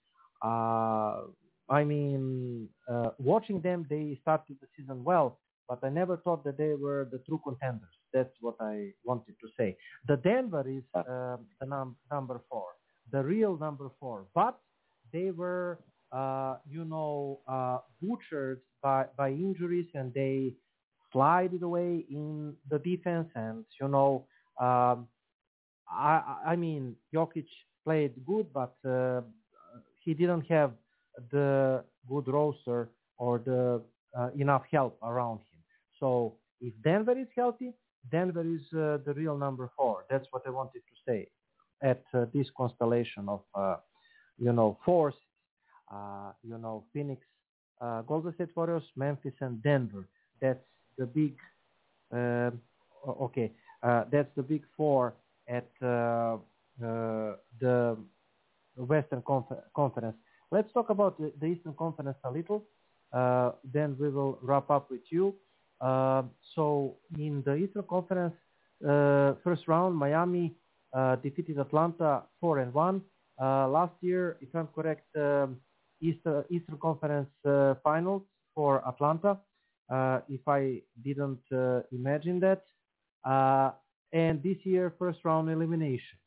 uh, I mean, uh, watching them, they started the season well, but I never thought that they were the true contenders. That's what I wanted to say. The Denver is uh, the num- number four, the real number four, but they were, uh, you know, uh, butchered by, by injuries and they slided away in the defense and, you know, um, I, I mean, Jokic played good, but uh, he didn't have the good roster or the uh, enough help around him. So if Denver is healthy, Denver is uh, the real number four. That's what I wanted to say at uh, this constellation of, uh, you know, force, uh, you know, Phoenix, uh, Golden State Warriors, Memphis, and Denver. That's the big, uh, okay, uh, that's the big four at the Western Confer- Conference. Let's talk about the, Eastern Conference a little. Then we will wrap up with you. Uh, so in the Eastern Conference, uh, first round, Miami uh, defeated Atlanta four and one. Uh, last year, if I'm correct, um, Eastern, Eastern Conference uh, Finals for Atlanta. Uh, if I didn't uh, imagine that, uh, and this year, first round elimination.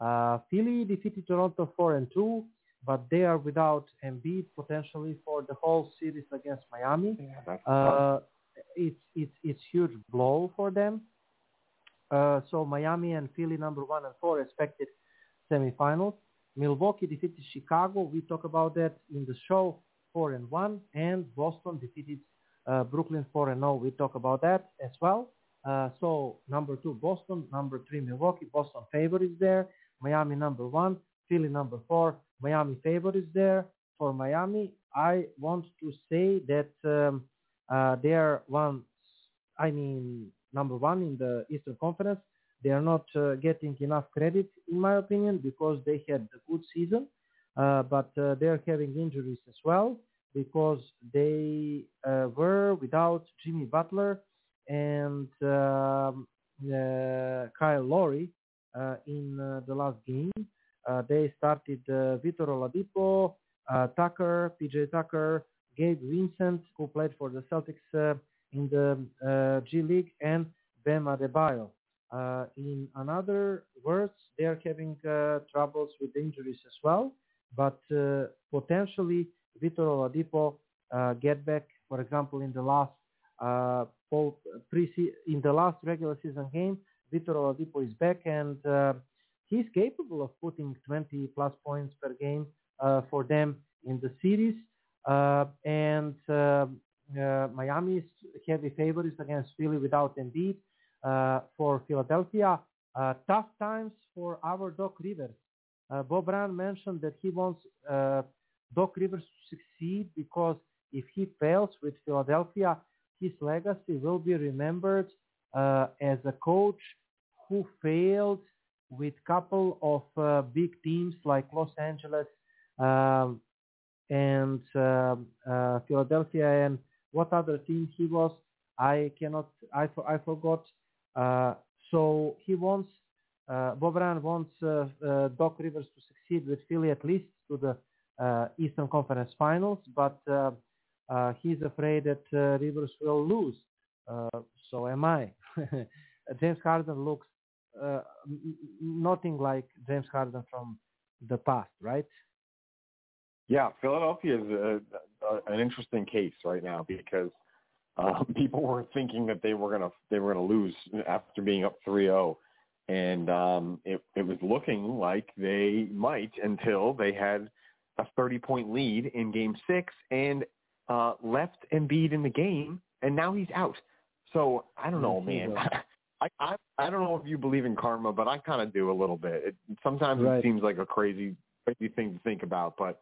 Uh, Philly defeated Toronto 4 and 2, but they are without Embiid potentially for the whole series against Miami. Uh, it's it's it's huge blow for them. Uh, so Miami and Philly number one and four expected semifinals. Milwaukee defeated Chicago. We talk about that in the show four and one, and Boston defeated uh, Brooklyn four and zero. We talk about that as well. Uh, so number two Boston, number three Milwaukee. Boston favorite is there. Miami number one, Philly number four. Miami favorite is there for Miami. I want to say that um, uh, they are one. I mean number one in the Eastern Conference. They are not uh, getting enough credit, in my opinion, because they had a good season, uh, but uh, they are having injuries as well because they uh, were without Jimmy Butler and um, uh, Kyle Lowry in the last game. They started Victor Oladipo, Tucker, PJ Tucker, Gabe Vincent, who played for the Celtics uh, in the uh, G League, and Bam Adebayo. Uh, in another words, they are having troubles with injuries as well, but potentially Victor Oladipo get back, for example, in the last uh, pre in the last regular season game, Victor Oladipo is back and uh, he's capable of putting 20 plus points per game uh, for them in the series. Uh, and uh, uh, Miami's heavy favorites against Philly without Embiid. Uh, for Philadelphia, tough times for our Doc Rivers. Bob Brown mentioned that he wants Doc Rivers to succeed because if he fails with Philadelphia, his legacy will be remembered uh, as a coach who failed with couple of uh, big teams like Los Angeles um, and uh, uh, Philadelphia and what other team he was. I cannot. I I forgot. Uh, so he wants. Uh, Bob wants Doc Rivers to succeed with Philly at least to the Eastern Conference Finals, but uh, he's afraid that Rivers will lose. So am I. James Harden looks uh, nothing like James Harden from the past, right? Yeah, Philadelphia is a, a, an interesting case right now because uh, people were thinking that they were gonna they were gonna lose after being up 3-0, and um, it it was looking like they might until they had a 30 point lead in Game Six and uh, left Embiid in the game, and now he's out. So I don't know, man. I, I I don't know if you believe in karma, but I kind of do a little bit. It, sometimes Right. it seems like a crazy crazy thing to think about, but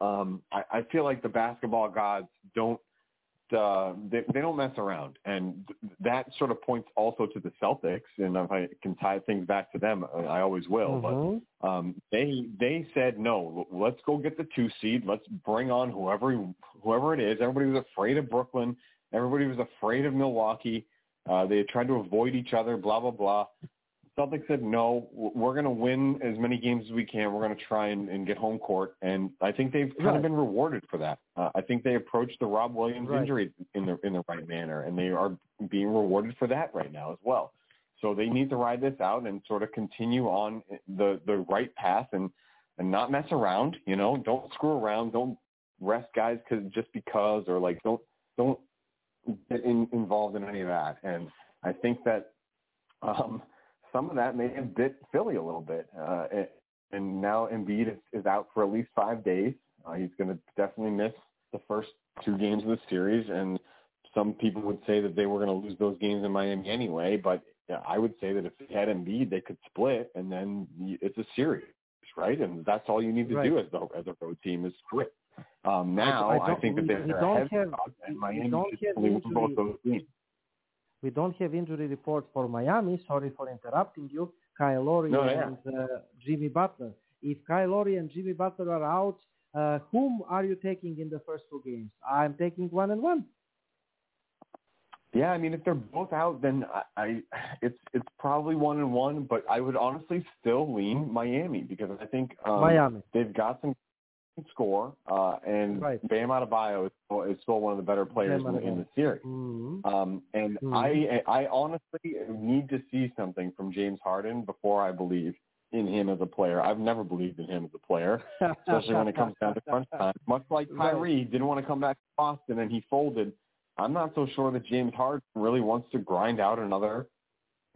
um, I, I feel like the basketball gods don't uh, they, they don't mess around, and that sort of points also to the Celtics. And if I can tie things back to them, I always will. Mhm. But um, they they said no. Let's go get the two seed. Let's bring on whoever whoever it is. Everybody was afraid of Brooklyn. Everybody was afraid of Milwaukee. Uh, they tried to avoid each other. Blah blah blah. Celtics said no. We're going to win as many games as we can. We're going to try and, and get home court, and I think they've kind Right. of been rewarded for that. Uh, I think they approached the Rob Williams Right. injury in the in the right manner, and they are being rewarded for that right now as well. So they need to ride this out and sort of continue on the the right path and and not mess around. You know, don't screw around. Don't rest guys cause, just because, or like don't don't get in, involved in any of that. And I think that um, some of that may have bit Philly a little bit. Uh, and- and now Embiid is, is out for at least five days. Uh, he's going to definitely miss the first two games of the series. And some people would say that they were going to lose those games in Miami anyway. But yeah, I would say that if they had Embiid, they could split, and then it's a series, right? And that's all you need to do as the as a road team is split. Um, now I I, don't- think that they're ahead have- and Miami should win both those games. We don't have injury report for Miami. Sorry for interrupting you. Kyle Lowry No, yeah. and uh, Jimmy Butler. If Kyle Lowry and Jimmy Butler are out, uh, whom are you taking in the first two games? I'm taking one and one. Yeah, I mean, if they're both out, then I, I it's it's probably one and one. But I would honestly still lean Miami because I think um, Miami. they've got some score, uh, and Right. Bam Adebayo is still, is still one of the better players in, in the series. Mhm. Um, and Mhm. I I honestly need to see something from James Harden before I believe in him as a player. I've never believed in him as a player, especially when it comes down to crunch time. Much like. Kyrie didn't want to come back to Boston and he folded. I'm not so sure that James Harden really wants to grind out another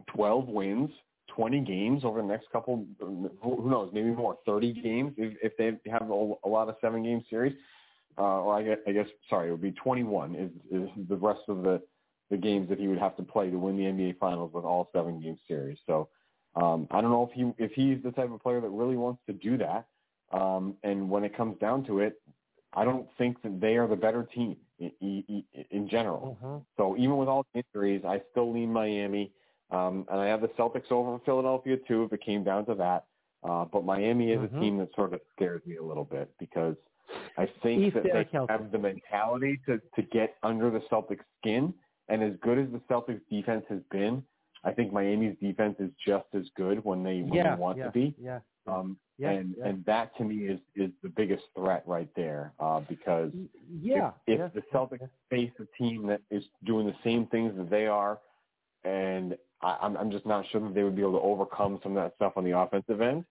12 wins, 20 games over the next couple. Who knows? Maybe more, 30 games if, if they have a, a lot of seven game series. Uh, or I guess, I guess, sorry, it would be 21 is, is the rest of the the games that he would have to play to win the NBA Finals with all seven game series. So um, I don't know if he if he's the type of player that really wants to do that. Um, and when it comes down to it, I don't think that they are the better team in, in, in general. Mhm. So even with all the injuries, I still lean Miami, um, and I have the Celtics over Philadelphia too if it came down to that. Uh, but Miami is Mhm. a team that sort of scares me a little bit because I think that healthy. have the mentality to to get under the Celtics' skin. And as good as the Celtics' defense has been, I think Miami's defense is just as good when they when yeah, they want yeah, to be. Yeah. Um, Yeah, and yeah. and that to me is is the biggest threat right there uh, because Yeah. if, if the Celtics face a team that is doing the same things that they are, and I, I'm I'm just not sure that they would be able to overcome some of that stuff on the offensive end.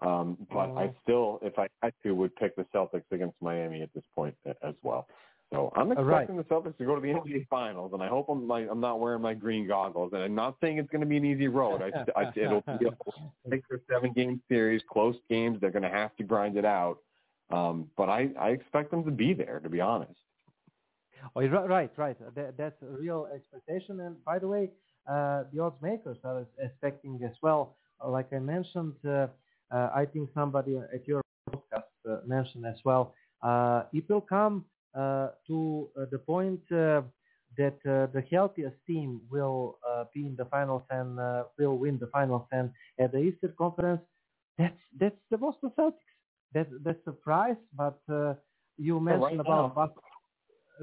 Um, but I Mhm. still, if I had to, would pick the Celtics against Miami at this point as well. So I'm Uh, right. expecting the Celtics to go to the NBA Finals, and I hope I'm like I'm not wearing my green goggles. And I'm not saying it's going to be an easy road. I, I it'll be a six or seven game series, close games. They're going to have to grind it out. Um, but I I expect them to be there, to be honest. Oh, right, right, right. That, that's a real expectation. And by the way, the odds makers are expecting as well. Uh, like I mentioned, uh, uh, I think somebody at your podcast uh, mentioned as well. Uh, it will come uh, to uh, the point uh, that uh, the healthiest team will uh, be in the finals and uh, will win the finals. And at the Eastern Conference, that's that's the Boston Celtics. That's that's a surprise. But uh, you mentioned right about bas-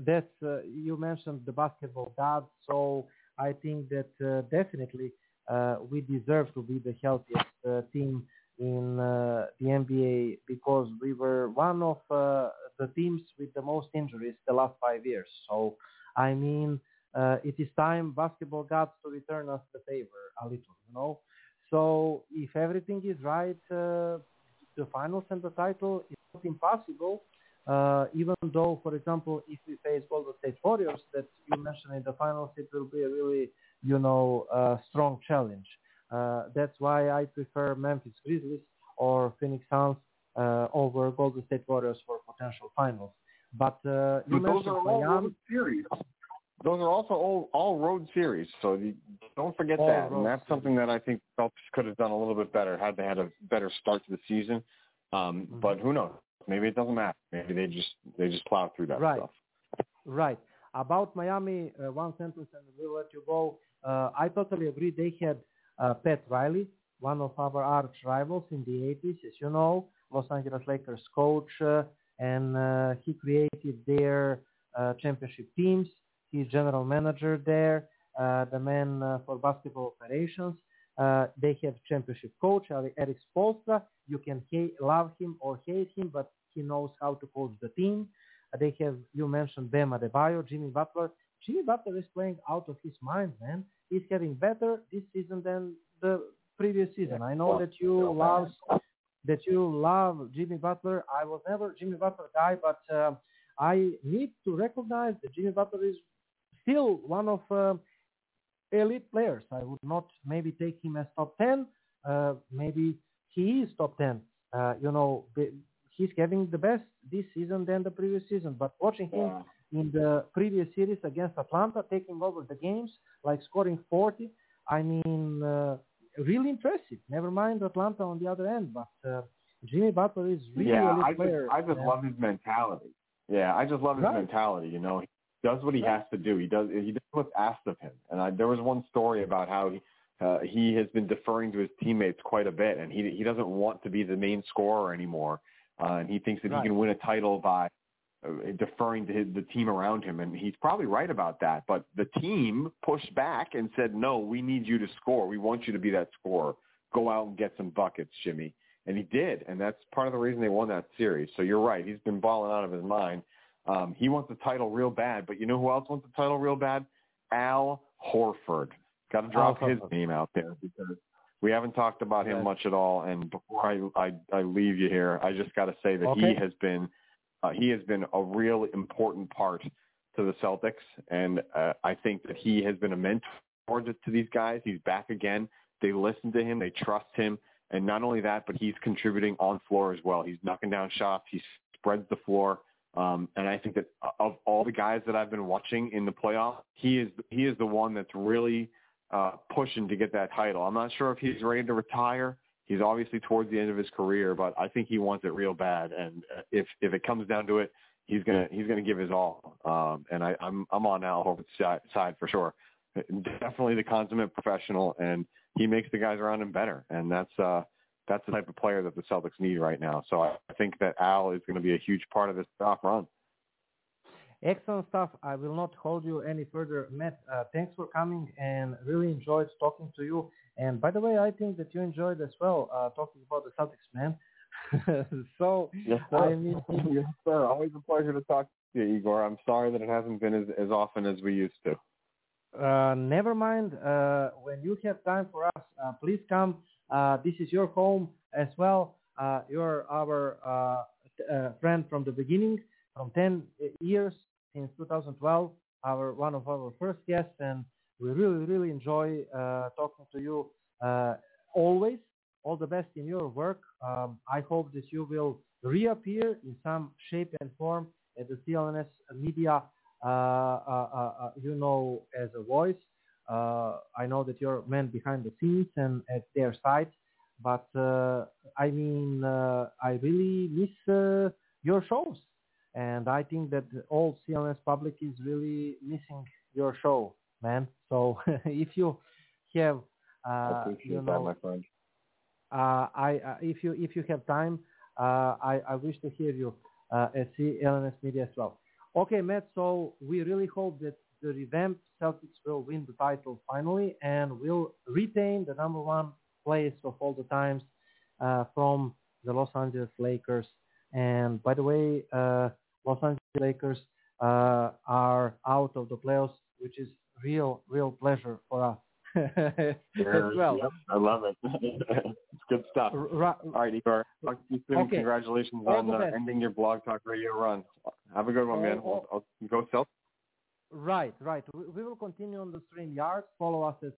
that's uh, you mentioned the basketball gods. So I think that uh, definitely uh, we deserve to be the healthiest uh, team in the NBA because we were one of the teams with the most injuries the last five years. So, I mean, it is time basketball gods to return us the favor a little, you know. So, if everything is right, the finals and the title is not impossible. Uh, even though, for example, if we face Golden State Warriors, that you mentioned in the finals, it will be a really, you know, uh, strong challenge. Uh, that's why I prefer Memphis Grizzlies or Phoenix Suns uh, over Golden State Warriors for potential finals. But uh, you But those are all Miami. road series. Those are also all, all road series, so you, don't forget All that. And that's something that I think Phelps could have done a little bit better had they had a better start to the season. Um, Mm-hmm. But who knows? Maybe it doesn't matter. Maybe they just they just plow through that Right. stuff. Right. About Miami, uh, one sentence and we'll let you go. Uh, I totally agree. They had uh, Pat Riley, one of our arch rivals in the 80s, as you know, Los Angeles Lakers coach, uh, and uh, he created their uh, championship teams. He's general manager there, uh, the man uh, for basketball operations. Uh, they have championship coach Erik Spoelstra. You can hate, love him or hate him, but he knows how to coach the team. Uh, they have you mentioned Bam Adebayo, Jimmy Butler. Jimmy Butler is playing out of his mind, man. He's having better this season than the previous season. I know that you love that you love Jimmy Butler. I was never Jimmy Butler guy, but uh, I need to recognize that Jimmy Butler is still one of uh, elite players. I would not maybe take him as top 10. Uh, maybe he is top 10. Uh, you know, the, he's having the best this season than the previous season. But watching him in the previous series against Atlanta, taking over the games, like scoring 40, I mean, uh, really impressive. Never mind Atlanta on the other end, but uh, Jimmy Butler is really yeah, a I just player. I just love his mentality. Yeah, I just love his Right. mentality. You know, he does what he has to do. He does he what's asked of him. And I, there was one story about how he, uh, he has been deferring to his teammates quite a bit, and he he doesn't want to be the main scorer anymore. Uh, and he thinks that Right. he can win a title by uh, deferring to his, the team around him, and he's probably right about that. But the team pushed back and said, "No, we need you to score. We want you to be that scorer. Go out and get some buckets, Jimmy." And he did, and that's part of the reason they won that series. So you're right; he's been balling out of his mind. Um, he wants the title real bad, but you know who else wants the title real bad? Al Horford. Got to drop Al his Horford. name out there because we haven't talked about him much at all. And before I I, I leave you here, I just got to say that he has been uh, he has been a real important part to the Celtics, and uh, I think that he has been a mentor to to these guys. He's back again. They listen to him. They trust him. And not only that, but he's contributing on floor as well. He's knocking down shots. He spreads the floor. Um, and I think that of all the guys that I've been watching in the playoffs, he is he is the one that's really uh, pushing to get that title. I'm not sure if he's ready to retire. He's obviously towards the end of his career, but I think he wants it real bad. And uh, if if it comes down to it, he's gonna he's gonna give his all. Um, and I, I'm I'm on Al Horford's side for sure. Definitely the consummate professional, and he makes the guys around him better. And that's uh, that's the type of player that the Celtics need right now. So I, think that Al is going to be a huge part of this playoff run. Excellent stuff. I will not hold you any further. Matt, uh, thanks for coming and really enjoyed talking to you. And by the way, I think that you enjoyed as well uh, talking about the Celtics, man. so, Yes, sir. I mean, yes, sir. Always a pleasure to talk to you, Igor. I'm sorry that it hasn't been as, as often as we used to. uh, never mind. Uh, when you have time for us, uh, please come. Uh, this is your home as well. Uh, you're our uh, friend from the beginning, from 10 years since 2012. Our one of our first guests, and we really, really enjoy talking to you always. All the best in your work. Um, I hope that you will reappear in some shape and form at the CLNS media uh, uh, uh, you know, as a voice. Uh, I know that you're man behind the scenes and at their side, but uh, I mean, uh, I really miss uh, your shows, and I think that all CLNS public is really missing your show, man. So if you have, uh, you know, that, my friend. Uh, I uh, if you if you have time, uh, I I wish to hear you uh, at CLNS Media as well. Okay, Matt. So we really hope that the revamped Celtics will win the title finally and will retain the number one place of all the times uh, from the Los Angeles Lakers. And by the way, uh, Los Angeles Lakers uh, are out of the playoffs, which is real, real pleasure for us as well. Yep, I love it. it's good stuff. Ra- All right, Igor. Talk to you soon. Okay. Congratulations All on uh, ending your blog talk radio run. Have a good one, man. I'll, I'll go Celtics. Right, right. We, we will continue on the stream yard. Follow us at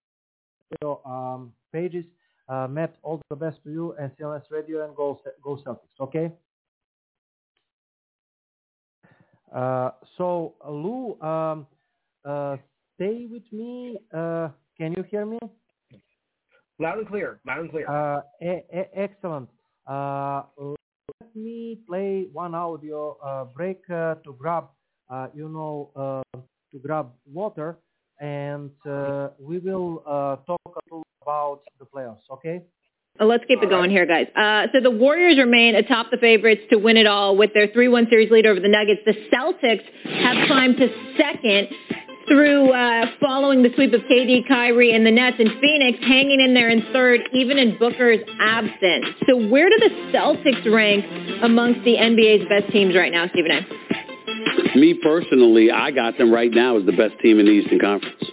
radio, um, pages. Uh, Matt, all the best to you and CLS Radio and go go Celtics. Okay. Uh, so Lou, um, uh, stay with me. Uh, can you hear me? Loud and clear. Loud and clear. Uh, e- e- excellent. Uh, let me play one audio uh, break uh, to grab, uh, you know, uh, to grab water, and uh, we will uh, talk a little about the playoffs. Okay? Uh, Let's keep it going here, guys. Uh, so the Warriors remain atop the favorites to win it all with their 3-1 series lead over the Nuggets. The Celtics have climbed to second through uh, following the sweep of KD, Kyrie, and the Nets, and Phoenix hanging in there in third, even in Booker's absence. So where do the Celtics rank amongst the NBA's best teams right now, Stephen A? Me personally, I got them right now as the best team in the Eastern Conference.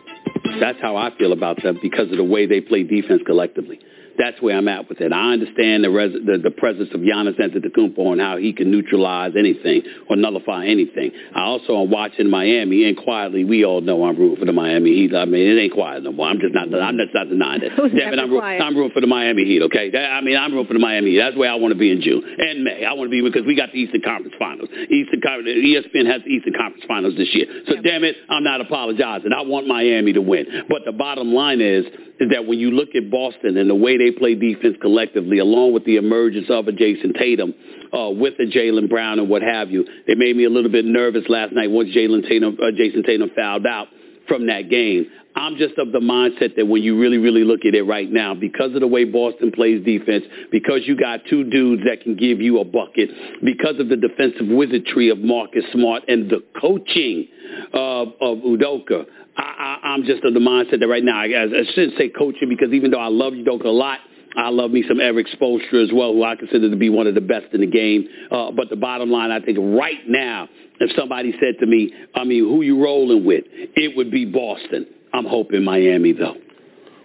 That's how I feel about them because of the way they play defense collectively. That's where I'm at with it. I understand the, res- the, the presence of Giannis Antetokounmpo and how he can neutralize anything or nullify anything. I also am watching Miami, and quietly, we all know I'm rooting for the Miami Heat. I mean, it ain't quiet no more. I'm just not, I'm just not denying it. Who's Devin, I'm, quiet? I'm rooting for the Miami Heat, okay? That, I mean, I'm rooting for the Miami Heat. That's where I want to be in June and May. I want to be because we got the Eastern Conference Finals. Eastern Conference, ESPN has the Eastern Conference Finals this year. So damn it, I'm not apologizing. I want Miami to win. But the bottom line is, is that when you look at Boston and the way they play defense collectively, along with the emergence of a Jayson Tatum, uh, with a Jaylen Brown and what have you, it made me a little bit nervous last night once Jalen Tatum, uh, Jayson Tatum fouled out from that game. I'm just of the mindset that when you really, really look at it right now, because of the way Boston plays defense, because you got two dudes that can give you a bucket, because of the defensive wizardry of Marcus Smart and the coaching of, of Udoka, I, I, I'm just of the mindset that right now, I, I shouldn't say coaching because even though I love Udoka a lot, I love me some Erik Spoelstra as well, who I consider to be one of the best in the game. Uh, but the bottom line, I think right now, if somebody said to me, I mean, who you rolling with, it would be Boston. I'm hoping Miami, though.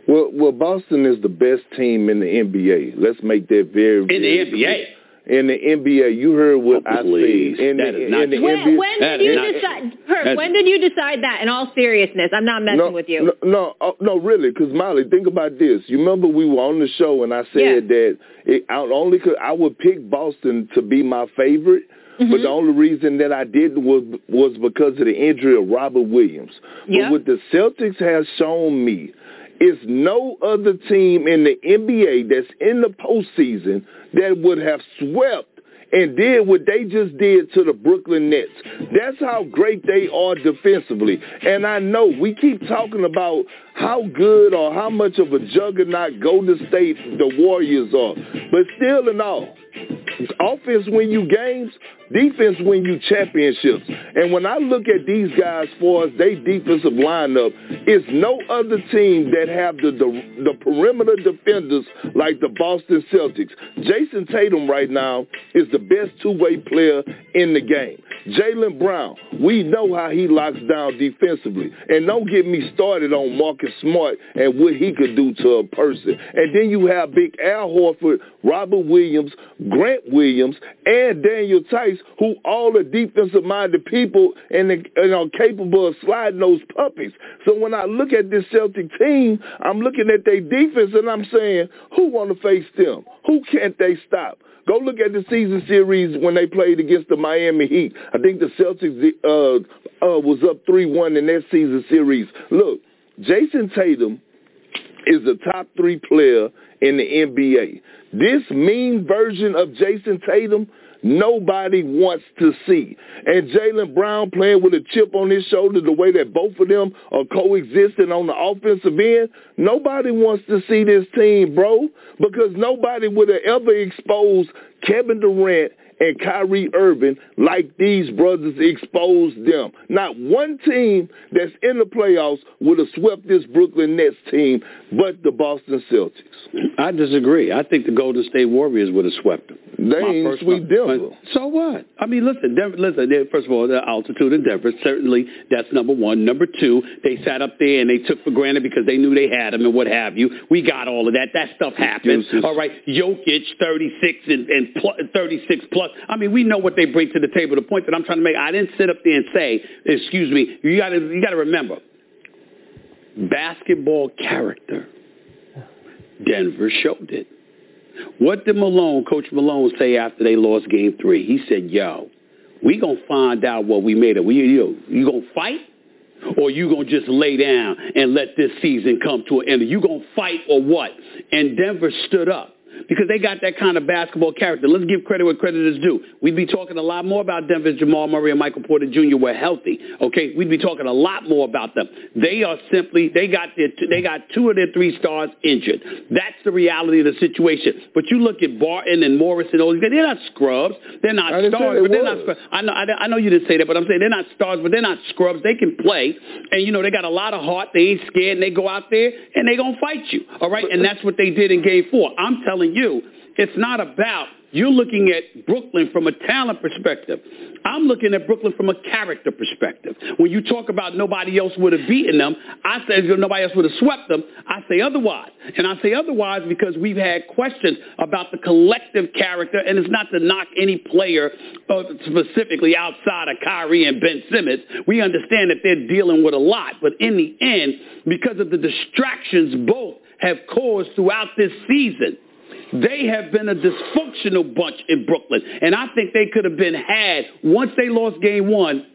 Well, well, Boston is the best team in the NBA. Let's make that very, In the very NBA. In the NBA, you heard what Oh. I said. In That the, is not in the When, NBA, when did you decide? Herb, when did you decide that? In all seriousness, I'm not messing no, with you. No, no, oh, no really, because Molly, think about this. You remember we were on the show and I said Yeah. that it, I only could I would pick Boston to be my favorite. Mm-hmm. But the only reason that I did was was because of the injury of Robert Williams. Yeah. But what the Celtics have shown me is no other team in the NBA that's in the postseason that would have swept and did what they just did to the Brooklyn Nets. That's how great they are defensively. And I know we keep talking about how good or how much of a juggernaut Golden State the Warriors are. But still in all, offense win you games, defense win you championships. And when I look at these guys for us, they defensive lineup, it's no other team that have the, the the perimeter defenders like the Boston Celtics. Jayson Tatum right now is the best two-way player in the game. Jaylen Brown, we know how he locks down defensively. And don't get me started on Marcus Smart and what he could do to a person. And then you have Big Al Horford, Robert Williams, Grant Williams, and Daniel Theis, who all are defensive-minded people and, and are capable of sliding those puppies. So when I look at this Celtic team, I'm looking at their defense and I'm saying, who want to face them? Who can't they stop? Go look at the season series when they played against the Miami Heat. I think the Celtics uh, uh, was up 3-1 in that season series. Look, Jayson Tatum is the top three player in the NBA. This mean version of Jayson Tatum nobody wants to see. And Jaylen Brown playing with a chip on his shoulder the way that both of them are coexisting on the offensive end, nobody wants to see this team, bro, because nobody would have ever exposed Kevin Durant and Kyrie Irving like these brothers exposed them. Not one team that's in the playoffs would have swept this Brooklyn Nets team but the Boston Celtics. I disagree. I think the Golden State Warriors would have swept them. They My ain't sweep Denver. So what? I mean, listen, Denver, listen. First of all, the altitude in Denver certainly that's number one. Number two, they sat up there and they took for granted because they knew they had them and what have you. We got all of that. That stuff happens. All right, Jokic, thirty-six and, and pl- thirty-six plus. I mean, we know what they bring to the table. The point that I'm trying to make, I didn't sit up there and say, excuse me. You got to you got to remember, basketball character. Denver showed it. What did Malone, Coach Malone, say after they lost Game Three? He said, "Yo, we gonna find out what we made of. We you you gonna fight, or you gonna just lay down and let this season come to an end? You gonna fight or what?" And Denver stood up. Because they got that kind of basketball character. Let's give credit where credit is due. We'd be talking a lot more about Denver if Jamal Murray and Michael Porter Jr. were healthy. Okay, we'd be talking a lot more about them. They are simply they got their they got two of their three stars injured. That's the reality of the situation. But you look at Barton and Morris and all these guys, they're not scrubs. They're not stars, but they're not scrubs. I know I, I know you didn't say that, but I'm saying they're not stars, but they're not scrubs. They can play, and you know they got a lot of heart. They ain't scared, and they go out there and they gonna fight you. All right, and that's what they did in Game Four. I'm telling you, it's not about you're looking at Brooklyn from a talent perspective. I'm looking at Brooklyn from a character perspective. When you talk about nobody else would have beaten them, I say nobody else would have swept them. I say otherwise. And I say otherwise because we've had questions about the collective character, and it's not to knock any player uh, specifically outside of Kyrie and Ben Simmons. We understand that they're dealing with a lot. But in the end, because of the distractions both have caused throughout this season, they have been a dysfunctional bunch in Brooklyn. And I think they could have been had once they lost game one.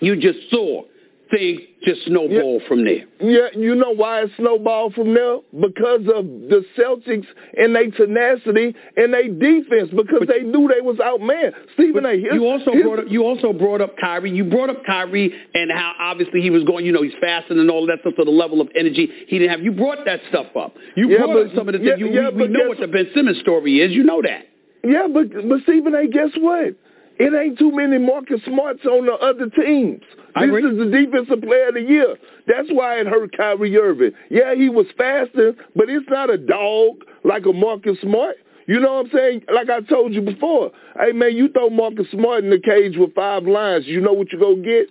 You just saw things just snowball from there. Yeah, you know why it snowballed from there? Because of the Celtics and their tenacity and their defense, because they knew they was outmanned. Stephen A. His, You also his- brought up you also brought up Kyrie. You brought up Kyrie and how obviously he was going, you know, he's fasting and all that stuff, so the level of energy he didn't have. You brought that stuff up. You Yeah, brought up but- some of the yeah, things. You, yeah, we, we know what the Ben Simmons story is. You know that. Yeah, but but Stephen A. Guess what? It ain't too many Marcus Smarts on the other teams. I this agree. is the defensive player of the year. That's why it hurt Kyrie Irving. Yeah, he was faster, but it's not a dog like a Marcus Smart. You know what I'm saying? Like I told you before. Hey man, you throw Marcus Smart in the cage with five lines, you know what you're gonna get?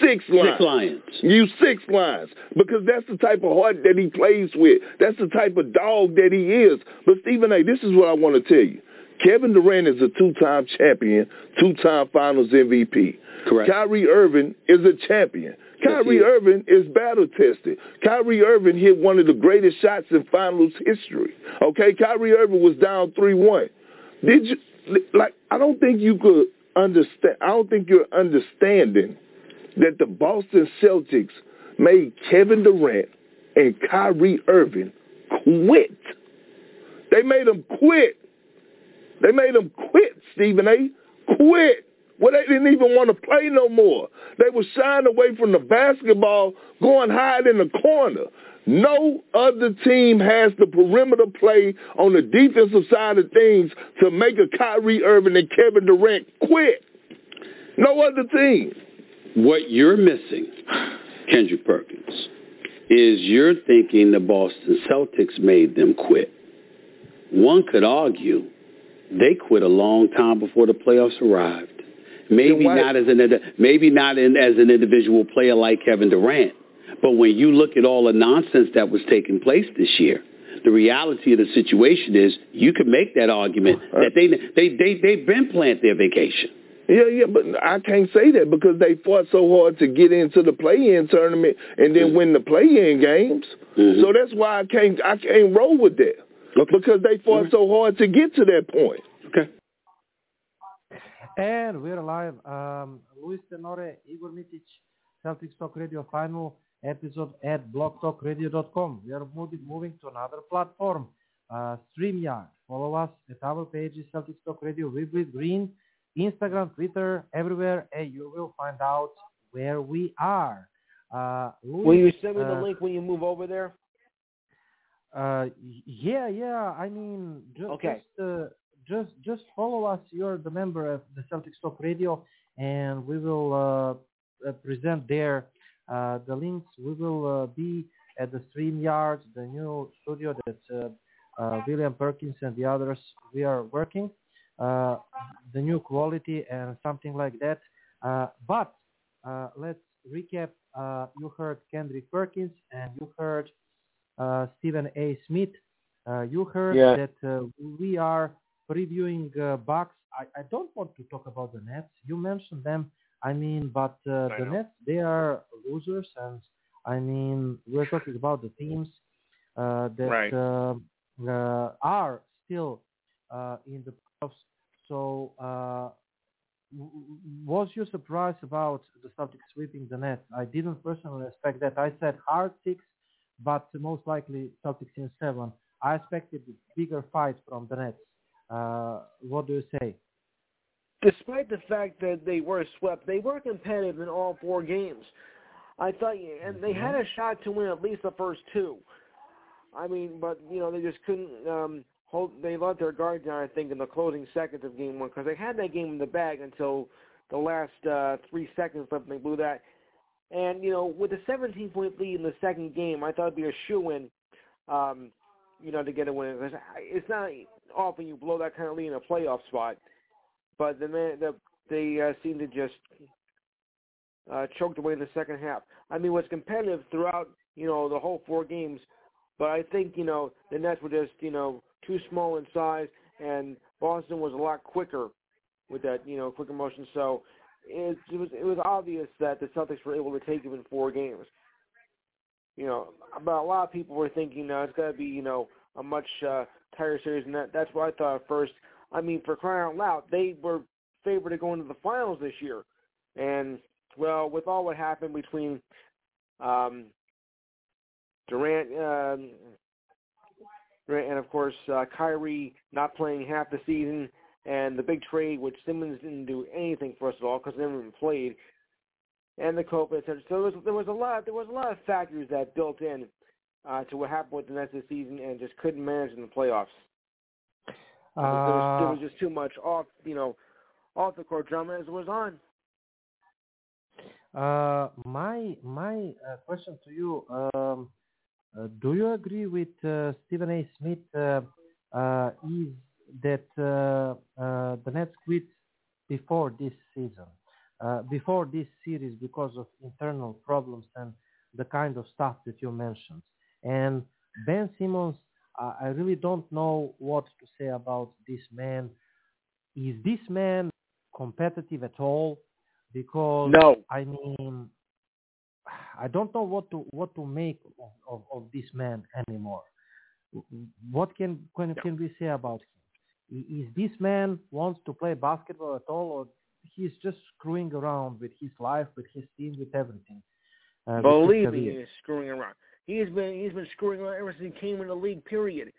Six lines. Six lions. You six lines because that's the type of heart that he plays with. That's the type of dog that he is. But Stephen A., this is what I want to tell you. Kevin Durant is a two-time champion, two-time Finals MVP. Correct. Kyrie Irving is a champion. Kyrie. Irving is battle tested. Kyrie Irving hit one of the greatest shots in Finals history. Okay, Kyrie Irving was down three-one. Did you like? I don't think you could understand. I don't think you're understanding that the Boston Celtics made Kevin Durant and Kyrie Irving quit. They made them quit. They made them quit, Stephen A. Quit. Well, they didn't even want to play no more. They were shying away from the basketball, going hide in the corner. No other team has the perimeter play on the defensive side of things to make a Kyrie Irving and Kevin Durant quit. No other team. What you're missing, Kendrick Perkins, is you're thinking the Boston Celtics made them quit. One could argue they quit a long time before the playoffs arrived. Maybe not as an maybe not in, as an individual player like Kevin Durant, but when you look at all the nonsense that was taking place this year, the reality of the situation is you can make that argument uh, that they they they they've been planning their vacation. Yeah, yeah, but I can't say that because they fought so hard to get into the play-in tournament and then mm-hmm. win the play-in games. Mm-hmm. So that's why I can't I can't roll with that because they fought so hard to get to that point. Okay. And we're live. Um, Luis Tenore, Igor Mitic, Celtics Talk Radio final episode at blogtalkradio.com. We are moving, moving to another platform. uh, StreamYard. Follow us at our pages, Celtics Talk Radio, with Green, Instagram, Twitter, everywhere, and you will find out where we are. Uh, Louis, Will you send me the uh, link when you move over there? Uh, yeah, yeah. I mean, just Okay. just, uh, just just follow us. You're the member of the Celtics Talk Radio, and we will uh, uh, present there uh, the links. We will uh, be at the StreamYard, the new studio that uh, uh, William Perkins and the others we are working. Uh, the new quality and something like that. Uh, but uh, let's recap. Uh, you heard Kendrick Perkins and you heard Stephen A. Smith. Uh, you heard Yeah. that uh, we are previewing uh, Bucks. I, I don't want to talk about the Nets. You mentioned them. I mean, but uh, I the know. Nets, they are losers. And I mean, we're talking about the teams uh, that Right. uh, uh, are still uh, in the playoffs. So uh, w- w- was you surprised about the Celtics sweeping the Nets? I didn't personally expect that. I said hard six, but most likely Celtics in seven. I expected a bigger fight from the Nets. Uh, what do you say? Despite the fact that they were swept, they were competitive in all four games. I thought, and they had a shot to win at least the first two. I mean, but you know they just couldn't um, hold. They let their guard down. I think in the closing seconds of game one because they had that game in the bag until the last uh, three seconds left, and they blew that. And you know, with a 17 point lead in the second game, I thought it'd be a shoe in, um, you know, to get a win. 'Cause I- It's not often you blow that kind of lead in a playoff spot, but the man, the, they uh, seem to just uh, choked away in the second half. I mean, it was competitive throughout, you know, the whole four games, but I think you know the Nets were just you know too small in size, and Boston was a lot quicker with that you know quicker motion. So it, it was it was obvious that the Celtics were able to take him in four games. You know, but a lot of people were thinking uh, it's got to be you know a much uh, tighter series, and that, that's what I thought at first. I mean, for crying out loud, they were favored to go into the finals this year, and well, with all what happened between um, Durant, um, Durant and of course uh, Kyrie not playing half the season, and the big trade, which Simmons didn't do anything for us at all because they never even played, and the COVID, etc. So there was, there was a lot there was a lot of factors that built in uh, to what happened with the Nets this season, and just couldn't manage in the playoffs. there, was, there Uh, was just too much off, you know, off the court drama as it was on. Uh, my my uh, question to you: um, uh, Do you agree with uh, Stephen A. Smith? Uh, uh, is that uh, uh, the Nets quit before this season, uh, before this series, because of internal problems and the kind of stuff that you mentioned? And Ben Simmons, I really don't know what to say about this man. Is this man competitive at all? Because No. I mean, I don't know what to what to make of, of, of this man anymore. What can can, can we say about him? Is this man wants to play basketball at all, or he's just screwing around with his life, with his team, with everything? Uh, Believe me, he is screwing around. He's been he's been screwing around ever since he came in the league. Period.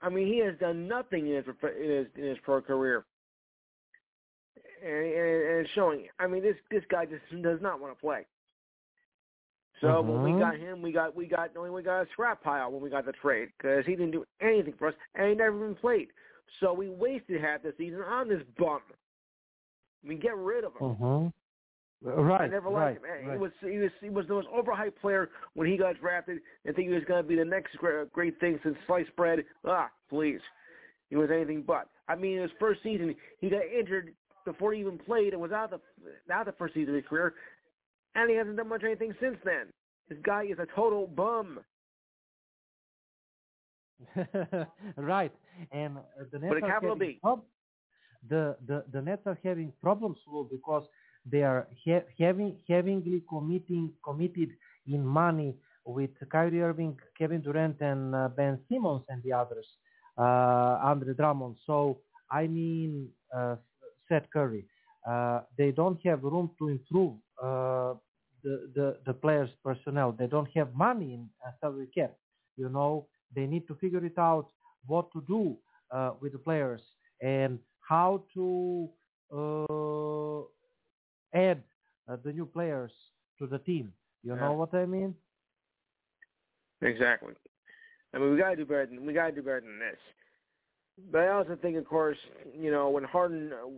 I mean, he has done nothing in his in his, in his pro career, and, and, and it's showing. I mean, this this guy just does not want to play. So when we Mhm. got him, we got we got we got a scrap pile when we got the trade because he didn't do anything for us and he never even played. So we wasted half the season on this bum. I mean, get rid of him. Mhm. Right, I never right, liked him. He right. was he was he was the most overhyped player when he got drafted. and think he was going to be the next great, great thing since sliced bread. Ah, please, he was anything but. I mean, in his first season he got injured before he even played and was out the out the first season of his career, and he hasn't done much anything since then. This guy is a total bum. right. And uh, the Nets are capital having B. prob- the, the the Nets are having problems Lou, because they are ha- having havingly committing committed in money with Kyrie Irving, Kevin Durant, and uh, Ben Simmons and the others, uh, Andre Drummond. So I mean, uh, Seth Curry. Uh, they don't have room to improve uh, the, the the players' personnel. They don't have money in uh, salary cap. You know, they need to figure it out. what to do uh, with the players and how to uh, add uh, the new players to the team. You Yeah. know what I mean? Exactly. I mean, we gotta do better. Than, we gotta do better than this. But I also think, of course, you know, when Harden uh,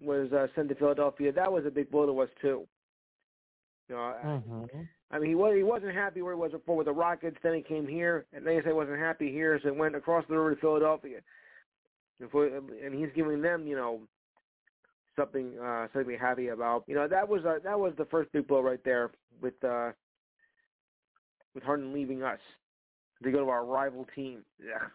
was uh, sent to Philadelphia, that was a big blow to us too. You know, I- Mhm. I mean, he was he wasn't happy where he was before with the Rockets. Then he came here, and they he said he wasn't happy here, so he went across the river to Philadelphia. And, he's giving them, you know, something uh, something to be happy about. You know, that was uh, that was the first big blow right there with uh, with Harden leaving us to go to our rival team. Yeah.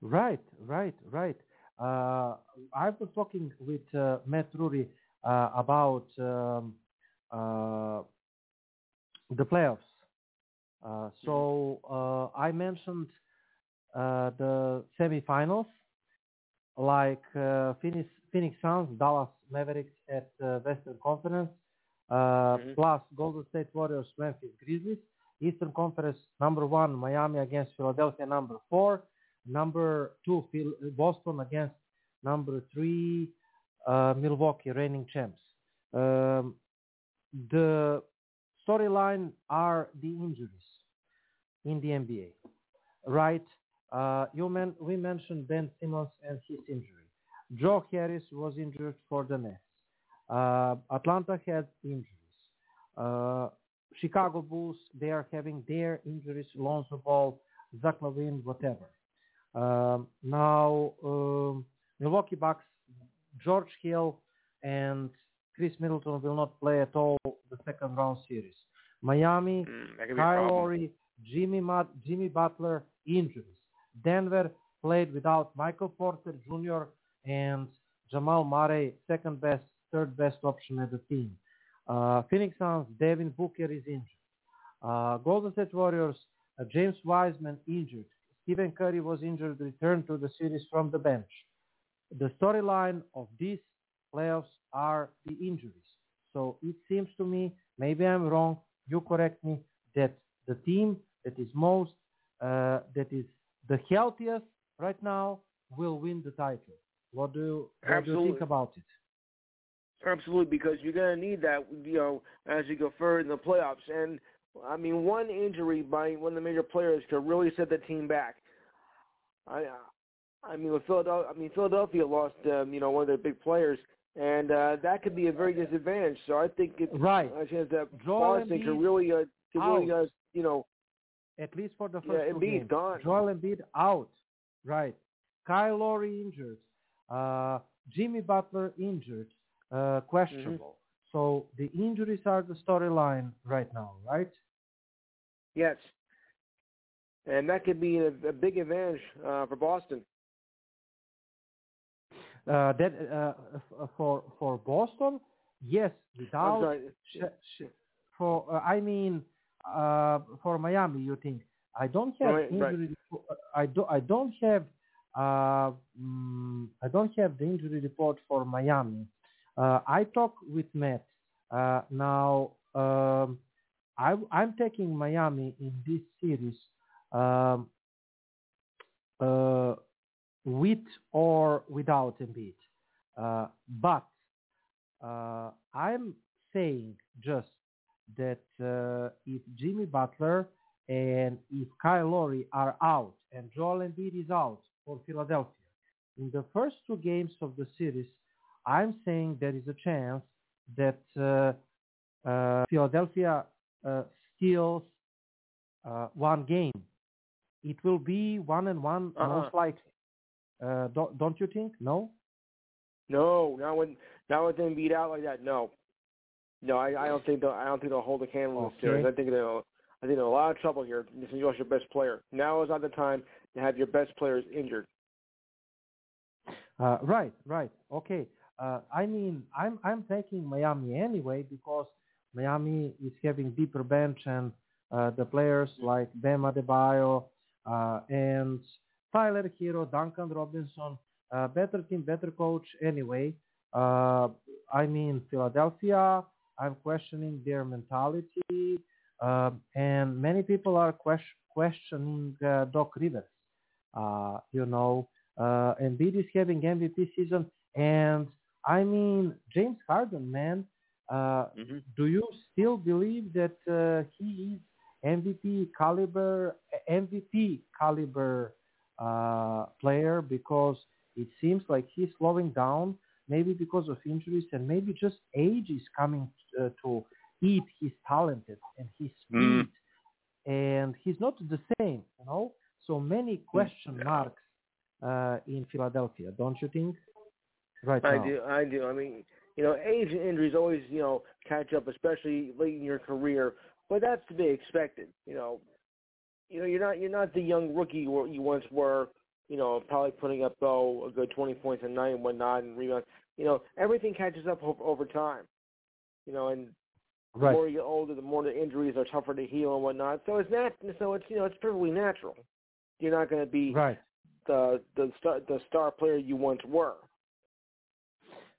Right, right, right. Uh, I was talking with uh, Matt Drury uh, about um, the playoffs. Uh, so uh, I mentioned uh, the semifinals, like uh, Phoenix, Phoenix Suns, Dallas Mavericks at uh, Western Conference, uh, plus Golden State Warriors, Memphis Grizzlies. Eastern Conference number one, Miami against Philadelphia number four. Number two, Phil- Boston against number three, uh, Milwaukee, reigning champs. Um, the storyline are the injuries in the NBA, right? Uh, you men- we mentioned Ben Simmons and his injury. Joe Harris was injured for the Nets. Uh, Atlanta had injuries. Uh, Chicago Bulls, they are having their injuries, Lonzo Ball, Zach LaVine, whatever. Um, now, um, Milwaukee Bucks, George Hill and Khris Middleton will not play at all the second round series. Miami, that could be a Kyle. Lowry, Jimmy, Jimmy Butler, injuries. Denver played without Michael Porter Jr. and Jamal Murray, second best, third best option at the team. Uh, Phoenix Suns, Devin Booker is injured. Uh, Golden State Warriors, uh, James Wiseman injured. Stephen Curry was injured, returned to the series from the bench. The storyline of these playoffs are the injuries. So it seems to me, maybe I'm wrong, you correct me, that the team that is most, uh, that is the healthiest right now will win the title. What do you, what do you think about it? Absolutely, because you're going to need that, you know, as you go further in the playoffs. And I mean, one injury by one of the major players could really set the team back. I, I mean, with Philadelphia, I mean, Philadelphia lost, um, you know, one of their big players, and uh, that could be a very disadvantage. So I think it's Right. a chance that Joel Boston could really, uh, could really, uh, you know, At least for the Yeah, first two Embiid games. gone. Joel Embiid out. Right. Kyle Lowry injured. Uh, Jimmy Butler injured. Uh, questionable. Mm-hmm. So the injuries are the storyline right now, right? yes, and that could be a, a big advantage uh, for Boston. Uh, that uh, for for Boston, yes, without sh- sh- for uh, I mean uh, for Miami, you think I don't have Right, right. injury. report- I do I don't have uh, mm, I don't have the injury report for Miami. Uh, I talk with Matt. Uh, now um, I, I'm taking Miami in this series. Um, uh, with or without Embiid. Uh, but uh, I'm saying just that uh, if Jimmy Butler and if Kyle Lowry are out and Joel Embiid is out for Philadelphia, in the first two games of the series, I'm saying there is a chance that uh, uh, Philadelphia uh, steals uh, one game. It will be one and one Uh-uh. most likely. Uh, don't, don't you think? No. No, not when not with them beat out like that. No, no, I, I don't think they'll. I don't think they'll hold a candle this series. I think they'll. I think they're in a lot of trouble here. This is your best player. Now is not the time to have your best players injured. Uh, right, right. Okay. Uh, I mean, I'm I'm taking Miami anyway because Miami is having deeper bench and uh, the players like Bam Adebayo uh, and Tyler Herro, Duncan Robinson, uh, better team, better coach anyway. Uh, I mean, Philadelphia, I'm questioning their mentality, uh, and many people are ques- questioning uh, Doc Rivers. Uh, you know, uh, Embiid is having MVP season, and I mean James Harden, man. Uh, Mm-hmm. Do you still believe that uh, he is MVP caliber, MVP caliber uh, player? Because it seems like he's slowing down, maybe because of injuries, and maybe just age is coming uh, to eat his talent and his speed, Mm. and he's not the same, you know. So many question marks uh, in Philadelphia, don't you think? Right I now. do. I do. I mean, you know, age and injuries always, you know, catch up, especially late in your career. But that's to be expected. You know, you know, you're not you're not the young rookie you you once were. You know, probably putting up oh a good 20 points a night and whatnot and rebounds. You know, everything catches up over, over time. You know, and the Right. more you get older, the more the injuries are tougher to heal and whatnot. So it's nat- So it's you know it's perfectly natural. You're not going to be Right. the the star the star player you once were.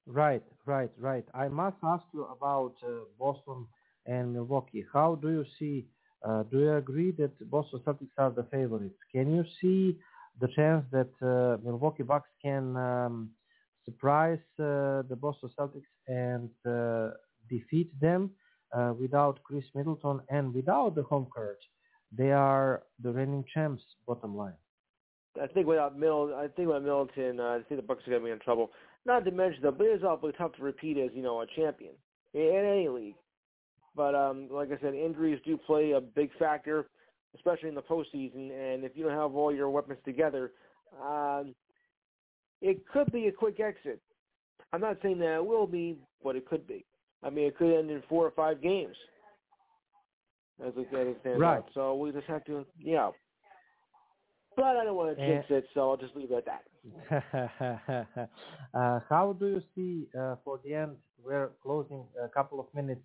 Right, right, right. I must ask you about uh, Boston and Milwaukee. How do you see? Uh, do you agree that Boston Celtics are the favorites? Can you see the chance that uh, Milwaukee Bucks can um, surprise uh, the Boston Celtics and uh, defeat them uh, without Khris Middleton and without the home court? They are the reigning champs. Bottom line. I think without Middle, I think without Middleton, uh, I think the Bucks are going to be in trouble. Not to mention but it's awfully tough to repeat as you know a champion in any league. But um, like I said, injuries do play a big factor, especially in the postseason. And if you don't have all your weapons together, um, it could be a quick exit. I'm not saying that it will be, but it could be. I mean, it could end in four or five games, as it, as it stands Right. out. So we just have to, yeah. But I don't want to jinx it, so I'll just leave it at that. uh, how do you see uh, for the end? We're closing a couple of minutes.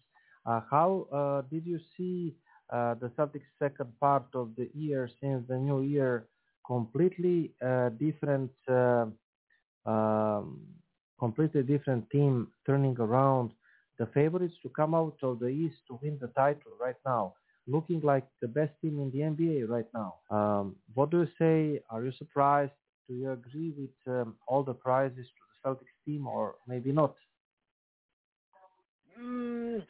Uh, how uh, did you see uh, the Celtics' second part of the year since the new year? Completely different, um, completely different team turning around. The favorites to come out of the East to win the title right now looking like the best team in the NBA right now. Um, what do you say? Are you surprised? Do you agree with um, all the prizes to the Celtics team, or maybe not? Mm,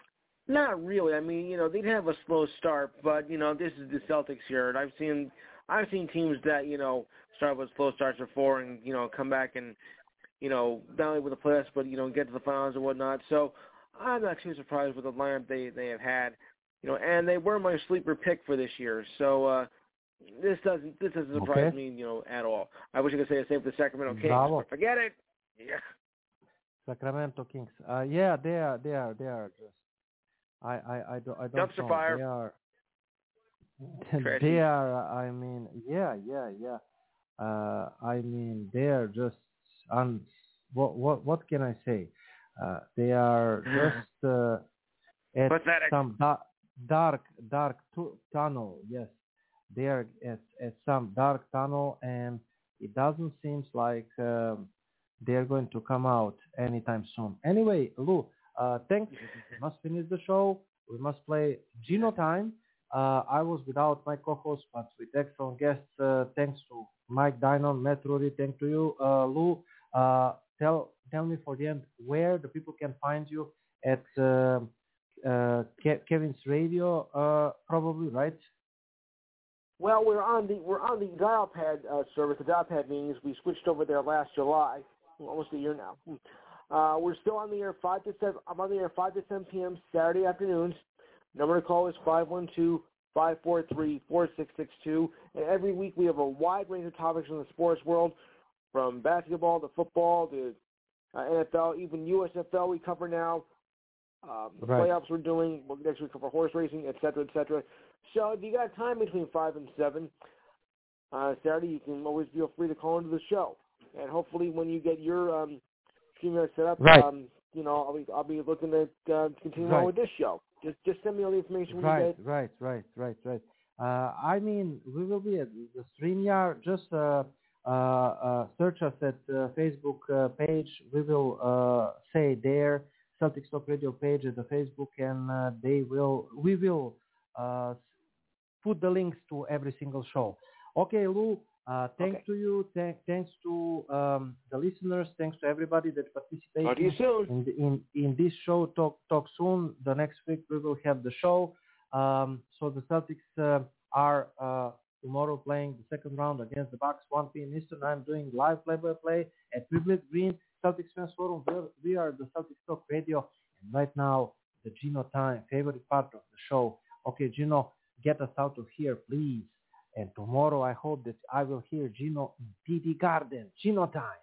not really. I mean, you know, they'd have a slow start, but you know, this is the Celtics here, and I've seen I've seen teams that you know start with slow starts before, and you know, come back and you know, not only with the playoffs, but you know, get to the finals and whatnot. So I'm not too surprised with the lineup they they have had, you know, and they were my sleeper pick for this year. So uh this doesn't this doesn't surprise Okay. me, you know, at all. I wish I could say the same for the Sacramento Kings, Bravo. forget it. Yeah. Sacramento Kings. Uh, yeah, they are. They are. They are just. I. I. I don't. I don't Dumpster know. fire. They are. They are. I mean. Yeah. Yeah. Yeah. Uh, I mean, they are just. Un, what. What. What can I say? Uh, they are just uh, at Pathetic. some da- dark, dark tu- tunnel. Yes, they are at at some dark tunnel, and it doesn't seem like. Um, they are going to come out anytime soon. Anyway, Lou, uh, thanks. we must finish the show. We must play Gino time. Uh, I was without my co-host, but with excellent guests. Uh, thanks to Mike Dynon, Matt Rudy. Thank to you, uh, Lou. Uh, tell tell me for the end where the people can find you at uh, uh, Ke- Kevin's radio, uh, probably right? Well, we're on the we're on the dial pad uh, service. The dial pad meetings we switched over there last July, almost a year now. Uh, we're still on the air five to seven. I'm on the air five to seven p.m. Saturday afternoons. Number to call is five one two five four three four six six two. And every week we have a wide range of topics in the sports world, from basketball to football to uh, NFL, even USFL we cover now. Um, the Right. playoffs we're doing. Next week cover horse racing, et cetera, et cetera. So if you got time between five and seven uh, Saturday, you can always feel free to call into the show. And hopefully, when you get your um, streamer set up, Right. um, you know, I'll be I'll be looking to uh, continue Right. on with this show. Just just send me all the information Right, get. right, right, right, right. Uh, I mean, we will be at the StreamYard. Just uh, uh, uh, search us at uh, Facebook uh, page. We will uh, say there Celtics Talk Radio page at the Facebook, and uh, they will. We will uh, put the links to every single show. Okay, Lou. Uh, thanks Okay. to you. Thank, thanks to um, the listeners. Thanks to everybody that participated Talk you soon. in, the, in in this show. Talk talk soon. The next week we will have the show. Um, so the Celtics uh, are uh, tomorrow playing the second round against the Bucks, 1 p.m. Eastern. I'm doing live play-by-play at Privilege Green Celtics Fans Forum. We're, we are the Celtics Talk Radio, and right now the Gino time, favorite part of the show. Okay, Gino, get us out of here, please. And tomorrow I hope that I will hear Gino in TD Garden. Gino time.